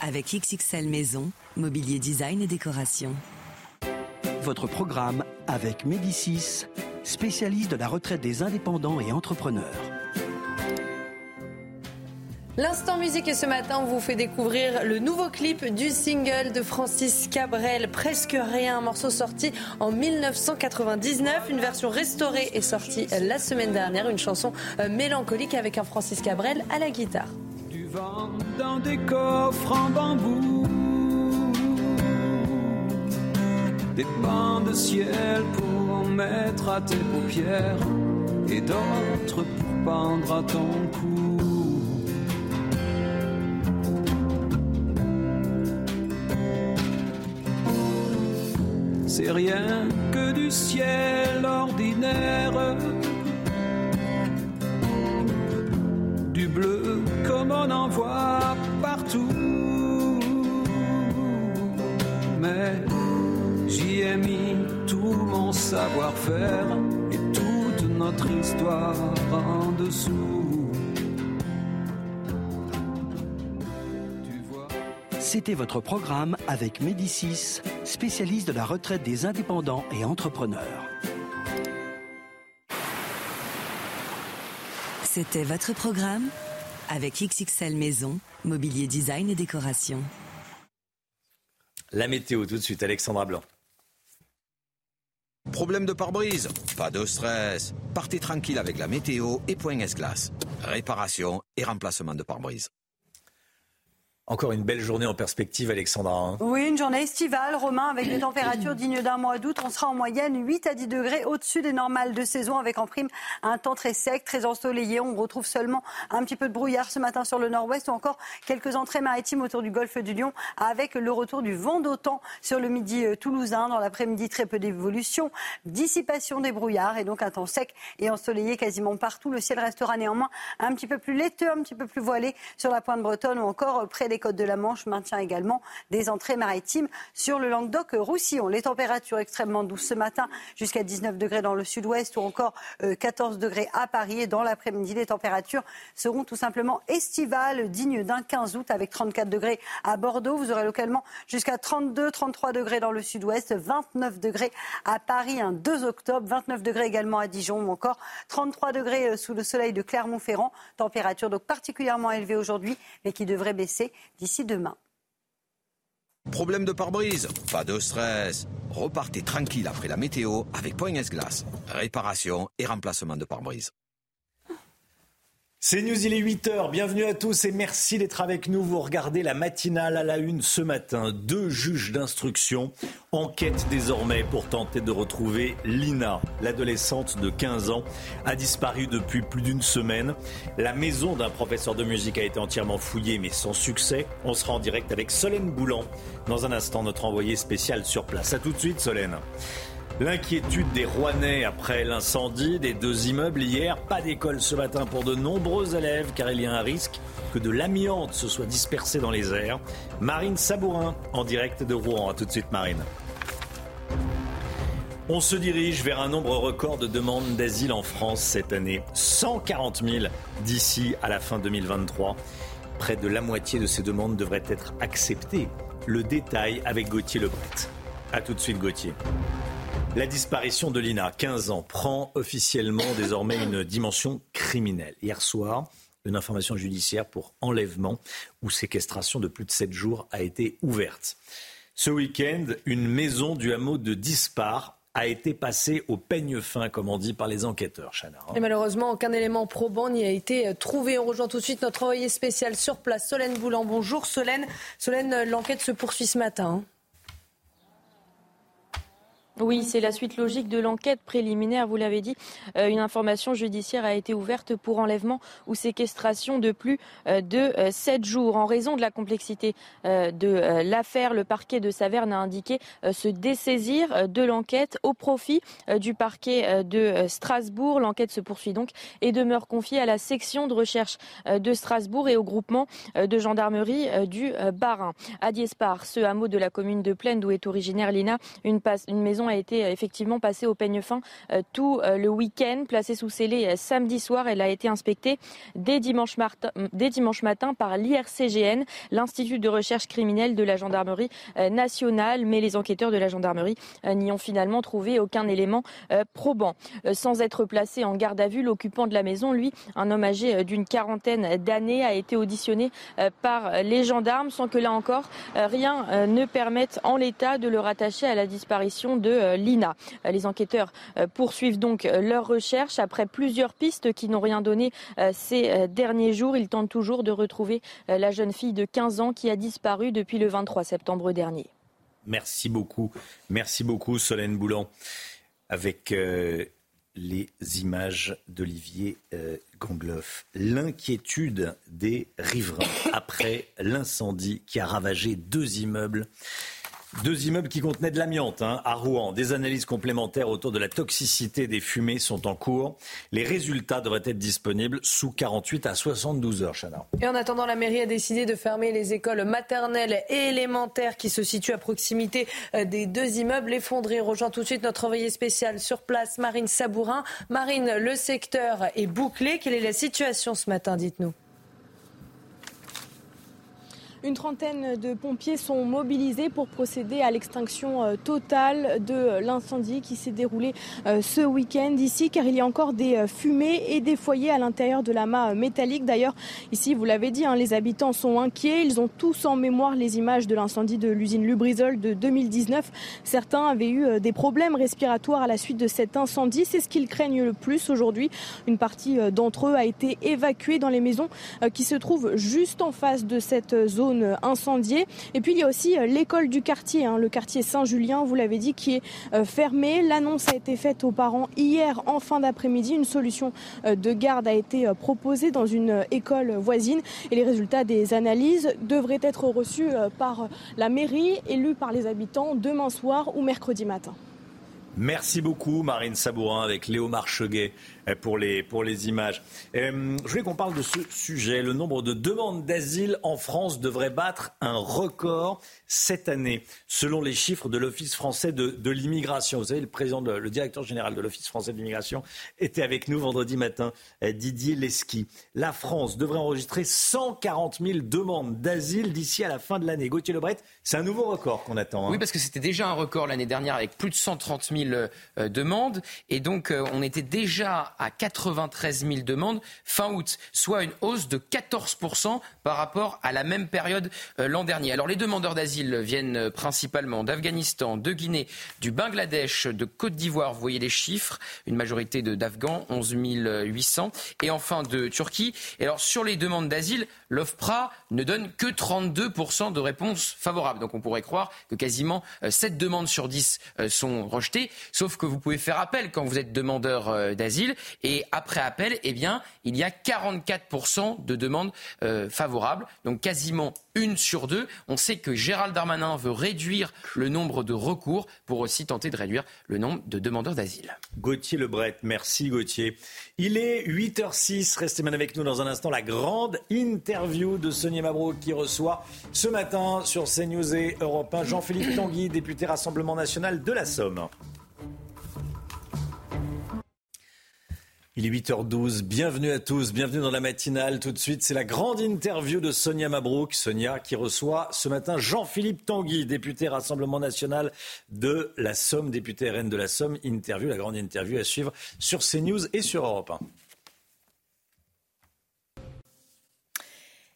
avec XXL Maison, mobilier design et décoration. Votre programme avec Médicis, spécialiste de la retraite des indépendants et entrepreneurs. L'instant musique et ce matin, on vous fait découvrir le nouveau clip du single de Francis Cabrel, Presque Rien, un morceau sorti en 1999. Une version restaurée est sortie la semaine dernière, une chanson euh, mélancolique avec un Francis Cabrel à la guitare. Du vent dans des coffres en bambou, des de ciel pour mettre à tes paupières et d'autres pour pendre à ton cou. C'est rien que du ciel ordinaire. Du bleu comme on en voit partout. Mais j'y ai mis tout mon savoir-faire et toute notre histoire en dessous. C'était votre programme avec Médicis, spécialiste de la retraite des indépendants et entrepreneurs. C'était votre programme avec XXL Maison, Mobilier Design et Décoration. La météo tout de suite, Alexandra Blanc. Problème de pare-brise? Pas de stress. Partez tranquille avec la météo et Point S-Glace. Réparation et remplacement de pare-brise. Encore une belle journée en perspective, Alexandra. Hein. Oui, une journée estivale, Romain, avec des températures dignes d'un mois d'août. On sera en moyenne 8 à 10 degrés au-dessus des normales de saison, avec en prime un temps très sec, très ensoleillé. On retrouve seulement un petit peu de brouillard ce matin sur le nord-ouest ou encore quelques entrées maritimes autour du golfe du Lion, avec le retour du vent d'autant sur le midi euh, toulousain. Dans l'après-midi, très peu d'évolution, dissipation des brouillards et donc un temps sec et ensoleillé quasiment partout. Le ciel restera néanmoins un petit peu plus laiteux, un petit peu plus voilé sur la pointe bretonne ou encore près des côtes de la Manche maintient également des entrées maritimes sur le Languedoc-Roussillon. Les températures extrêmement douces ce matin, jusqu'à 19 degrés dans le sud-ouest ou encore 14 euh, degrés à Paris. Et dans l'après-midi, les températures seront tout simplement estivales, dignes d'un 15 août avec 34 degrés à Bordeaux. Vous aurez localement jusqu'à 32, 33 degrés dans le sud-ouest, 29 degrés à Paris un 2 octobre, 29 degrés également à Dijon ou encore 33 degrés euh, sous le soleil de Clermont-Ferrand. Température donc particulièrement élevée aujourd'hui, mais qui devrait baisser d'ici demain. Problème de pare-brise Pas de stress. Repartez tranquille après la météo avec Point S-Glace. Réparation et remplacement de pare-brise. C'est News, il est 8h. Bienvenue à tous et merci d'être avec nous. Vous regardez la matinale à la une ce matin. Deux juges d'instruction enquêtent désormais pour tenter de retrouver Lina. L'adolescente de 15 ans a disparu depuis plus d'une semaine. La maison d'un professeur de musique a été entièrement fouillée mais sans succès. On sera en direct avec Solène Boulan. Dans un instant, notre envoyé spécial sur place. A tout de suite, Solène. L'inquiétude des Rouennais après l'incendie des deux immeubles hier. Pas d'école ce matin pour de nombreux élèves car il y a un risque que de l'amiante se soit dispersé dans les airs. Marine Sabourin en direct de Rouen. A tout de suite Marine. On se dirige vers un nombre record de demandes d'asile en France cette année. 140 000 d'ici à la fin 2023. Près de la moitié de ces demandes devraient être acceptées. Le détail avec Gauthier Lebret. A tout de suite Gauthier. La disparition de Lina, 15 ans, prend officiellement désormais une dimension criminelle. Hier soir, une information judiciaire pour enlèvement ou séquestration de plus de 7 jours a été ouverte. Ce week-end, une maison du hameau de Dispar a été passée au peigne fin, comme on dit par les enquêteurs, Chana. Et malheureusement, aucun élément probant n'y a été trouvé. On rejoint tout de suite notre envoyé spécial sur place, Solène Boulan. Bonjour Solène. Solène, l'enquête se poursuit ce matin. Oui, c'est la suite logique de l'enquête préliminaire, vous l'avez dit. Euh, une information judiciaire a été ouverte pour enlèvement ou séquestration de plus euh, de euh, sept jours. En raison de la complexité de l'affaire, le parquet de Saverne a indiqué se dessaisir de l'enquête au profit du parquet de Strasbourg. L'enquête se poursuit donc et demeure confiée à la section de recherche de Strasbourg et au groupement de gendarmerie du Barin. À Diespar, ce hameau de la commune de Plaine d'où est originaire Lina, une, une maison a été effectivement passée au peigne fin tout le week-end, placée sous scellé samedi soir. Elle a été inspectée dès dimanche matin par l'IRCGN, l'Institut de recherche criminelle de la gendarmerie nationale. Mais les enquêteurs de la gendarmerie n'y ont finalement trouvé aucun élément probant. Sans être placé en garde à vue, l'occupant de la maison, lui, un homme âgé d'une quarantaine d'années, a été auditionné par les gendarmes sans que là encore rien ne permette en l'état de le rattacher à la disparition de Lina. Les enquêteurs poursuivent donc leurs recherches après plusieurs pistes qui n'ont rien donné ces derniers jours. Ils tentent toujours de retrouver la jeune fille de 15 ans qui a disparu depuis le 23 septembre dernier. Merci beaucoup. Merci beaucoup, Solène Boulan. Avec les images d'Olivier euh, Gangloff. L'inquiétude des riverains après l'incendie qui a ravagé deux immeubles deux immeubles qui contenaient de l'amiante hein, à Rouen. Des analyses complémentaires autour de la toxicité des fumées sont en cours. Les résultats devraient être disponibles sous 48 à 72 heures, Chana. Et en attendant, la mairie a décidé de fermer les écoles maternelles et élémentaires qui se situent à proximité euh, des deux immeubles effondrés. Rejoint tout de suite notre envoyé spécial sur place, Marine Sabourin. Marine, le secteur est bouclé. Quelle est la situation ce matin Dites-nous? Une trentaine de pompiers sont mobilisés pour procéder à l'extinction euh, totale de l'incendie qui s'est déroulé euh, ce week-end ici, car il y a encore des euh, fumées et des foyers à l'intérieur de la mât métallique. D'ailleurs, ici, vous l'avez dit, hein, les habitants sont inquiets. Ils ont tous en mémoire les images de l'incendie de l'usine Lubrizol de 2019. Certains avaient eu des problèmes respiratoires à la suite de cet incendie. C'est ce qu'ils craignent le plus aujourd'hui. Une partie d'entre eux a été évacuée dans les maisons qui se trouvent juste en face de cette zone incendiée. Et puis il y a aussi euh, l'école du quartier, hein, le quartier Saint-Julien, vous l'avez dit, qui est euh, fermé. L'annonce a été faite aux parents hier en fin d'après-midi. Une solution euh, de garde a été proposée dans une école voisine et les résultats des analyses devraient être reçus par la mairie, élue par les habitants demain soir ou mercredi matin. Merci beaucoup, Marine Sabourin, avec Léo Marcheguet pour les, pour les images. Euh, je voulais qu'on parle de ce sujet. Le nombre de demandes d'asile en France devrait battre un record cette année, selon les chiffres de l'Office français de, de l'immigration. Vous savez, le président, le directeur général de l'Office français de l'immigration était avec nous vendredi matin, euh, Didier Leski. La France devrait enregistrer 140 000 demandes d'asile d'ici à la fin de l'année. Gauthier Lebret, c'est un nouveau record qu'on attend. Hein. Oui, parce que c'était déjà un record l'année dernière avec plus de 130 000 euh, demandes. Et donc, on était déjà à 93 000 demandes fin août, soit une hausse de 14 par rapport à la même période euh, l'an dernier. Alors les demandeurs d'asile viennent euh, principalement d'Afghanistan, de Guinée, du Bangladesh, de Côte d'Ivoire. Vous voyez les chiffres, une majorité d'Afghans, 11 800, et enfin de Turquie. Alors sur les demandes d'asile, l'OFPRA ne donne que 32% de réponses favorables. Donc on pourrait croire que quasiment 7 euh, demandes sur 10 sont rejetées, sauf que vous pouvez faire appel quand vous êtes demandeur d'asile. Et après appel, eh bien, il y a 44% de demandes euh, favorables, donc quasiment une sur deux. On sait que Gérald Darmanin veut réduire le nombre de recours pour aussi tenter de réduire le nombre de demandeurs d'asile. Gauthier Lebret, merci Gauthier. Il est 8h06, restez maintenant avec nous dans un instant. La grande interview de Sonia Mabrouk qui reçoit ce matin sur CNews et Europe 1 Jean-Philippe Tanguy, député Rassemblement National de la Somme. Il est 8h12, bienvenue à tous, bienvenue dans la matinale. Tout de suite, c'est la grande interview de Sonia Mabrouk. Sonia qui reçoit ce matin Jean-Philippe Tanguy, député Rassemblement National de la Somme, député RN de la Somme. Interview, la grande interview à suivre sur CNews et sur Europe 1.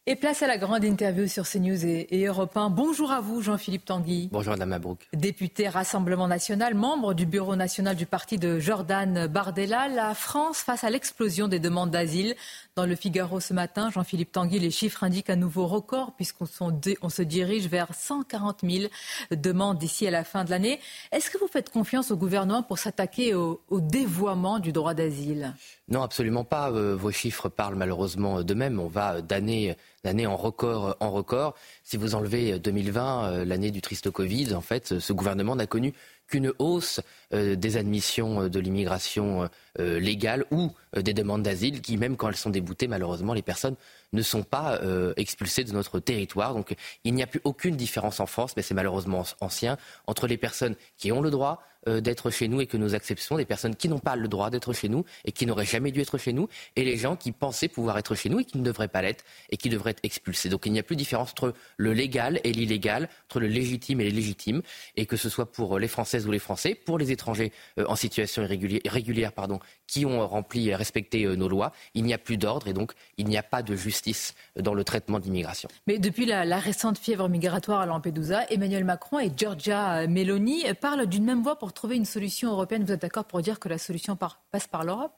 Et place à la grande interview sur CNews et, et Europe 1. Bonjour à vous, Jean-Philippe Tanguy. Bonjour, Madame Mabrouk. Député Rassemblement National, membre du bureau national du parti de Jordan Bardella. La France face à l'explosion des demandes d'asile. Dans le Figaro ce matin, Jean-Philippe Tanguy, les chiffres indiquent un nouveau record puisqu'on se dirige vers 140 000 demandes d'ici à la fin de l'année. Est-ce que vous faites confiance au gouvernement pour s'attaquer au, dévoiement du droit d'asile? Non, absolument pas. Euh, vos chiffres parlent malheureusement d'eux-mêmes. On va d'année en record en record. Si vous enlevez 2020, euh, l'année du triste Covid, en fait, ce gouvernement n'a connu qu'une hausse euh, des admissions euh, de l'immigration légale ou des demandes d'asile qui, même quand elles sont déboutées, malheureusement, les personnes ne sont pas expulsées de notre territoire. Donc il n'y a plus aucune différence en France, mais c'est malheureusement ancien, entre les personnes qui ont le droit euh, d'être chez nous et que nous acceptons des personnes qui n'ont pas le droit d'être chez nous et qui n'auraient jamais dû être chez nous, et les gens qui pensaient pouvoir être chez nous et qui ne devraient pas l'être et qui devraient être expulsés. Donc il n'y a plus de différence entre le légal et l'illégal, entre le légitime et l'illégitime, et que ce soit pour les Françaises ou les Français, pour les étrangers euh, en situation irrégulière, pardon, qui ont rempli et respecté euh, nos lois, il n'y a plus d'ordre et donc il n'y a pas de justice dans le traitement d'immigration. Mais depuis la, la, récente fièvre migratoire à Lampedusa, Emmanuel Macron et Giorgia Meloni parlent d'une même voix pour trouver une solution européenne. Vous êtes d'accord pour dire que la solution par, passe par l'Europe?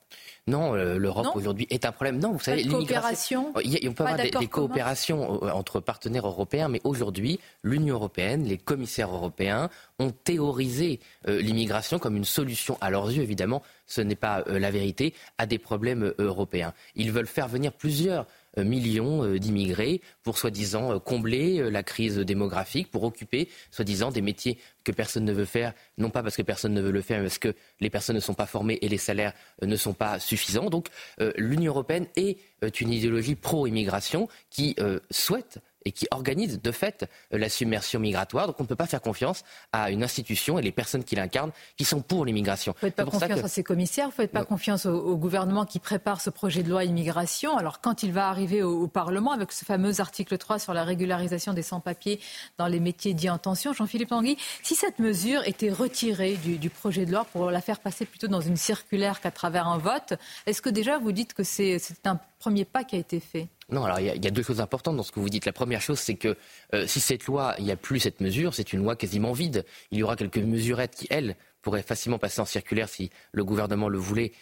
Non, euh, l'Europe aujourd'hui est un problème. Non, vous savez, l'immigration. On peut avoir des, des coopérations euh, entre partenaires européens, mais aujourd'hui, l'Union européenne, les commissaires européens ont théorisé euh, l'immigration comme une solution, à leurs yeux évidemment, ce n'est pas euh, la vérité, à des problèmes euh, européens. Ils veulent faire venir plusieurs euh, millions euh, d'immigrés pour soi-disant euh, combler la crise démographique, pour occuper soi-disant des métiers que personne ne veut faire, non pas parce que personne ne veut le faire, mais parce que les personnes ne sont pas formées et les salaires ne sont pas suffisants. Donc l'Union européenne est une idéologie pro-immigration qui souhaite et qui organise de fait la submersion migratoire. Donc on ne peut pas faire confiance à une institution et les personnes qui l'incarnent qui sont pour l'immigration. Vous ne faites pas confiance que... à ces commissaires, vous ne faites pas non. confiance au, au, gouvernement qui prépare ce projet de loi immigration. Alors quand il va arriver au, au, Parlement avec ce fameux article 3 sur la régularisation des sans-papiers dans les métiers dits en tension, Jean-Philippe Tanguy, si cette mesure était retirée du, du, projet de loi pour la faire passer plutôt dans une circulaire qu'à travers un vote, est-ce que déjà vous dites que c'est un premier pas qui a été fait? Non, alors il y, a deux choses importantes dans ce que vous dites. La première chose, c'est que euh, si cette loi, il n'y a plus cette mesure, c'est une loi quasiment vide. Il y aura quelques mesurettes qui, elles, pourraient facilement passer en circulaire si le gouvernement le voulait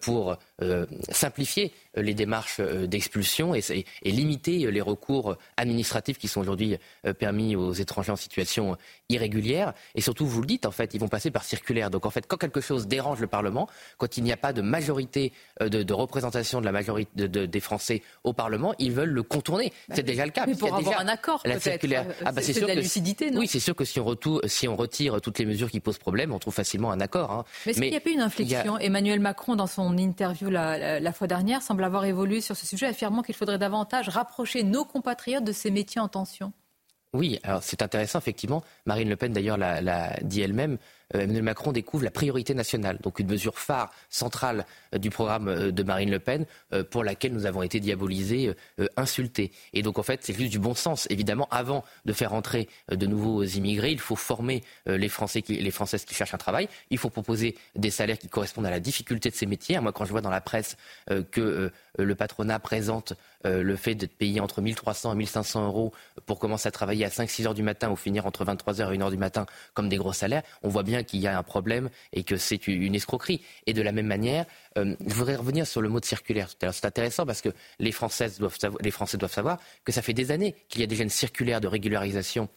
pour euh, simplifier euh, les démarches d'expulsion et, limiter les recours administratifs qui sont aujourd'hui permis aux étrangers en situation irrégulière. Et surtout, vous le dites, en fait, ils vont passer par circulaire. Donc, en fait, quand quelque chose dérange le Parlement, quand il n'y a pas de majorité de, de représentation de la majorité de, de, des Français au Parlement, ils veulent le contourner. Bah, c'est déjà le cas. Mais pour avoir déjà un accord, la circulaire. Ah, bah, c'est sûr de la que, lucidité, non Oui, c'est sûr que si on, retour, si on, retire toutes les mesures qui posent problème, on trouve facilement un accord. Hein. Mais est-ce qu'il n'y a pas une inflexion a... Emmanuel Macron, dans son interview la, fois dernière, semble avoir évolué sur ce sujet, affirmant qu'il faudrait davantage rapprocher nos compatriotes de ces métiers en tension. Oui, alors c'est intéressant, effectivement. Marine Le Pen, d'ailleurs, l'a dit elle-même. Euh, Emmanuel Macron découvre la priorité nationale, donc une mesure phare, centrale euh, du programme euh, de Marine Le Pen, pour laquelle nous avons été diabolisés, insultés. Et donc, en fait, c'est juste du bon sens. Évidemment, avant de faire entrer de nouveaux immigrés, il faut former les, Français les Françaises qui cherchent un travail. Il faut proposer des salaires qui correspondent à la difficulté de ces métiers. Moi, quand je vois dans la presse que le patronat présente le fait d'être payé entre 1300 et 1500 euros pour commencer à travailler à 5-6 heures du matin ou finir entre 23h et 1h du matin comme des gros salaires, on voit bien qu'il y a un problème et que c'est une escroquerie. Et de la même manière, euh, je voudrais revenir sur le mot de circulaire. C'est intéressant parce que les, les Français doivent savoir que ça fait des années qu'il y a déjà une circulaire de régularisation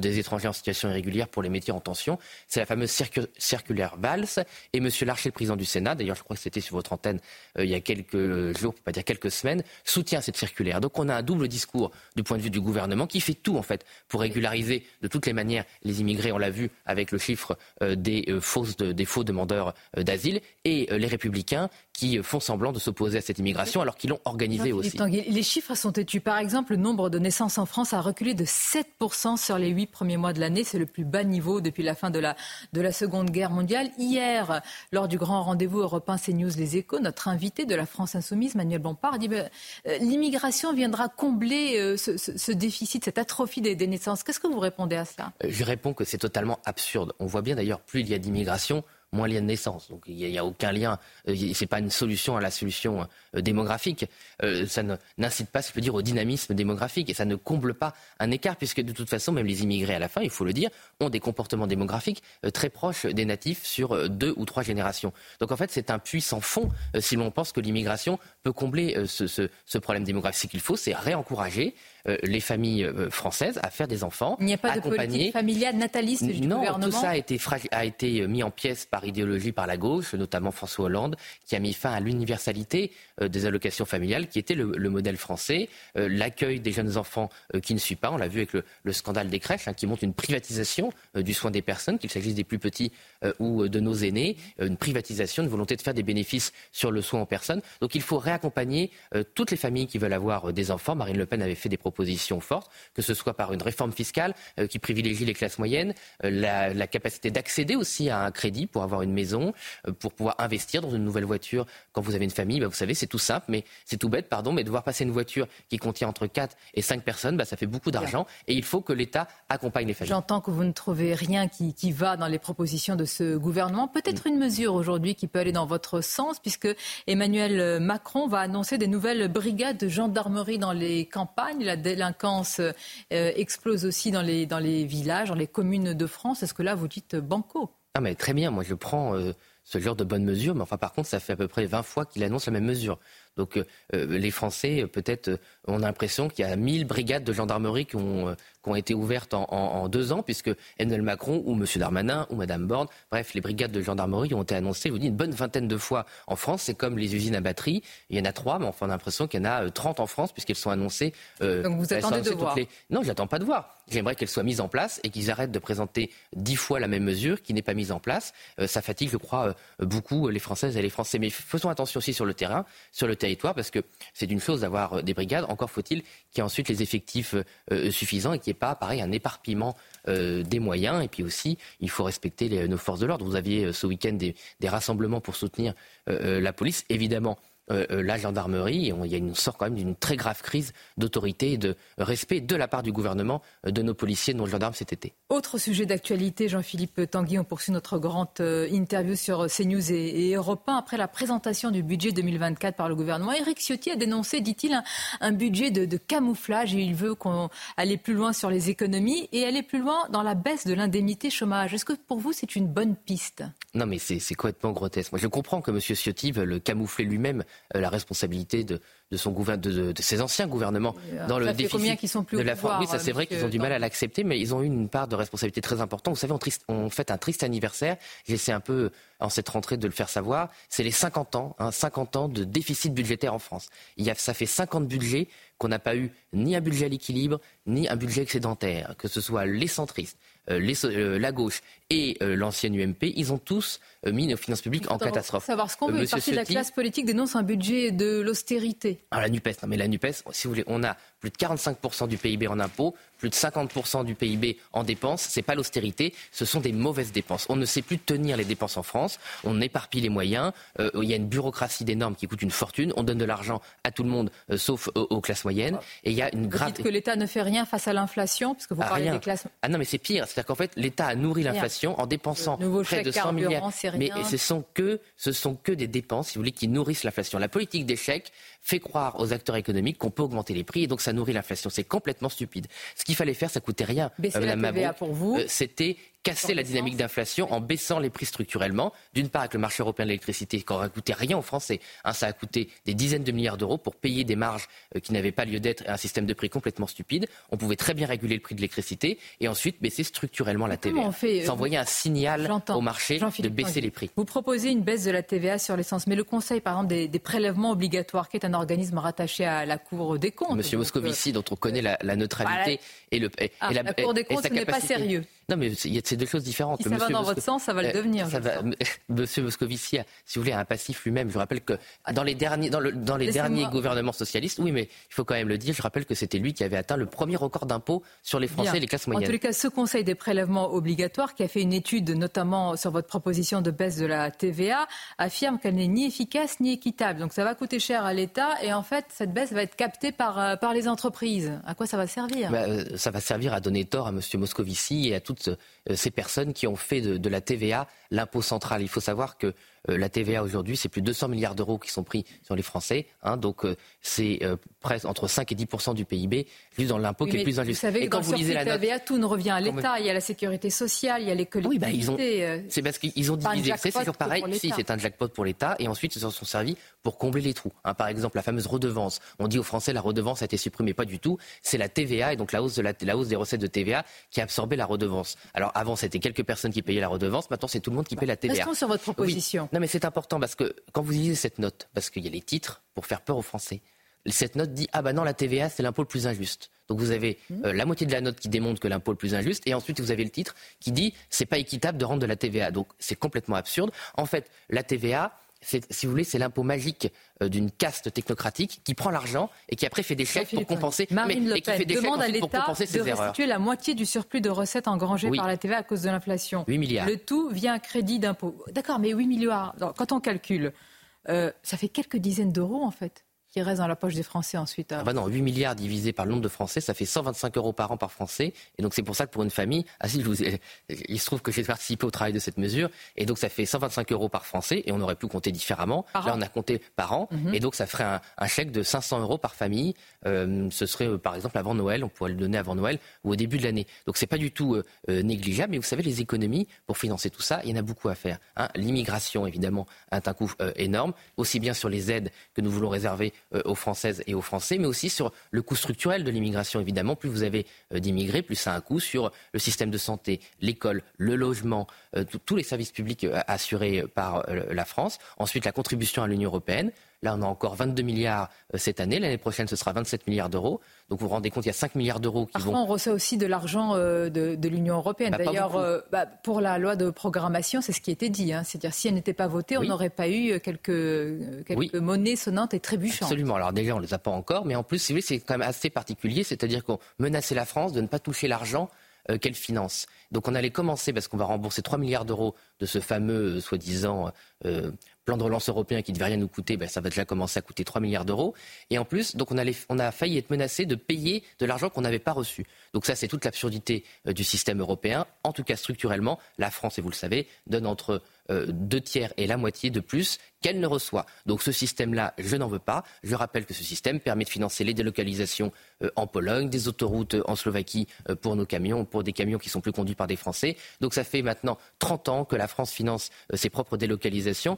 des étrangers en situation irrégulière pour les métiers en tension. C'est la fameuse circu circulaire Valls. Et M. Larcher, le président du Sénat, d'ailleurs je crois que c'était sur votre antenne euh, il y a quelques jours, pour pas dire quelques semaines, soutient cette circulaire. Donc on a un double discours du point de vue du gouvernement qui fait tout en fait pour régulariser de toutes les manières les immigrés. On l'a vu avec le chiffre euh, des, euh, fausses de, des faux demandeurs euh, d'asile et les républicains qui font semblant de s'opposer à cette immigration alors qu'ils l'ont organisée aussi. Les chiffres sont têtus. Par exemple, le nombre de naissances en France a reculé de 7% sur les huit premiers mois de l'année. C'est le plus bas niveau depuis la fin de la, de la Seconde Guerre mondiale. Hier, lors du grand rendez-vous européen CNews Les Échos, notre invité de la France Insoumise, Manuel Bompard, dit ben, euh, l'immigration viendra combler euh, ce, déficit, cette atrophie des, des naissances. Qu'est-ce que vous répondez à cela? Je réponds que c'est totalement absurde. On voit bien d'ailleurs, plus il y a d'immigration, moins lien de naissance. Donc il n'y a, aucun lien. Euh, c'est pas une solution à la solution euh, démographique. Euh, ça n'incite pas, si je peux dire, au dynamisme démographique et ça ne comble pas un écart puisque de toute façon, même les immigrés à la fin, il faut le dire, ont des comportements démographiques très proches des natifs sur deux ou trois générations. Donc en fait, c'est un puits sans fond si l'on pense que l'immigration peut combler ce, ce, problème démographique. Ce qu'il faut, c'est réencourager les familles françaises à faire des enfants. Il n'y a pas de politique familiale nataliste du non, gouvernement. tout ça a été, a été mis en pièces par idéologie par la gauche, notamment François Hollande, qui a mis fin à l'universalité euh, des allocations familiales, qui était le, le modèle français. Euh, L'accueil des jeunes enfants euh, qui ne suit pas, on l'a vu avec le, le, scandale des crèches, hein, qui montre une privatisation du soin des personnes, qu'il s'agisse des plus petits ou de nos aînés, une privatisation, une volonté de faire des bénéfices sur le soin en personne. Donc il faut réaccompagner toutes les familles qui veulent avoir des enfants. Marine Le Pen avait fait des propositions propositions fortes, que ce soit par une réforme fiscale euh, qui privilégie les classes moyennes, euh, la, la, capacité d'accéder aussi à un crédit pour avoir une maison, euh, pour pouvoir investir dans une nouvelle voiture quand vous avez une famille. Bah, vous savez, c'est tout simple, mais c'est tout bête, pardon, mais devoir passer une voiture qui contient entre 4 et 5 personnes, bah, ça fait beaucoup d'argent et il faut que l'État accompagne les familles. J'entends que vous ne trouvez rien qui, qui va dans les propositions de ce gouvernement. Peut-être une mesure aujourd'hui qui peut aller dans votre sens, puisque Emmanuel Macron va annoncer des nouvelles brigades de gendarmerie dans les campagnes. La délinquance euh, explose aussi dans les, dans les villages, dans les communes de France. Est-ce que là, vous dites banco? Ah, mais très bien. Moi, je prends. Euh, ce genre de bonnes mesures, mais enfin par contre, ça fait à peu près 20 fois qu'il annonce la même mesure. Donc euh, les Français, peut-être, on a l'impression qu'il y a 1000 brigades de gendarmerie qui ont, qui ont été ouvertes en, en, en, deux ans, puisque Emmanuel Macron ou M. Darmanin ou Mme Borne, bref, les brigades de gendarmerie ont été annoncées, je vous dis, une bonne vingtaine de fois en France. C'est comme les usines à batterie. Il y en a trois, mais enfin, on a l'impression qu'il y en a 30 en France, puisqu'elles sont annoncées. Euh, Donc vous attendez de voir les... Non, j'attends pas de voir. J'aimerais qu'elles soient mises en place et qu'ils arrêtent de présenter dix fois la même mesure qui n'est pas mise en place. Euh, ça fatigue, je crois, euh, beaucoup les Françaises et les Français. Mais faisons attention aussi sur le terrain, sur le territoire, parce que c'est une chose d'avoir des brigades. Encore faut-il qu'il y ait ensuite les effectifs euh, suffisants et qu'il n'y ait pas, pareil, un éparpillement euh, des moyens. Et puis aussi, il faut respecter nos forces de l'ordre. Vous aviez euh, ce week-end des, des, rassemblements pour soutenir euh, la police. Évidemment, euh, la gendarmerie. On, il y a une sorte quand même d'une très grave crise d'autorité et de respect de la part du gouvernement de nos policiers, de nos gendarmes cet été. Autre sujet d'actualité, Jean-Philippe Tanguy, on poursuit notre grande euh, interview sur CNews et, et Europe 1. Après la présentation du budget 2024 par le gouvernement, Éric Ciotti a dénoncé, dit-il, un, un, budget de, de, camouflage et il veut qu'on aille plus loin sur les économies et aller plus loin dans la baisse de l'indemnité chômage. Est-ce que pour vous c'est une bonne piste? Non mais c'est complètement grotesque. Moi je comprends que M. Ciotti veut le camoufler lui-même euh, la responsabilité de, de, son de, de, ses anciens gouvernements dans le déficit combien qui sont plus de la pouvoir, France. Oui, ça c'est vrai qu'ils ont du mal à l'accepter, mais ils ont eu une part de responsabilité très importante. Vous savez, on, triste, on fait un triste anniversaire. J'essaie un peu en cette rentrée de le faire savoir. C'est les 50 ans, hein, 50 ans de déficit budgétaire en France. Il y a, ça fait 50 budgets qu'on n'a pas eu ni un budget à l'équilibre, ni un budget excédentaire, que ce soit les centristes, euh, les, euh, la gauche et euh, l'ancienne UMP, ils ont tous mis nos finances publiques en catastrophe. Savoir ce qu'on veut. Une partie de la classe politique dénonce un budget de l'austérité. Ah, la NUPES, non mais la NUPES, si vous voulez, on a plus de 45% du PIB en impôts, plus de 50% du PIB en dépenses. C'est pas l'austérité, ce sont des mauvaises dépenses. On ne sait plus tenir les dépenses en France. On éparpille les moyens. Euh, il y a une bureaucratie des normes qui coûte une fortune. On donne de l'argent à tout le monde, euh, sauf aux, aux, classes moyennes. Et il y a une grave. Vous dites que l'État ne fait rien face à l'inflation, puisque vous ah, parlez rien. des classes. Ah non, mais c'est pire. C'est-à-dire qu'en fait, l'État a nourri l'inflation en dépensant près de 100 milliards. Mais ce sont que ce sont que des dépenses, si vous voulez, qui nourrissent l'inflation. La politique chèques fait croire aux acteurs économiques qu'on peut augmenter les prix et donc ça nourrit l'inflation. C'est complètement stupide. Ce qu'il fallait faire, ça coûtait rien. Baisser euh, la TVA pour vous. Euh, C'était casser la dynamique d'inflation en baissant les prix structurellement. D'une part, avec le marché européen de l'électricité, qui n'aurait coûté rien aux Français. Hein, ça a coûté des dizaines de milliards d'euros pour payer des marges euh, qui n'avaient pas lieu d'être et un système de prix complètement stupide. On pouvait très bien réguler le prix de l'électricité et ensuite baisser structurellement la TVA. Fait, ça envoyait un signal au marché de baisser les prix. Vous proposez une baisse de la TVA sur l'essence, mais le Conseil, par exemple, des, des, prélèvements obligatoires, qui est un organisme rattaché à la Cour des comptes. Monsieur donc, Moscovici, euh, dont on connaît la, la neutralité voilà. et, le, et, ah, et la, la, Cour des comptes, n'est pas sérieux. Non, mais c'est deux choses différentes. Si ça Monsieur va dans votre sens, ça va le devenir. Ça va... Monsieur Moscovici, a, si vous voulez, un passif lui-même. Je rappelle que dans les derniers, dans le, dans les derniers gouvernements socialistes, oui, mais il faut quand même le dire, je rappelle que c'était lui qui avait atteint le premier record d'impôt sur les Français Bien. et les classes moyennes. En tous les cas, ce Conseil des prélèvements obligatoires, qui a fait une étude notamment sur votre proposition de baisse de la TVA, affirme qu'elle n'est ni efficace ni équitable. Donc ça va coûter cher à l'État et en fait, cette baisse va être captée par, euh, par les entreprises. À quoi ça va servir? Bah, euh, Ça va servir à donner tort à Monsieur Moscovici et à toutes euh, ces personnes qui ont fait de, de la TVA l'impôt central. Il faut savoir que la TVA aujourd'hui, c'est plus de 200 milliards d'euros qui sont pris sur les Français. Hein, donc euh, c'est euh, presque entre 5 et 10 du PIB, juste dans l'impôt oui, qui est plus injuste. Vous savez et quand vous lisez la TVA, tout ne revient à l'État. Il y a la sécurité sociale, il y a les collectivités. Oui, bah, c'est parce qu'ils ont divisé. C'est toujours pareil. Si c'est un jackpot pour l'État, et ensuite ils s'en sont servis pour combler les trous. Hein, par exemple, la fameuse redevance. On dit aux Français la redevance a été supprimée, pas du tout. C'est la TVA et donc la hausse, de la, la hausse des recettes de TVA qui a absorbé la redevance. Alors avant, c'était quelques personnes qui payaient la redevance. Maintenant, c'est tout le monde qui paye la TVA. Restons sur votre proposition. Oui. Non, mais c'est important parce que quand vous lisez cette note, parce qu'il y a les titres pour faire peur aux Français, cette note dit ah bah non la TVA c'est l'impôt le plus injuste. Donc vous avez euh, la moitié de la note qui démontre que l'impôt le plus injuste et ensuite vous avez le titre qui dit c'est pas équitable de rendre de la TVA. Donc c'est complètement absurde. En fait la TVA si vous voulez, c'est l'impôt magique euh, d'une caste technocratique qui prend l'argent et qui après fait des chèques pour compenser. Marine Le Pen demande à l'État de erreurs. restituer la moitié du surplus de recettes engrangées par la TVA à cause de l'inflation. 8 milliards. Le tout via un crédit d'impôt. D'accord, mais 8 milliards, quand on calcule, euh, ça fait quelques dizaines d'euros en fait qui reste dans la poche des Français ensuite. Hein. Ah bah non, 8 milliards divisé par le nombre de Français, ça fait 125 euros par an par Français. Et donc c'est pour ça que pour une famille, ah si, je vous il se trouve que j'ai participé au travail de cette mesure, et donc ça fait 125 euros par Français, et on aurait pu compter différemment. Là, on a compté par an, mhm. et donc ça ferait un, chèque de 500 euros par famille. Euh, ce serait euh, par exemple avant Noël, on pourrait le donner avant Noël ou au début de l'année. Donc c'est pas du tout euh, négligeable, mais vous savez, les économies pour financer tout ça, il y en a beaucoup à faire. Hein. L'immigration, évidemment, a un coût énorme, aussi bien sur les aides que nous voulons réserver aux Françaises et aux Français, mais aussi sur le coût structurel de l'immigration. Évidemment, plus vous avez euh, d'immigrés, plus ça a un coût sur le système de santé, l'école, le logement, euh, tous les services publics euh, assurés par la France. Ensuite, la contribution à l'Union européenne. Là, on a encore 22 milliards cette année. L'année prochaine, ce sera 27 milliards d'euros. Donc vous vous rendez compte, il y a 5 milliards d'euros qui Parfois, vont... on reçoit aussi de l'argent de, de l'Union européenne. Bah, D'ailleurs, bah, pour la loi de programmation, c'est ce qui était dit. Hein. C'est-à-dire, si elle n'était pas votée, on n'aurait pas eu quelques, quelques monnaies sonnantes et trébuchantes. Absolument. Alors déjà, on ne les a pas encore. Mais en plus, c'est quand même assez particulier. C'est-à-dire qu'on menaçait la France de ne pas toucher l'argent euh, qu'elle finance. Donc on allait commencer, parce qu'on va rembourser 3 milliards d'euros de ce fameux, euh, soi-disant, euh, plan de relance européen qui ne devait rien nous coûter, ben, ça va déjà commencer à coûter 3 milliards d'euros. Et en plus, donc on, a failli être menacé de payer de l'argent qu'on n'avait pas reçu. Donc ça, c'est toute l'absurdité du système européen. En tout cas, structurellement, la France, et vous le savez, donne entre euh, deux tiers et la moitié de plus qu'elle ne reçoit. Donc ce système-là, je n'en veux pas. Je rappelle que ce système permet de financer les délocalisations euh, en Pologne, des autoroutes euh, en Slovaquie pour nos camions, pour des camions qui sont plus conduits par des Français. Donc ça fait maintenant 30 ans que la France finance ses propres délocalisations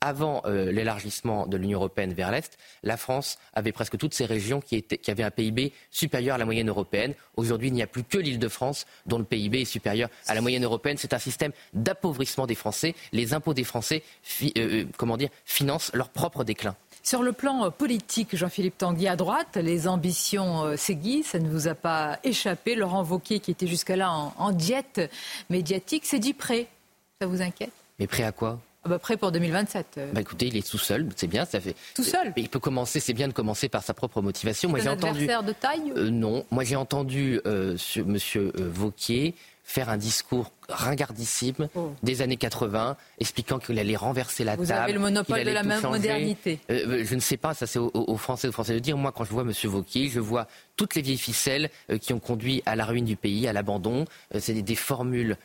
avant euh, l'élargissement de l'Union européenne vers l'Est, la France avait presque toutes ces régions qui, avaient un PIB supérieur à la moyenne européenne. Aujourd'hui, il n'y a plus que l'île de France dont le PIB est supérieur à la moyenne européenne. C'est un système d'appauvrissement des Français. Les impôts des Français euh, euh, comment dire, financent leur propre déclin. Sur le plan politique, Jean-Philippe Tanguy à droite, les ambitions s'aiguisent, ça ne vous a pas échappé. Laurent Wauquiez, qui était jusque-là en, en diète médiatique, s'est dit prêt. Ça vous inquiète? Mais prêt à quoi? Bah, prêt pour 2027. Euh. Bah écoutez, il est tout seul, c'est bien. Ça fait. Tout seul. Il peut commencer, c'est bien de commencer par sa propre motivation. Moi, j'ai entendu. de taille. Euh, non, moi j'ai entendu euh, Monsieur Vauquier faire un discours ringardissime oh. des années 80, expliquant qu'il allait renverser la Vous table. Vous avez le monopole de la modernité. Euh, je ne sais pas, ça c'est aux, Français, aux Français de dire. Moi, quand je vois M. Vauquier, je vois toutes les vieilles ficelles euh, qui ont conduit à la ruine du pays, à l'abandon. Euh, c'est des, formules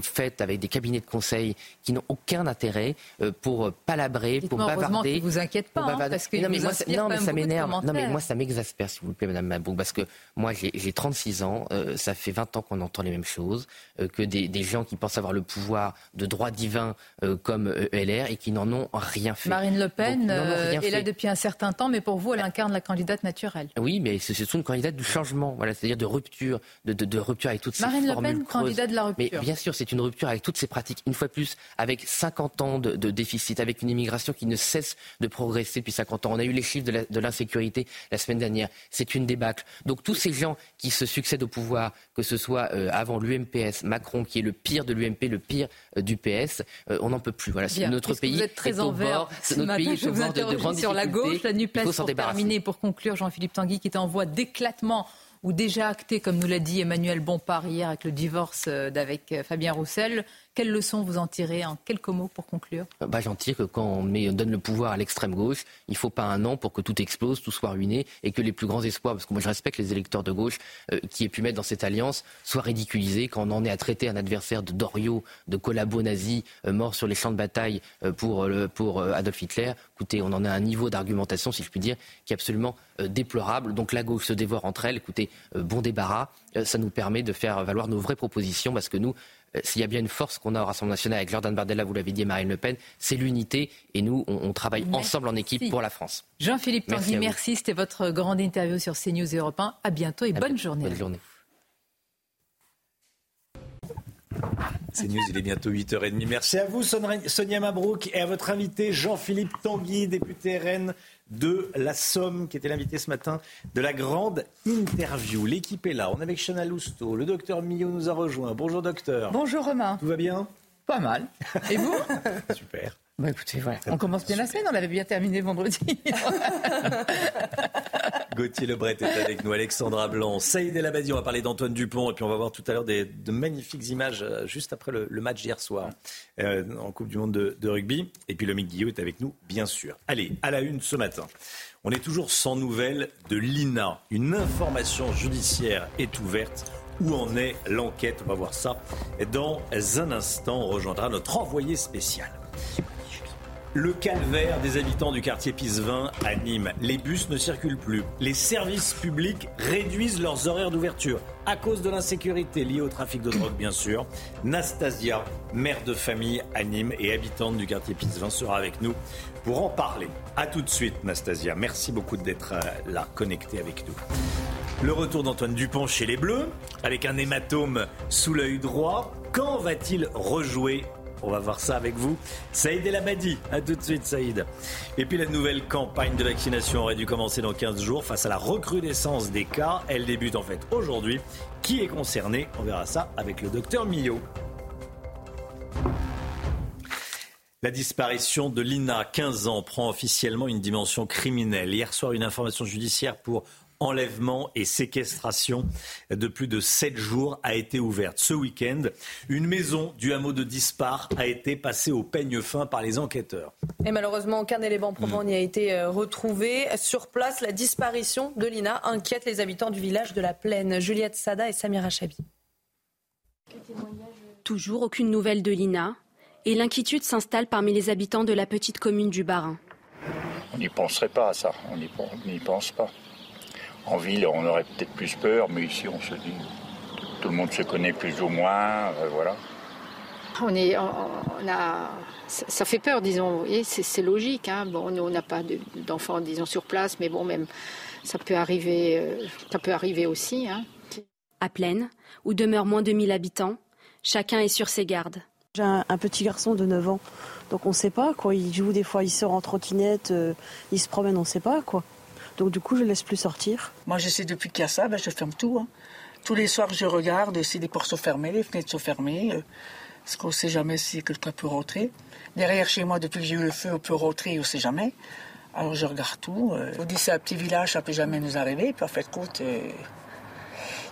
faites avec des cabinets de conseil qui n'ont aucun intérêt pour palabrer, pour bavarder. Vous inquiète pas, hein, parce que non, mais, moi, non, mais ça m'énerve. Non, mais moi, ça m'exaspère, s'il vous plaît, Madame Mabou, parce que moi, j'ai 36 ans, ça fait 20 ans qu'on entend les mêmes choses, que des, des gens qui pensent avoir le pouvoir de droit divin euh, comme euh, LR et qui n'en ont rien fait. Marine Le Pen euh, est là depuis un certain temps, mais pour vous, elle incarne la candidate naturelle. Oui, mais c'est surtout une candidate du changement, voilà, c'est-à-dire de rupture, de, de, rupture avec toutes ces Marine Le Pen, candidate de la rupture. Mais bien sûr, c'est une rupture avec toutes ces pratiques. Une fois plus, avec 50 ans de, de, déficit, avec une immigration qui ne cesse de progresser depuis 50 ans. On a eu les chiffres de l'insécurité la, semaine dernière. C'est une débâcle. Donc tous ces gens qui se succèdent au pouvoir, que ce soit avant l'UMPS, Macron qui est le pire de l'UMP, le pire euh, du PS. Euh, on n'en peut plus. Voilà, notre pays vous êtes très en vert. notre pays est au bord de, de sur la gauche, la NUPES pour terminer, pour conclure, Jean-Philippe Tanguy qui est en voie d'éclatement ou déjà acté, comme nous l'a dit Emmanuel Bompard hier avec le divorce euh, d'avec Fabien Roussel. Quelles leçons vous en tirez en quelques mots pour conclure? Bah, J'en tire que quand on, donne le pouvoir à l'extrême gauche, il ne faut pas un an pour que tout explose, tout soit ruiné et que les plus grands espoirs, parce que moi je respecte les électeurs de gauche euh, qui aient pu mettre dans cette alliance, soient ridiculisés quand on en est à traiter un adversaire de Dorio, de collabo nazi, euh, mort sur les champs de bataille euh, pour, pour Adolf Hitler. Écoutez, on en a un niveau d'argumentation, si je puis dire, qui est absolument déplorable. Donc la gauche se dévore entre elles. Écoutez, bon débarras, ça nous permet de faire valoir nos vraies propositions parce que nous, s'il y a bien une force qu'on a au Rassemblement national avec Jordan Bardella, vous l'avez dit, Marine Le Pen, c'est l'unité. Et nous, on, travaille ensemble en équipe pour la France. Jean-Philippe Tanguy, merci. C'était votre grande interview sur CNews Europe 1. À bientôt et bonne journée. Bonne journée. CNews, il est bientôt 8h30. Merci à vous, Sonia Mabrouk, et à votre invité Jean-Philippe Tanguy, député RN de la Somme, qui était l'invité ce matin de la grande interview. L'équipe est là. On est avec Chana Lousteau. Le docteur Millot nous a rejoint. Bonjour docteur. Bonjour Romain. Tout va bien? Pas mal. Et vous? Super. Bah écoutez, voilà. On commence bien la semaine, on l'avait bien terminé vendredi. Gauthier Lebret est avec nous, Alexandra Blanc, Saïd El Abadi, on va parler d'Antoine Dupont et puis on va voir tout à l'heure de magnifiques images euh, juste après le, match d'hier soir euh, en Coupe du Monde de, rugby. Et puis Lomique Guillot est avec nous, bien sûr. Allez, à la une ce matin. On est toujours sans nouvelles de l'INA. Une information judiciaire est ouverte. Où en est l'enquête? On va voir ça dans un instant. On rejoindra notre envoyé spécial. Le calvaire des habitants du quartier Pisevin à Nîmes. Les bus ne circulent plus. Les services publics réduisent leurs horaires d'ouverture à cause de l'insécurité liée au trafic de drogue, bien sûr. Nastasia, mère de famille à Nîmes et habitante du quartier Pisevin, sera avec nous pour en parler. A tout de suite, Nastasia. Merci beaucoup d'être euh, là, connectée avec nous. Le retour d'Antoine Dupont chez les Bleus, avec un hématome sous l'œil droit. Quand va-t-il rejouer on va voir ça avec vous. Saïd El Abadi, à tout de suite Saïd. Et puis la nouvelle campagne de vaccination aurait dû commencer dans 15 jours face à la recrudescence des cas. Elle débute en fait aujourd'hui. Qui est concerné? On verra ça avec le docteur Millot. La disparition de Lina, 15 ans, prend officiellement une dimension criminelle. Hier soir, une information judiciaire pour enlèvement et séquestration de plus de sept jours a été ouverte. Ce week-end, une maison du hameau de Dispar a été passée au peigne fin par les enquêteurs. Et malheureusement, aucun élément probant n'y a été euh, retrouvé. Sur place, la disparition de Lina inquiète les habitants du village de la Plaine. Juliette Sada et Samira Chabi. Toujours aucune nouvelle de Lina et l'inquiétude s'installe parmi les habitants de la petite commune du Barin. On n'y penserait pas à ça, on n'y pense pas. En ville, on aurait peut-être plus peur, mais ici, on se dit, tout le monde se connaît plus ou moins, euh, voilà. On est, on, a, ça fait peur, disons. c'est logique. Hein. Bon, nous, on n'a pas d'enfants, disons, sur place, mais bon, même ça peut arriver, euh, ça peut arriver aussi. Hein. À Plaine, où demeurent moins de 1000 habitants, chacun est sur ses gardes. J'ai un, petit garçon de 9 ans, donc on ne sait pas quoi. Il joue des fois, il sort en trottinette, euh, il se promène, on ne sait pas quoi. Donc du coup, je ne laisse plus sortir. Moi, j'essaie depuis qu'il y a ça, ben, je ferme tout. Hein. Tous les soirs, je regarde si les portes sont fermées, les fenêtres sont fermées. Euh, parce qu'on ne sait jamais si quelqu'un peut rentrer. Derrière chez moi, depuis que j'ai eu le feu, on peut rentrer, on ne sait jamais. Alors je regarde tout. Euh. On dit c'est un petit village, ça peut jamais nous arriver. Puis en fait, écoute, euh,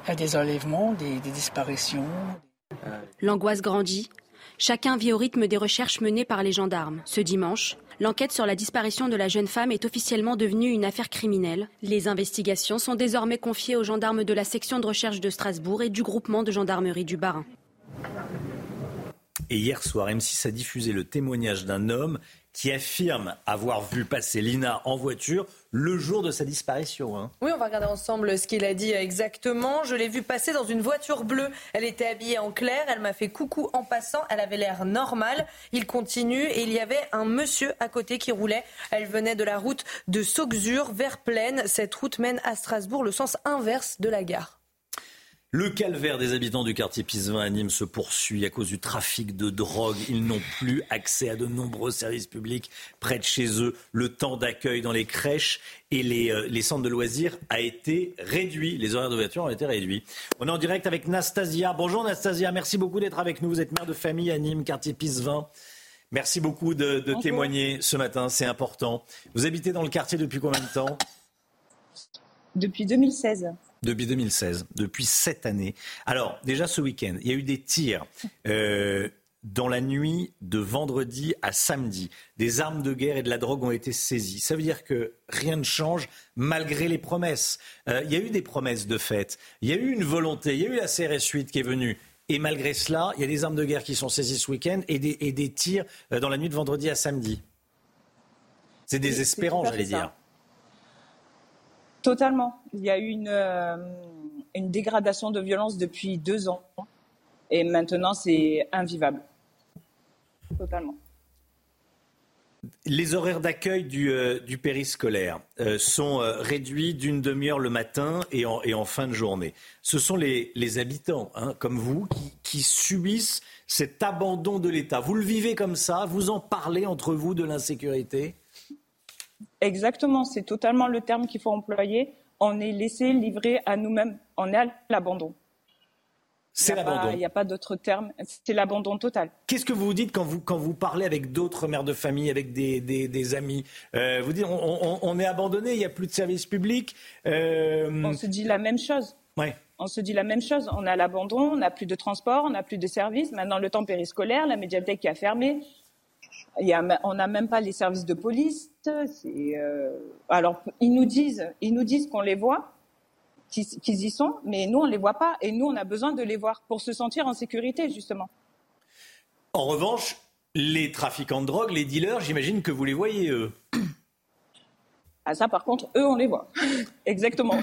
il y a des enlèvements, des, des disparitions. L'angoisse grandit. Chacun vit au rythme des recherches menées par les gendarmes. Ce dimanche, L'enquête sur la disparition de la jeune femme est officiellement devenue une affaire criminelle. Les investigations sont désormais confiées aux gendarmes de la section de recherche de Strasbourg et du groupement de gendarmerie du Bas-Rhin. Et hier soir, M6 a diffusé le témoignage d'un homme qui affirme avoir vu passer Lina en voiture le jour de sa disparition. Hein. Oui, on va regarder ensemble ce qu'il a dit exactement. Je l'ai vue passer dans une voiture bleue. Elle était habillée en clair. Elle m'a fait coucou en passant. Elle avait l'air normale. Il continue et il y avait un monsieur à côté qui roulait. Elle venait de la route de Sauxure vers Plaine. Cette route mène à Strasbourg, le sens inverse de la gare. Le calvaire des habitants du quartier Pisevin à Nîmes se poursuit à cause du trafic de drogue. Ils n'ont plus accès à de nombreux services publics près de chez eux. Le temps d'accueil dans les crèches et les, euh, centres de loisirs a été réduit. Les horaires d'ouverture ont été réduits. On est en direct avec Nastasia. Bonjour Nastasia, merci beaucoup d'être avec nous. Vous êtes mère de famille à Nîmes, quartier Pisevin. Merci beaucoup de, de témoigner ce matin, c'est important. Vous habitez dans le quartier depuis combien de temps? Depuis 2016. Depuis 2016, depuis sept années. Alors, déjà ce week-end, il y a eu des tirs. Euh, dans la nuit de vendredi à samedi, des armes de guerre et de la drogue ont été saisies. Ça veut dire que rien ne change malgré les promesses. Euh, il y a eu des promesses de fait, il y a eu une volonté, il y a eu la CRS 8 qui est venue. Et malgré cela, il y a des armes de guerre qui sont saisies ce week-end et des, et des tirs euh, dans la nuit de vendredi à samedi. C'est désespérant, j'allais dire. Totalement. Il y a eu une, euh, une dégradation de violence depuis deux ans. Et maintenant, c'est invivable. Totalement. Les horaires d'accueil du, euh, périscolaire euh, sont réduits d'une demi-heure le matin et en, fin de journée. Ce sont les, habitants, hein, comme vous, qui, subissent cet abandon de l'État. Vous le vivez comme ça Vous en parlez entre vous de l'insécurité? Exactement, c'est totalement le terme qu'il faut employer. On est laissé livrer à nous-mêmes, on est à l'abandon. C'est l'abandon. Il n'y a pas d'autre terme. C'est l'abandon total. Qu'est-ce que vous vous dites quand vous, quand vous parlez avec d'autres mères de famille, avec des, des- des amis? Euh, Vous dites, on, on- on est abandonné, il n'y a plus de service public. Euh, On se dit la même chose. ouais. On se dit la même chose. On a l'abandon, on n'a plus de transport, on n'a plus de services. Maintenant, le temps périscolaire, la médiathèque qui a fermé. Il y a, on n'a même pas les services de police. Euh, Alors, ils nous disent, ils nous disent qu'on les voit, qu'ils y sont, mais nous, on les voit pas. Et nous, on a besoin de les voir pour se sentir en sécurité, justement. En revanche, les trafiquants de drogue, les dealers, j'imagine que vous les voyez, eux. Ah, ça, par contre, eux, on les voit. Exactement.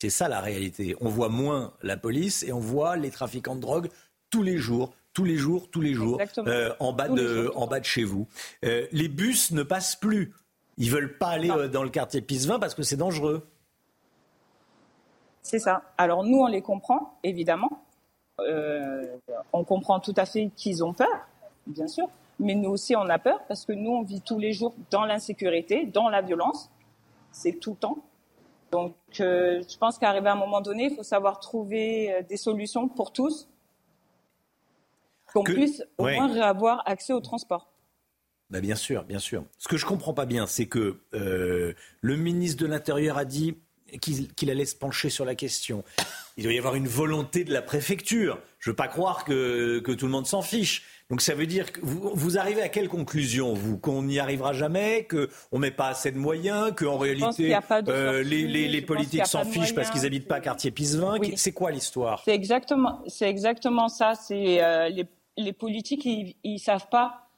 C'est ça la réalité. On voit moins la police et on voit les trafiquants de drogue tous les jours, tous les jours, tous les jours, euh, en, bas Tous les de, jours. en bas de chez vous. Euh, les bus ne passent plus. Ils veulent pas aller euh, dans le quartier Pisevin parce que c'est dangereux. C'est ça. Alors nous, on les comprend, évidemment. On comprend tout à fait qu'ils ont peur, bien sûr. Mais nous aussi, on a peur parce que nous, on vit tous les jours dans l'insécurité, dans la violence. C'est tout le temps. Donc, je pense qu'arrivé à un moment donné, il faut savoir trouver des solutions pour tous, qu'on Que- puisse au Ouais. moins avoir accès au transport. Bah, bien sûr, bien sûr. Ce que je comprends pas bien, c'est que euh, le ministre de l'Intérieur a dit qu'il allait se pencher sur la question. Il doit y avoir une volonté de la préfecture. Je veux pas croire que, que tout le monde s'en fiche. Donc ça veut dire que vous, vous arrivez à quelle conclusion, vous Qu'on n'y arrivera jamais, qu'on ne met pas assez de moyens, qu'en réalité euh, les, les- politiques s'en fichent parce qu'ils habitent pas à quartier Pisevin Oui. C'est quoi l'histoire? C'est exactement, exactement ça. C'est euh, les, les politiques, ils, ils savent pas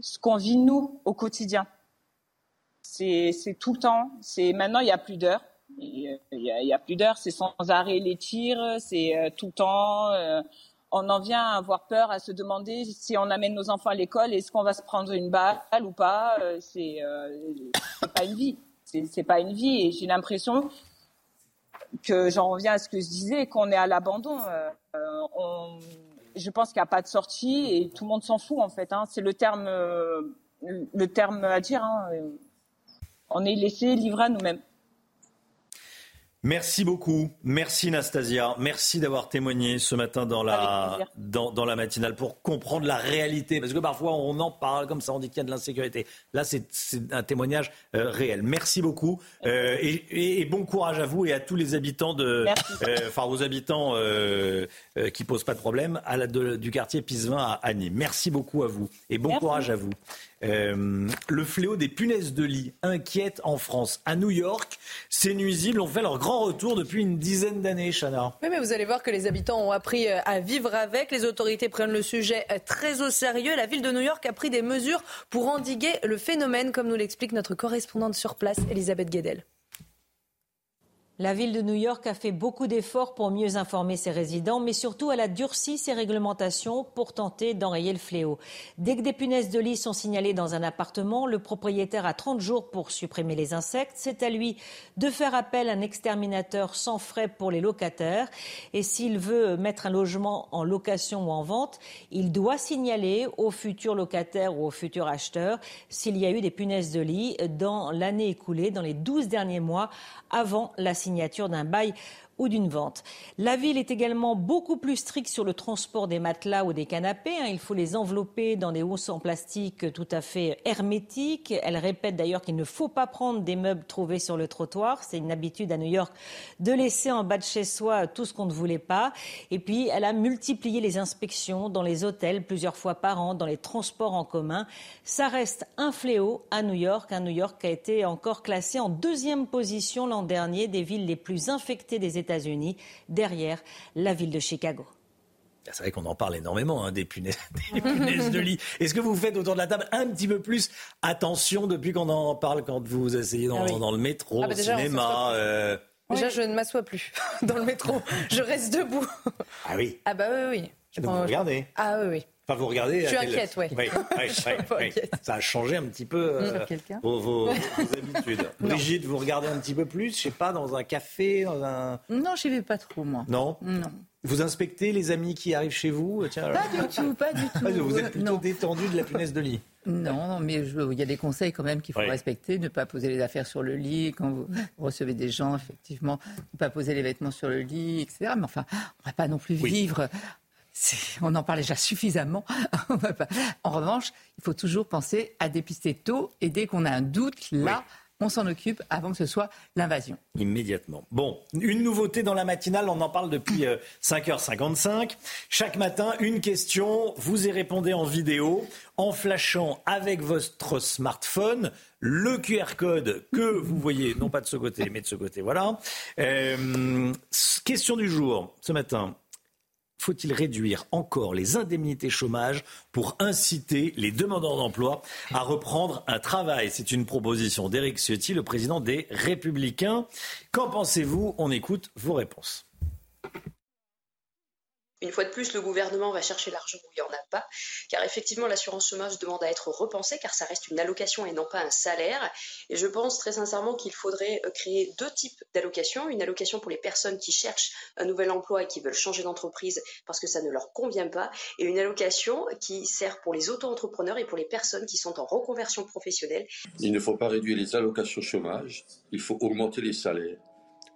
ce qu'on vit nous au quotidien. C'est, tout le temps. C'est maintenant, il y a plus d'heures. Il il y a plus d'heures. C'est sans arrêt les tirs. C'est euh, tout le temps. euh, on en vient à avoir peur, à se demander si on amène nos enfants à l'école, est-ce qu'on va se prendre une balle ou pas. Euh, C'est, pas une vie. C'est, pas une vie. Et j'ai l'impression que j'en reviens à ce que je disais, qu'on est à l'abandon. On- je pense qu'il n'y a pas de sortie et tout le monde s'en fout en fait. hein. C'est le terme, euh, le terme à dire. hein. On est laissé livré à nous-mêmes. Merci beaucoup. Merci Nastasia. Merci d'avoir témoigné ce matin dans la, dans, dans la matinale pour comprendre la réalité. Parce que parfois on en parle comme ça, on dit qu'il y a de l'insécurité. Là, c'est un témoignage euh, réel. Merci beaucoup. Euh, et, et- et bon courage à vous et à tous les habitants de. Euh, Enfin, aux habitants qui posent pas de problème à la, de- du quartier Pisevin à, à Nîmes. Merci beaucoup à vous. Et bon Merci. courage à vous. Euh, le fléau des punaises de lit inquiète en France. À New York, ces nuisibles ont fait leur grand retour depuis une dizaine d'années, Chana. Oui, mais vous allez voir que les habitants ont appris euh, à vivre avec. Les autorités prennent le sujet euh, très au sérieux. La ville de New York a pris des mesures pour endiguer le phénomène, comme nous l'explique notre correspondante sur place, Elisabeth Guedel. La ville de New York a fait beaucoup d'efforts pour mieux informer ses résidents, mais surtout elle a durci ses réglementations pour tenter d'enrayer le fléau. Dès que des punaises de lit sont signalées dans un appartement, le propriétaire a 30 jours pour supprimer les insectes. C'est à lui de faire appel à un exterminateur sans frais pour les locataires. Et s'il veut mettre un logement en location ou en vente, il doit signaler au futur locataire ou au futur acheteur s'il y a eu des punaises de lit dans l'année écoulée, dans les 12 derniers mois, avant la signature d'un bail ou d'une vente. La ville est également beaucoup plus stricte sur le transport des matelas ou des canapés. hein. Il faut les envelopper dans des housses en plastique tout à fait hermétiques. Elle répète d'ailleurs qu'il ne faut pas prendre des meubles trouvés sur le trottoir. C'est une habitude à New York de laisser en bas de chez soi tout ce qu'on ne voulait pas. Et puis, elle a multiplié les inspections dans les hôtels plusieurs fois par an, dans les transports en commun. Ça reste un fléau à New York. Un New York qui a été encore classé en deuxième position l'an dernier des villes les plus infectées des États-Unis, derrière la ville de Chicago. C'est vrai qu'on en parle énormément, hein, des, punaises, des punaises de lit. Est-ce que vous faites autour de la table un petit peu plus attention depuis qu'on en parle quand vous essayez dans, Ah oui. dans le métro, Ah bah au déjà, cinéma euh, Déjà, je ne m'assois plus dans le métro. Je reste debout. Ah oui. Ah bah oui, oui. Je Donc prends- vous regardez. Ah oui, oui. Enfin, vous regardez. Je suis inquiète, ouais. Oui, oui, Je oui, oui. Ça a changé un petit peu euh, vos, vos- vos habitudes. Brigitte, vous regardez un petit peu plus, je sais pas, dans un café, dans un. Non, j'y vais pas trop, moi. Non Non. Vous inspectez les amis qui arrivent chez vous Tiens, Pas du tout, pas du tout. Vous êtes plutôt détendu de la punaise de lit. Non, mais il y a des conseils quand même qu'il faut respecter. Ne pas poser les affaires sur le lit quand vous recevez des gens, effectivement. Ne pas poser les vêtements sur le lit, etc. Mais enfin, on ne va pas non plus vivre on en parle déjà suffisamment. en revanche, il faut toujours penser à dépister tôt et dès qu'on a un doute, là, on s'en occupe avant que ce soit l'invasion. Immédiatement. Bon, une nouveauté dans la matinale, on en parle depuis 5h55. Euh, Chaque matin, une question, vous y répondez en vidéo, en flashant avec votre smartphone le QR code que vous voyez, non pas de ce côté, mais de ce côté, voilà. Euh, question du jour, ce matin faut-il réduire encore les indemnités chômage pour inciter les demandeurs d'emploi à reprendre un travail? C'est une proposition d'Éric Ciotti, le président des Républicains. Qu'en pensez-vous? On écoute vos réponses. Une fois de plus, le gouvernement va chercher l'argent où il n'y en a pas, car effectivement, l'assurance chômage demande à être repensée, car ça reste une allocation et non pas un salaire. Et je pense très sincèrement qu'il faudrait euh, créer deux types d'allocations. Une allocation pour les personnes qui cherchent un nouvel emploi et qui veulent changer d'entreprise parce que ça ne leur convient pas, et une allocation qui sert pour les auto-entrepreneurs et pour les personnes qui sont en reconversion professionnelle. Il ne faut pas réduire les allocations chômage, il faut augmenter les salaires.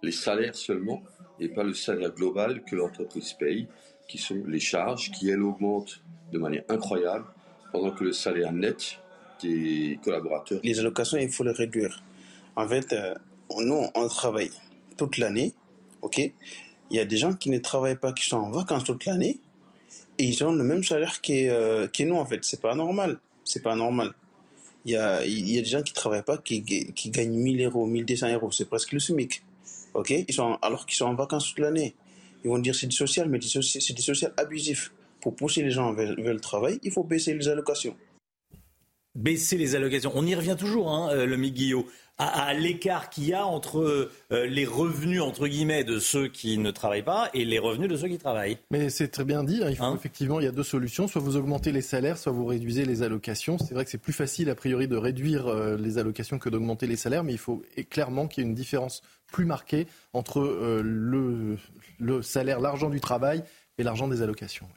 Les salaires seulement, et pas le salaire global que l'entreprise paye qui sont les charges, qui elles augmentent de manière incroyable, pendant que le salaire net des collaborateurs. Les allocations, il faut les réduire. En fait, euh, nous, on travaille toute l'année, ok? Il y a des gens qui ne travaillent pas, qui sont en vacances toute l'année, et ils ont le même salaire que, euh, nous, en fait. C'est pas normal. C'est pas normal. Il y a, y a des gens qui travaillent pas, qui, qui gagnent 1000 euros, 1200 euros. C'est presque le SMIC. Ok? Ils sont, Alors qu'ils sont en vacances toute l'année. Ils vont dire c'est du social, mais c'est du social abusif. Pour pousser les gens vers, le travail, il faut baisser les allocations. Baisser les allocations. On y revient toujours, hein, euh, le Miguillot, à, l'écart qu'il y a entre euh, les revenus, entre guillemets, de ceux qui ne travaillent pas et les revenus de ceux qui travaillent. Mais c'est très bien dit. Hein. Il faut, hein effectivement, il y a deux solutions. Soit vous augmentez les salaires, soit vous réduisez les allocations. C'est vrai que c'est plus facile, a priori, de réduire euh, les allocations que d'augmenter les salaires, mais il faut clairement qu'il y ait une différence plus marquée entre le, le salaire, l'argent du travail et l'argent des allocations.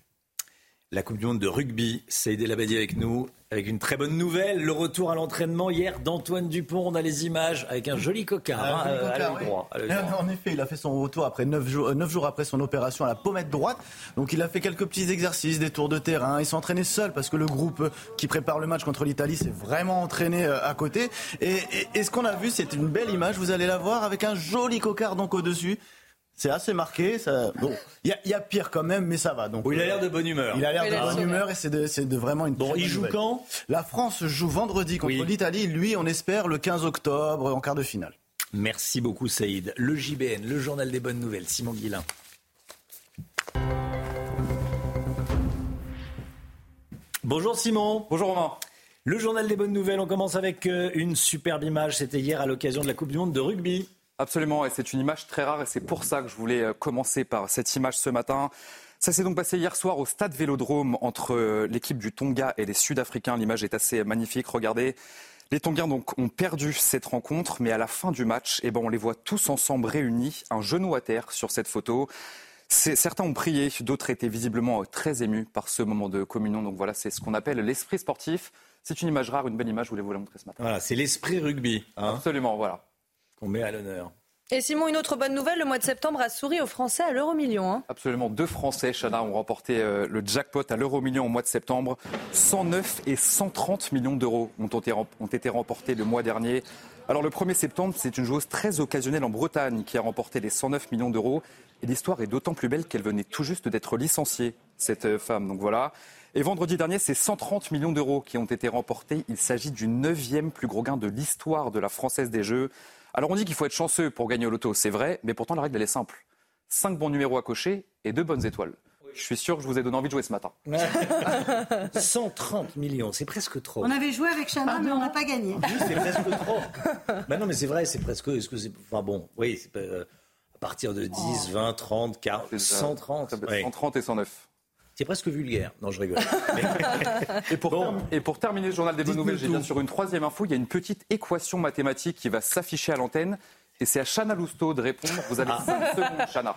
La Coupe du Monde de rugby, c'est Saïd Labadi avec nous, avec une très bonne nouvelle, le retour à l'entraînement hier d'Antoine Dupont. On a les images avec un joli cocard. Hein, euh, en effet, il a fait son retour après 9 jours, 9 jours après son opération à la pommette droite. Donc il a fait quelques petits exercices, des tours de terrain. Il s'est entraîné seul parce que le groupe qui prépare le match contre l'Italie s'est vraiment entraîné euh, à côté. Et, et ce qu'on a vu, c'est une belle image. Vous allez la voir avec un joli cocard donc au-dessus. C'est assez marqué. Ça... Bon, il y, a pire quand même, mais ça va. Donc, il a l'air de bonne humeur. Il a l'air de bonne humeur et c'est de, de, vraiment une. Bon, il joue quand? La France joue vendredi contre l'Italie. Lui, on espère le 15 octobre en quart de finale. Merci beaucoup, Saïd. Le JBN, le journal des bonnes nouvelles. Simon Guillain. Bonjour Simon. Bonjour Romain. Le journal des bonnes nouvelles, on commence avec euh, une superbe image. C'était hier à l'occasion de la Coupe du Monde de rugby. Absolument, et c'est une image très rare et c'est pour ça que je voulais euh, commencer par cette image ce matin. Ça s'est donc passé hier soir au stade Vélodrome entre euh, l'équipe du Tonga et les Sud-Africains. L'image est assez magnifique, regardez. Les Tongiens donc ont perdu cette rencontre, mais à la fin du match, eh ben, on les voit tous ensemble réunis, un genou à terre sur cette photo. Certains ont prié, d'autres étaient visiblement euh, très émus par ce moment de communion. Donc voilà, c'est ce qu'on appelle l'esprit sportif. C'est une image rare, une belle image, je voulais vous la montrer ce matin. Voilà, c'est l'esprit rugby. Hein. Absolument, voilà qu'on met à l'honneur. Et Simon, une autre bonne nouvelle, le mois de septembre a souri aux Français à l'euro million. Hein. Absolument, deux Français, Chana, ont remporté euh, le jackpot à l'euro million au mois de septembre. 109 et 130 millions d'euros ont été, ont été remportés le mois dernier. Alors le 1er septembre, c'est une joueuse très occasionnelle en Bretagne qui a remporté les 109 millions d'euros. Et l'histoire est d'autant plus belle qu'elle venait tout juste d'être licenciée, cette euh, femme. Donc voilà. Et vendredi dernier, c'est 130 millions d'euros qui ont été remportés. Il s'agit du neuvième plus gros gain de l'histoire de la Française des Jeux. Alors on dit qu'il faut être chanceux pour gagner au loto, c'est vrai, mais pourtant la règle elle est simple. Cinq bons numéros à cocher et deux bonnes étoiles. Je suis sûr que je vous ai donné envie de jouer ce matin. 130 millions, c'est presque trop. On avait joué avec Chana, mais on n'a pas gagné. c'est presque trop. Ben non, mais c'est vrai, c'est presque. Est-ce que c'est. Enfin bon, oui, c'est euh, à partir de 10, 20, 30, 40, 130. 130 et 109. C'est presque vulgaire. Non, je rigole. et, pour et, pour terminer le journal des bonnes nouvelles, j'ai bien sur une troisième info. Il y a une petite équation mathématique qui va s'afficher à l'antenne. Et c'est à Chana Lousteau de répondre. Vous avez 5 ah. secondes, Chana.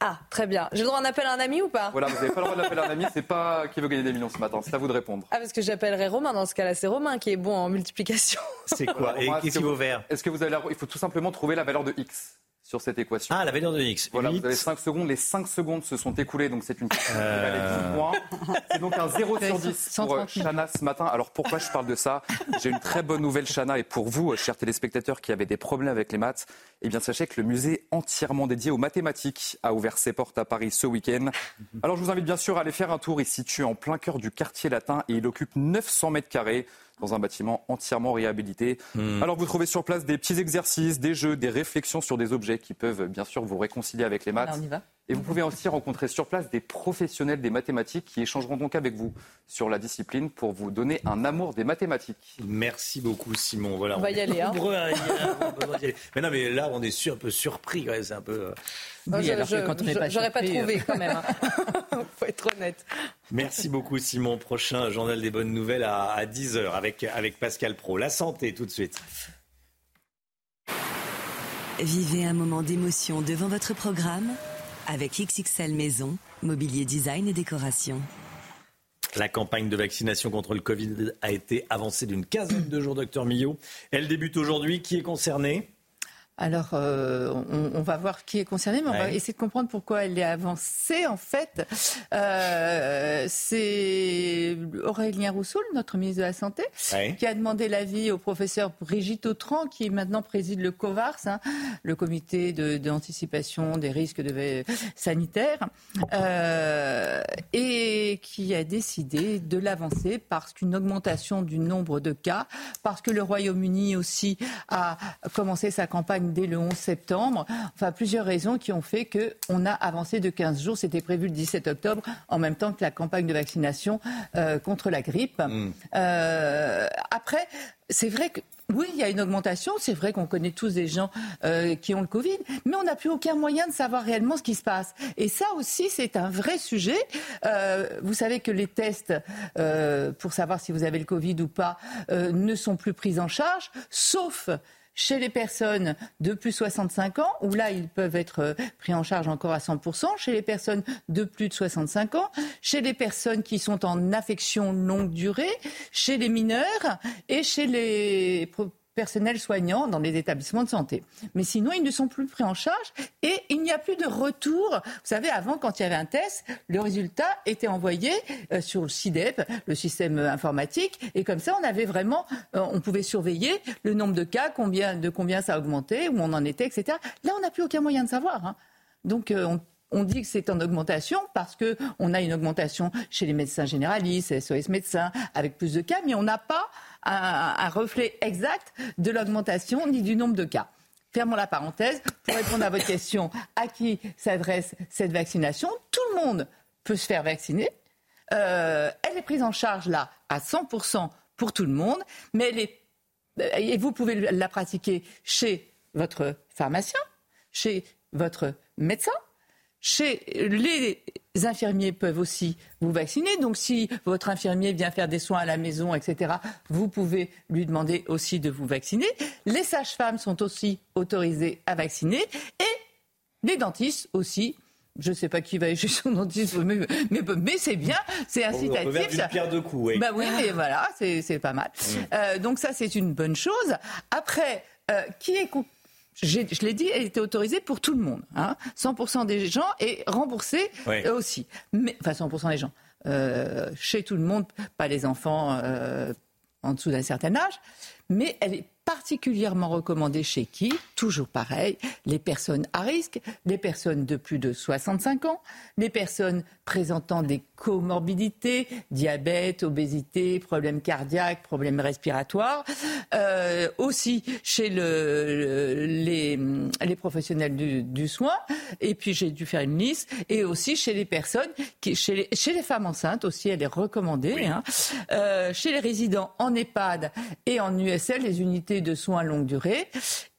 Ah, très bien. J'ai le droit d'appeler un ami ou pas? Voilà, vous n'avez pas le droit d'appeler un ami, c'est pas qui veut gagner des millions ce matin, c'est à vous de répondre. Ah, parce que j'appellerai Romain dans ce cas-là. C'est Romain qui est bon en multiplication. C'est quoi? Et qu'est-ce qu'il vaut vert Est-ce que vous avez la... Il faut tout simplement trouver la valeur de X sur cette équation. Ah, la valeur de X. Voilà, 8. vous avez 5 secondes. Les 5 secondes se sont écoulées, donc c'est une question qui Euh. valait 10 points. C'est donc un 0 sur 10 pour euh, 130 000. Chana ce matin. Alors pourquoi je parle de ça? J'ai une très bonne nouvelle, Chana, et pour vous, euh, chers téléspectateurs qui avaient des problèmes avec les maths, eh bien sachez que le musée entièrement dédié aux mathématiques a ouvert ses portes à Paris ce week-end. Alors je vous invite bien sûr à aller faire un tour. Il se situe en plein cœur du quartier latin et il occupe 900 mètres carrés dans un bâtiment entièrement réhabilité. Alors vous trouvez sur place des petits exercices, des jeux, des réflexions sur des objets qui peuvent bien sûr vous réconcilier avec les maths. Là, on y va. Et vous pouvez aussi rencontrer sur place des professionnels des mathématiques qui échangeront donc avec vous sur la discipline pour vous donner un amour des mathématiques. Merci beaucoup, Simon. Voilà, On va y est aller, hein. nombreux à y besoin d'y aller. Mais non, mais là, on est sur- un peu surpris. quand même, C'est un peu. euh, Moi, Oui, je- alors que je- quand on je- pas J'aurais pas trouvé euh. quand même. hein. Faut être honnête. Merci beaucoup, Simon. Prochain journal des bonnes nouvelles à, à 10h avec, avec Pascal Pro. La santé, tout de suite. Vivez un moment d'émotion devant votre programme avec XXL Maison, mobilier design et décoration. La campagne de vaccination contre le Covid a été avancée d'une quinzaine de jours, docteur Millot. Elle débute aujourd'hui. Qui est concerné? Alors, euh, on, on va voir qui est concerné, mais on va essayer de comprendre pourquoi elle est avancée. En fait, Euh, c'est Aurélien Rousseau, notre ministre de la Santé, Ouais. qui a demandé l'avis au professeur Brigitte Autran, qui maintenant préside le COVARS, hein, le comité de- d'anticipation des risques de, sanitaires, euh, et qui a décidé de l'avancer parce qu'une augmentation du nombre de cas, parce que le Royaume-Uni aussi a commencé sa campagne dès le 11 septembre, enfin plusieurs raisons qui ont fait qu'on a avancé de 15 jours, c'était prévu le 17 octobre, en même temps que la campagne de vaccination euh, contre la grippe. Euh, après, c'est vrai que oui, il y a une augmentation. C'est vrai qu'on connaît tous des gens euh, qui ont le Covid, mais on n'a plus aucun moyen de savoir réellement ce qui se passe. Et ça aussi, c'est un vrai sujet. Euh, vous savez que les tests euh, pour savoir si vous avez le Covid ou pas ne sont plus pris en charge, sauf chez les personnes de plus de 65 ans, où là, ils peuvent être euh, pris en charge encore à 100%, chez les personnes de plus de 65 ans, chez les personnes qui sont en affection longue durée, chez les mineurs et chez les personnels soignants dans les établissements de santé. Mais sinon, ils ne sont plus pris en charge et il n'y a plus de retour. Vous savez, avant, quand il y avait un test, le résultat était envoyé euh, sur le CIDEP, le système euh, informatique, et comme ça, on avait vraiment, euh, on pouvait surveiller le nombre de cas, combien, de combien ça augmentait, où on en était, etc. Là, on n'a plus aucun moyen de savoir. hein. Donc, on on dit que c'est en augmentation parce que on a une augmentation chez les médecins généralistes, SOS médecins, avec plus de cas, mais on n'a pas un, reflet exact de l'augmentation ni du nombre de cas. Fermons la parenthèse. Pour répondre à votre question, à qui s'adresse cette vaccination Tout le monde peut se faire vacciner. Euh, elle est prise en charge là à 100% pour tout le monde, mais est et vous pouvez la pratiquer chez votre pharmacien, chez votre médecin, chez les infirmiers peuvent aussi vous vacciner. Donc si votre infirmier vient faire des soins à la maison, etc., vous pouvez lui demander aussi de vous vacciner. Les sages-femmes sont aussi autorisées à vacciner et les dentistes aussi. Je ne sais pas qui va aller chez son dentiste, mais, mais, mais c'est bien, c'est On incitatif. d'une ça. pierre deux coups, oui. Bah oui, mais voilà, c'est pas mal. Euh, donc ça, c'est une bonne chose. Après, euh, qui est je l'ai dit, elle était autorisée pour tout le monde, hein, 100% des gens et remboursée euh, aussi. Mais enfin 100% des gens, Euh, chez tout le monde, pas les enfants euh, en dessous d'un certain âge, mais elle est particulièrement recommandée chez qui Toujours pareil, les personnes à risque, les personnes de plus de 65 ans, les personnes présentant des comorbidités, diabète, obésité, problèmes cardiaques, problèmes respiratoires, euh, aussi chez le, le- les, les professionnels du, du soin, et puis j'ai dû faire une liste, et aussi chez les personnes, qui, chez, les, chez les femmes enceintes aussi, elle est recommandée, hein, euh, chez les résidents en EHPAD et en USL, les unités de soins longue durée,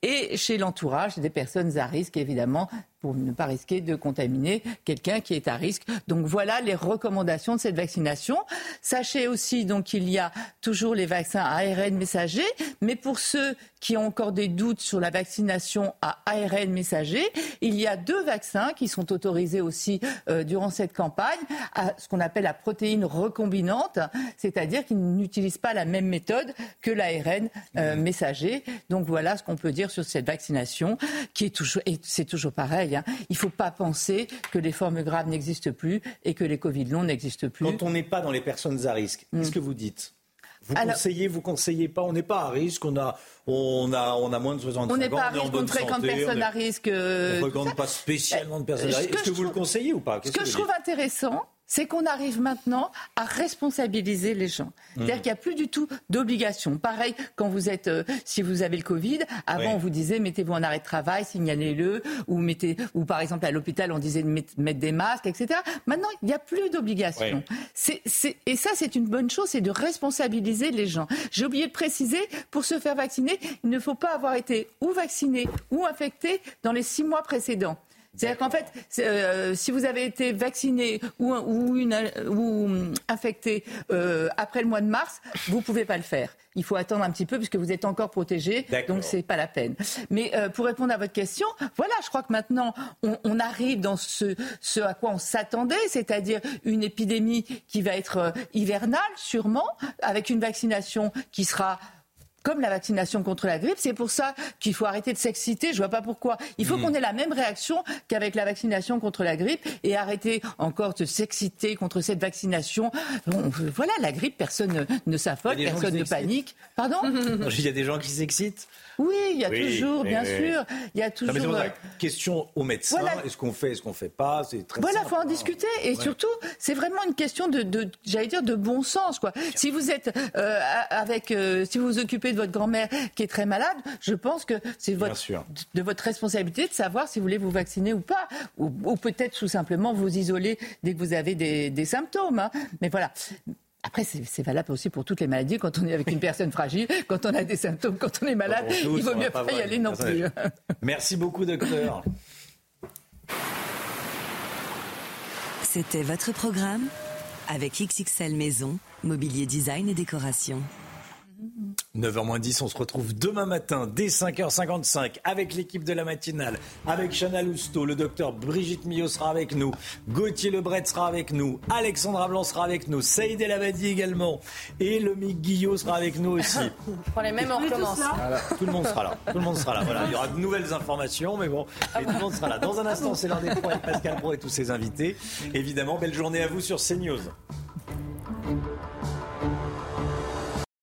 et chez l'entourage des personnes à risque, évidemment, pour ne pas risquer de contaminer quelqu'un qui est à risque. Donc voilà les recommandations de cette vaccination. Sachez aussi donc qu'il y a toujours les vaccins ARN messager, mais pour ceux qui ont encore des doutes sur la vaccination à ARN messager, il y a deux vaccins qui sont autorisés aussi euh, durant cette campagne, à ce qu'on appelle la protéine recombinante, c'est-à-dire qu'ils n'utilisent pas la même méthode que l'ARN euh, messager. Donc voilà ce qu'on peut dire sur cette vaccination, qui est toujours, et c'est toujours pareil. Il ne faut pas penser que les formes graves n'existent plus et que les Covid longs n'existent plus. Quand on n'est pas dans les personnes à risque, qu'est-ce mm. que vous dites? Vous conseillez, vous conseillez pas. On n'est pas à risque. On a, on a, on a moins de 65 ans. On n'est pas à risque. On ne fréquente personne à risque. On ne fréquente pas spécialement de personnes à risque. Est-ce que, vous le conseillez ou pas? Ce que, je trouve intéressant, c'est qu'on arrive maintenant à responsabiliser les gens. C'est-à-dire mmh. qu'il n'y a plus du tout d'obligation. Pareil, quand vous êtes, euh, si vous avez le Covid, avant on vous disait mettez-vous en arrêt de travail, signalez-le, ou mettez, ou par exemple à l'hôpital on disait de mettre, des masques, etc. Maintenant, il n'y a plus d'obligation. et ça, c'est une bonne chose, c'est de responsabiliser les gens. J'ai oublié de préciser, pour se faire vacciner, il ne faut pas avoir été ou vacciné ou infecté dans les six mois précédents. C'est-à-dire qu'en fait, euh, si vous avez été vacciné ou, ou, une, ou infecté euh, après le mois de mars, vous ne pouvez pas le faire. Il faut attendre un petit peu puisque vous êtes encore protégé, donc c'est pas la peine. Mais euh, pour répondre à votre question, voilà, je crois que maintenant on, on arrive dans ce, ce à quoi on s'attendait, c'est-à-dire une épidémie qui va être hivernale sûrement, avec une vaccination qui sera comme la vaccination contre la grippe. C'est pour ça qu'il faut arrêter de s'exciter. Je vois pas pourquoi. Il faut hmm. qu'on ait la même réaction qu'avec la vaccination contre la grippe et arrêter encore de s'exciter contre cette vaccination. voilà, la grippe, personne ne s'affole, personne ne panique. Pardon? Il y a des gens qui s'excitent. Oui, il y a toujours, bien sûr. Il y a toujours. Non, mais question aux médecins. Est-ce qu'on fait, est-ce qu'on fait pas C'est très Voilà, il faut en discuter. Et surtout, c'est vraiment une question de, j'allais dire, de bon sens, quoi. Si vous êtes euh, avec, euh, si vous vous occupez de votre grand-mère qui est très malade, je pense que c'est votre, de votre responsabilité de savoir si vous voulez vous vacciner ou pas, ou, peut-être tout simplement vous isoler dès que vous avez des, symptômes. Hein. Mais voilà. Après, c'est valable aussi pour toutes les maladies. Quand on est avec une personne fragile, quand on a des symptômes, quand on est malade, il vaut mieux pas y aller non plus. Merci beaucoup, docteur. C'était votre programme avec XXL Maison, Mobilier Design et Décoration. 9h10, on se retrouve demain matin dès 5h55 avec l'équipe de la matinale, avec Chana Lousteau, le docteur Brigitte Millot sera avec nous, Gauthier Lebret sera avec nous, Alexandra Blanc sera avec nous, Saïd El Abadi également, et le Mick Guillot sera avec nous aussi. Pour les mêmes, on recommence. tout le monde sera là. Tout le monde sera là. Voilà, il y aura de nouvelles informations, mais bon, tout le monde sera là. Dans un instant, c'est l'heure des pros avec Pascal Pro et tous ses invités. Évidemment, belle journée à vous sur CNews.